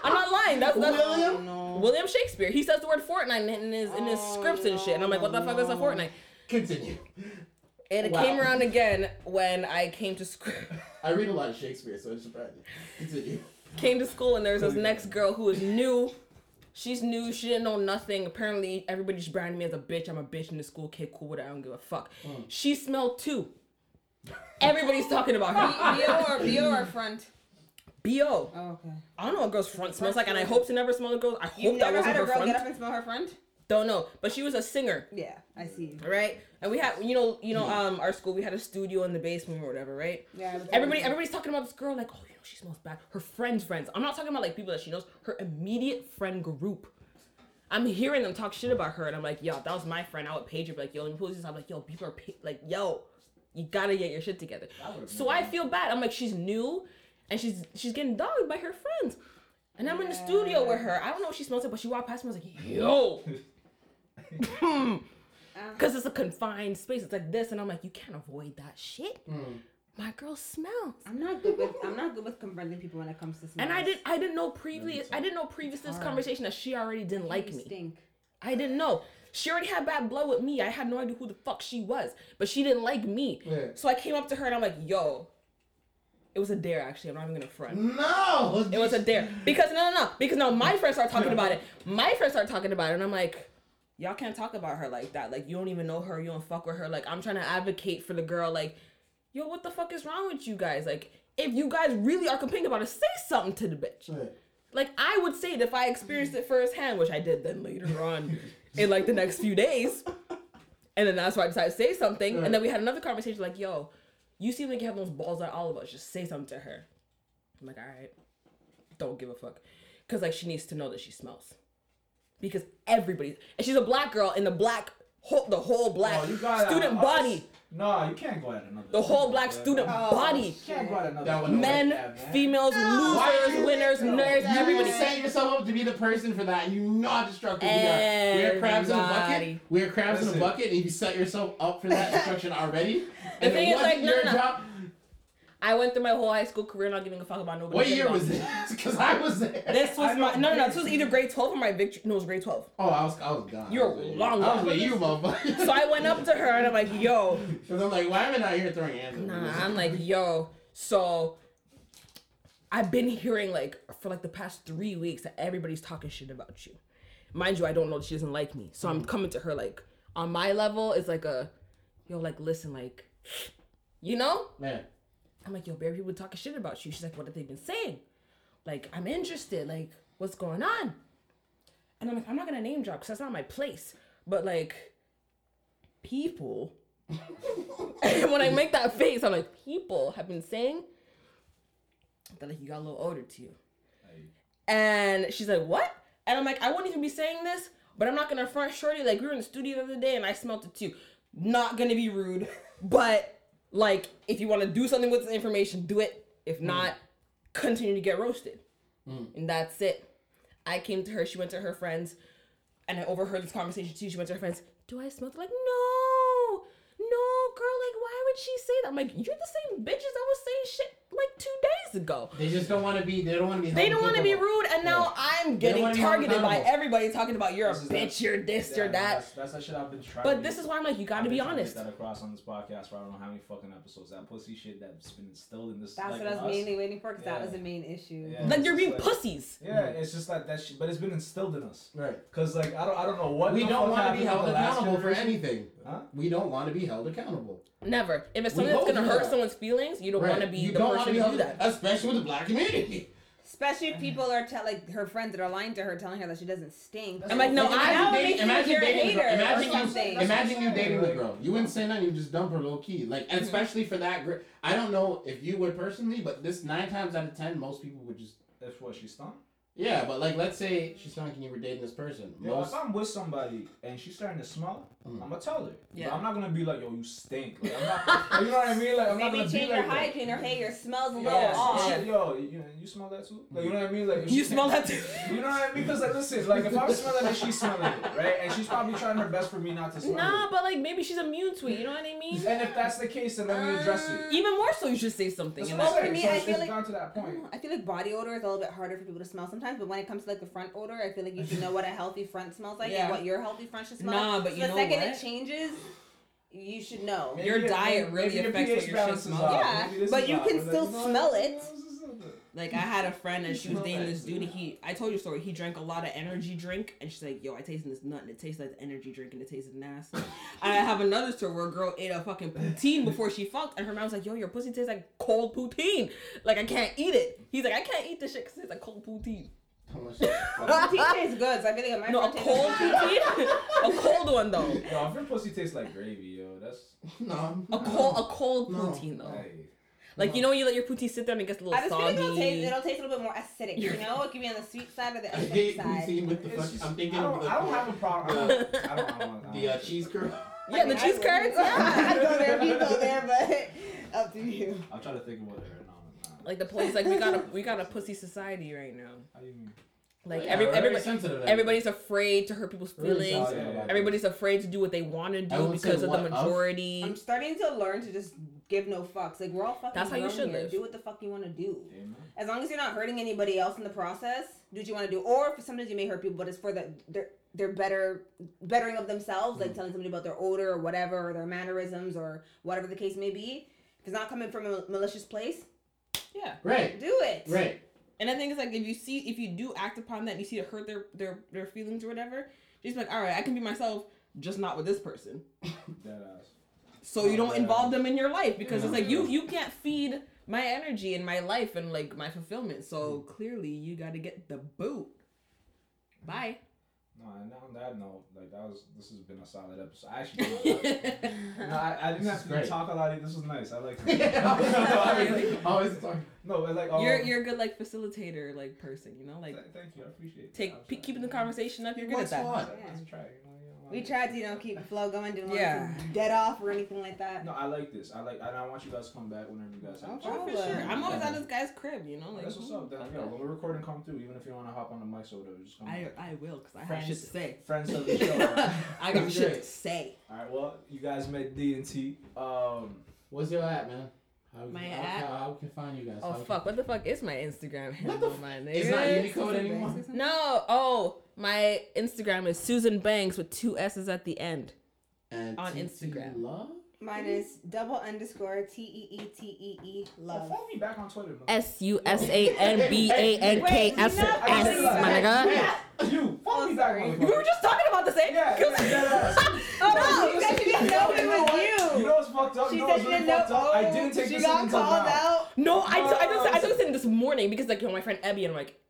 I'm not lying. That's that's William? William Shakespeare. He says the word fortnight in his in his scripts and shit. And I'm like, what the fuck is a fortnight? Continue. And it Wow. came around again when I came to school. (laughs) I read a lot of Shakespeare, so it's surprising. Continue. came to school and there was this next girl who was new. She's new. She didn't know nothing. Apparently, everybody just branded me as a bitch. I'm a bitch in the school. Okay, cool. Whatever. I don't give a fuck. Mm. She smelled too. Everybody's talking about her. BO or BO or front? Bo. Oh, okay. I don't know what girl's front smells like, and I hope to never smell a girl. I You hope that never wasn't had a her girl front. get up and smell her front? Don't know, but she was a singer, Yeah, I see. right? And we had, you know, you know, um, our school we had a studio in the basement or whatever, right? Yeah. Everybody, everybody's talking about this girl, like, oh, you know, she smells bad. Her friends' friends. I'm not talking about like people that she knows. Her immediate friend group. I'm hearing them talk shit about her, and I'm like, yo, that was my friend. I would page her, be like, yo, let me pull this. I'm like, yo, people are pa- like, yo, you gotta get your shit together. So I feel bad. I'm like, she's new. And she's she's getting dogged by her friends. And I'm in the studio with her. I don't know if she smells it, but she walked past me. I was like, "Yo," (laughs) uh. because it's a confined space. It's like this, and I'm like, "You can't avoid that shit." My girl smells. I'm not good with I'm not good with confronting people when it comes to smells. And I didn't I didn't know previous I didn't know previous to this conversation that she already didn't like You me. Stink. I didn't know. She already had bad blood with me. I had no idea who the fuck she was. But she didn't like me. Yeah. So I came up to her and I'm like, yo. It was a dare actually. I'm not even gonna front. No. It was a dare. Because no no no. Because no, my friends start talking about it. My friends start talking about it and I'm like, y'all can't talk about her like that. Like you don't even know her, you don't fuck with her. Like I'm trying to advocate for the girl, like, yo, what the fuck is wrong with you guys? Like, if you guys really are complaining about it, say something to the bitch. Right. Like I would say it if I experienced it firsthand, which I did then later on in like the next few days. And then that's why I decided to say something. And then we had another conversation like, yo, you seem like you have those balls at all of us. Just say something to her. I'm like, all right. Don't give a fuck. Cause like she needs to know that she smells. Because everybody and she's a black girl in the black whole the whole black Oh, you got student us. body. No, you can't go at another. The whole black student Oh, body. You can't go at another. That Men, Yeah, man. females, Why losers, you- winners, nerds, You everybody. set yourself up to be the person for that. You know how destructive we are. We are crabs in a bucket. We are crabs in a bucket, and you set yourself up for that destruction already. The and thing is, like, no, your no, no. job- I went through my whole high school career not giving a fuck about nobody. What year was this? (laughs) Because I was there. This was my no no no. This was either grade twelve or my victory. No, it was grade twelve. Oh, I was, I was gone. You're I was with you. long I was with you, motherfucker. So I went up to her and I'm like, yo, (laughs) Because I'm like, why am I not here throwing hands? nah. I'm like, yo. So I've been hearing like for like the past three weeks that everybody's talking shit about you. Mind you, I don't know that she doesn't like me. So I'm mm. coming to her like on my level. It's like a, yo, like listen, like, you know. Man, I'm like, yo, baby, people talking shit about you. She's like, what have they been saying? Like, I'm interested. Like, what's going on? And I'm like, I'm not gonna name drop because that's not my place. But like, people. (laughs) when I make that face, I'm like, people have been saying that like you got a little older to you. And she's like, what? And I'm like, I wouldn't even be saying this, but I'm not gonna front shorty. Like we were in the studio the other day and I smelt it too. Not gonna be rude, (laughs) but like if you want to do something with this information, do it. If mm. not, continue to get roasted. Mm. And that's it. I came to her, she went to her friends, and I overheard this conversation too. She went to her friends, Do I smell? Like, No, no, girl, like, why would she say that? I'm like, You're the same bitches that was saying shit like two days ago. they just don't want to be. They don't want to be. They don't want to be rude, and now I'm getting wanna be held targeted by everybody talking about you're a This is bitch, that- you're this, Yeah, you're that. That's, that's that shit I've been trying. But to- this is why I'm like, you gotta be been to honest. Get that across on this podcast for I don't know how many fucking episodes. That pussy shit that's been instilled in this. That's like, what I was us. mainly waiting for because that was the main issue. Yeah. Like you're being like- pussies. Yeah, it's just like that shit, but it's been instilled in us. Right. Cause like I don't, I don't know what. We don't want to be held with the last accountable for anything. We don't want to be held accountable. Never. If it's We something that's gonna hurt that. someone's feelings, you don't Right. want to be you the person be to do that. especially with the black community. Especially if people are telling like her friends that are lying to her, telling her that she doesn't stink. I'm like, no, Like, I That would imagine make dating, you imagine you're a dating, a girl- hater imagine you, something. imagine you dating what the girl. You wouldn't say nothing. You just dump her low key. Like, and especially for that girl. I don't know if you would personally, but this nine times out of ten, most people would just. If what she stunk. Yeah, but like, let's say she's thinking you were dating this person. Yo, Most, if I'm with somebody and she's starting to smell, Mm. I'm gonna tell her. Yeah. But I'm not gonna be like, yo, you stink. Like, I'm not, (laughs) you know what I mean? Like, I'm not Maybe gonna change be your like that. hygiene or hey, your smells a little Yeah, off. Yeah, yo, you, you smell that too? Like, you know what I mean? Like, (laughs) You smell that too. (laughs) You know what I mean? Because like, listen, like if I'm smelling it, she's smelling it, right? And she's probably trying her best for me not to smell it. Nah, it. but like maybe she's immune to it. You know what I mean? And if that's the case, then let me address it. Even more so, you should say something. That's in what I'm saying. So I feel like- gone to that I point. I feel like body odor is a little bit harder for people to smell sometimes, but when it comes to like the front odor, I feel like you should know what a healthy front smells like Yeah. and what your healthy front should smell Nah, like. but so you the know second what? it changes, you should know. Maybe Your it- diet maybe- really maybe your affects what pH your shit smells. off. Yeah, but you can still smell what? it. Like I had a friend and she was Smell dating this dude. too. He, I told you a story. He drank a lot of energy drink, and she's like, "Yo, I tasted this nut, and it tastes like energy drink, and it tasted nasty." (laughs) and I have another story where a girl ate a fucking poutine before she fucked, and her mom was like, "Yo, your pussy tastes like cold poutine. Like I can't eat it." He's like, "I can't eat this shit because it's tastes like cold poutine." how (laughs) Poutine tastes good, so I feel like my No, a front tastes cold poutine, (laughs) a cold one though. Yo, if your pussy tastes like gravy, yo, that's no, A cold, a cold No. poutine though. hey. Like you know, when you let your poutine sit there and it gets a little I just feel like it'll taste, it'll taste a little bit more acidic, you know? It could be on the sweet side or the I acidic hate side. poutine with the It's fuck. just- I'm thinking I don't, the, I don't have a problem. I don't, I don't, I don't, I don't the uh, cheese curl. Yeah, the I cheese would- curds. I Yeah. go there, you go there, but (laughs) up to you. I'm trying to think of what right now. Nah. Like the police, like we got a we got a pussy society right now. How do you mean? Like Yeah, every everybody, sensitive to everybody's afraid to hurt people's Really feelings. sensitive about Everybody's afraid to do what they want to do I wouldn't say because of the what of. majority. I'm starting to learn to just give no fucks. Like we're all fucking. That's how you should here. live. Do what the fuck you want to do. Amen. As long as you're not hurting anybody else in the process, do what you want to do. Or for sometimes you may hurt people, but it's for the their their better bettering of themselves, Mm. like telling somebody about their odor or whatever, or their mannerisms or whatever the case may be. If it's not coming from a malicious place, yeah. Right. do it. Right. And I think it's like if you see if you do act upon that and you see it hurt their their their feelings or whatever, just like, all right, I can be myself, just not with this person. (laughs) Dead ass. So you don't yeah. involve them in your life because it's like you you can't feed my energy and my life and like my fulfillment. So clearly you got to get the boot. Bye. No, and on that note, like that was this has been a solid episode. I actually did not- (laughs) no, I, I didn't This have to great. talk a lot. This was nice. I like it. (laughs) (laughs) Always talking. no, but like um, You're you're a good like facilitator like person, you know, like th- thank you. I appreciate it. take I was pe- keeping the conversation up. You're good at What's that. fun? I was trying, you know, you know, We tried to, you know, keep the flow going, didn't want Yeah. it to dead off or anything like that. No, I like this. I like, and I want you guys to come back whenever you guys have. Oh. Oh, for Well, sure. I'm always yeah. at this guy's crib, you know. Like That's what's up. Then, fuck yeah, that. when we're recording, come through. Even if you want to hop on the mics or whatever, just come. I I will because I have shit to say. Friends of the (laughs) show. All I got shit to say. All right. Well, you guys met Dee and Tee. Um, What's your app, man? How, My how, at? How, how can find you guys? Oh How fuck! What the fuck is my Instagram What handle, the f- my It's not? Unicode anymore. No. Oh, my Instagram is Susan Banks with two S's at the end. And On Instagram. Love? Mine is double underscore T E E T E E oh, love. follow me back on Twitter. man. S U S A N B A N K S Wait, S, you're not- my nigga. You follow me back. sorry. motherfucker. We were just talking about the same. Yeah, yeah, dead. (laughs) Oh no, you guys Listen, didn't know it you was you. You know what's fucked up? She you know said what's she really didn't know. fucked up? I didn't take she got called out. No, I took I took I took this in this morning because like you know my friend Ebby and I'm like Ebby,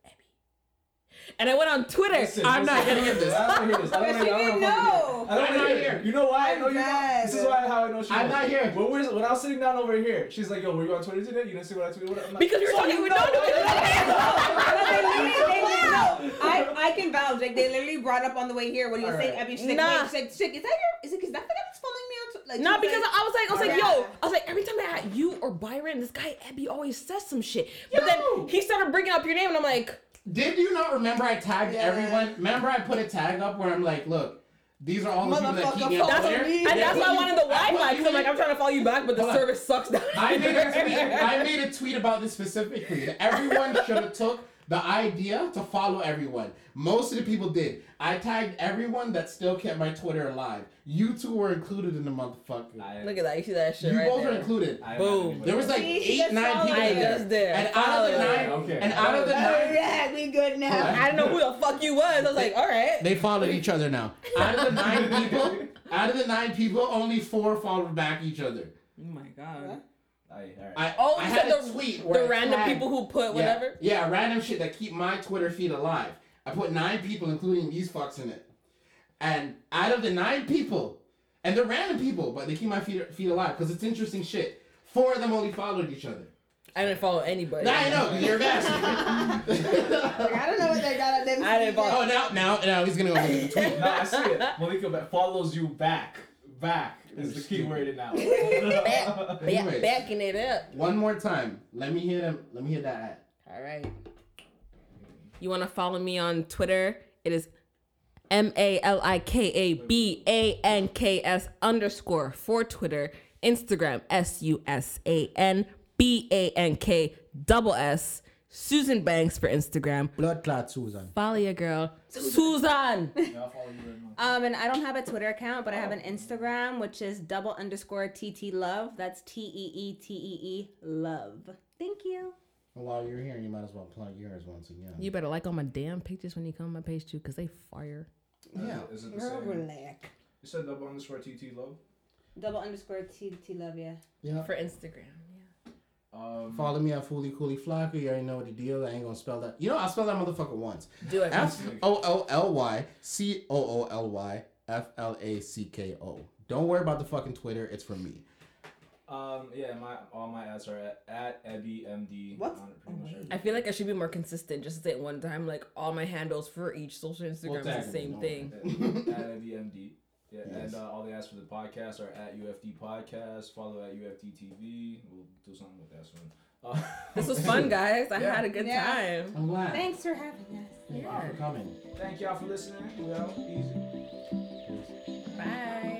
and I went on Twitter. Listen, I'm not listen, gonna get this. I don't wanna hear this. I don't But wanna- I don't didn't wanna fucking know. I don't I'm not hear here. You know why? I know I'm you know. dead. This is why how I know she I'm not here. When, we're, when I was sitting down over here, she's like, "Yo, were you on Twitter today? You didn't see what I tweeted." I'm like, Because we were "So talking you with know no, no, No, they literally- they literally- no, I, I can vouch. Like they literally brought up on the way here when he was saying right. Ebby. She's like, Nah. wait, she's like, chick, is that your? Is it? Is that the guy that's following me on? Tw- Like, Nah, she was because like- I was like, I was like, Yeah. yo, I was like, every time I had you or Byron, this guy Ebby always says some shit. But Yo! then he started bringing up your name, and I'm like, Did you not remember I tagged Yeah. everyone? Remember I put a tag up where I'm like, look, these are all the people that keep me Motherfucker, that's Twitter. what, and Yeah, that's put why I wanted the I put Wi-Fi because I'm like, I'm trying to follow you back, but the Hold on. service sucks down I made a tweet. I made a tweet about this specifically. That everyone should have took the idea to follow everyone. Most of the people did. I tagged everyone that still kept my Twitter alive. You two were included in the motherfucker. I- Look at that, you see that shit you right both were included. I- Boom. There was like See, eight, nine people I in there. just did. And out of the Follow. nine, Okay. and out of the All nine, right, we good now. I didn't know who the fuck you was. I was like, all right. they followed each other now. Out of the nine (laughs) people, out of the nine people, only four followed back each other. Oh my god. Aye, alright. I, Oh, I had said a the- tweet where The I random tagged- people who put yeah, whatever. Yeah, random shit that keep my Twitter feed alive. I put nine people, including these fucks in it. And out of the nine people, and they're random people, but they keep my feed, feed alive because it's interesting shit. Four of them only followed each other. I didn't follow anybody. Now I know you're a Like. (laughs) I don't know what they got at them. I didn't follow- oh, now, now, now he's gonna go look at the tweet. no, I see it. Malika follows you back. Back is the key word now. (laughs) Back, back, Anyways. backing it up. One more time. Let me hear them. Let me hear that. ad. All right. You want to follow me on Twitter? It is M A L I K A B A N K S underscore for Twitter. Instagram S U S A N B A N K double S. Susan Banks for Instagram. Blood clot Susan. Follow your girl, Susan. (laughs) Yeah, I'll follow you. Um, and I don't have a Twitter account, but I have an Instagram, which is double underscore TT love. That's T E E T E E love. Thank you. Well, while you're here, you might as well plug yours once again. You better like all my damn pictures when you come on my page too, cause they fire. Yeah. Is it the Girl, same? relax. You said double underscore TT love? Double underscore TT love, yeah. Yeah. For Instagram. Um, Follow me at Fooly Cooly Flacko. You already know the deal. I ain't gonna spell that. You know, I'll spell that motherfucker once. Do it. F O O L Y C O O L Y F L A C K O. Don't worry about the fucking Twitter. It's for me. Um, yeah, my all my ads are at, at Ebby MD. What? on pretty much everything. I feel like I should be more consistent. Just say it one time, like all my handles for each social Instagram tag is the same no thing. at Ebby MD. Yeah, Yes. and uh, all the ads for the podcast are at UFD Podcast. Follow at UFD TV. We'll do something with that soon. Uh, (laughs) This was fun, guys. I Yeah. had a good Yeah. time. I'm glad. Thanks for having us. Thank you for coming. Thank y'all for listening. We out. Easy. Bye.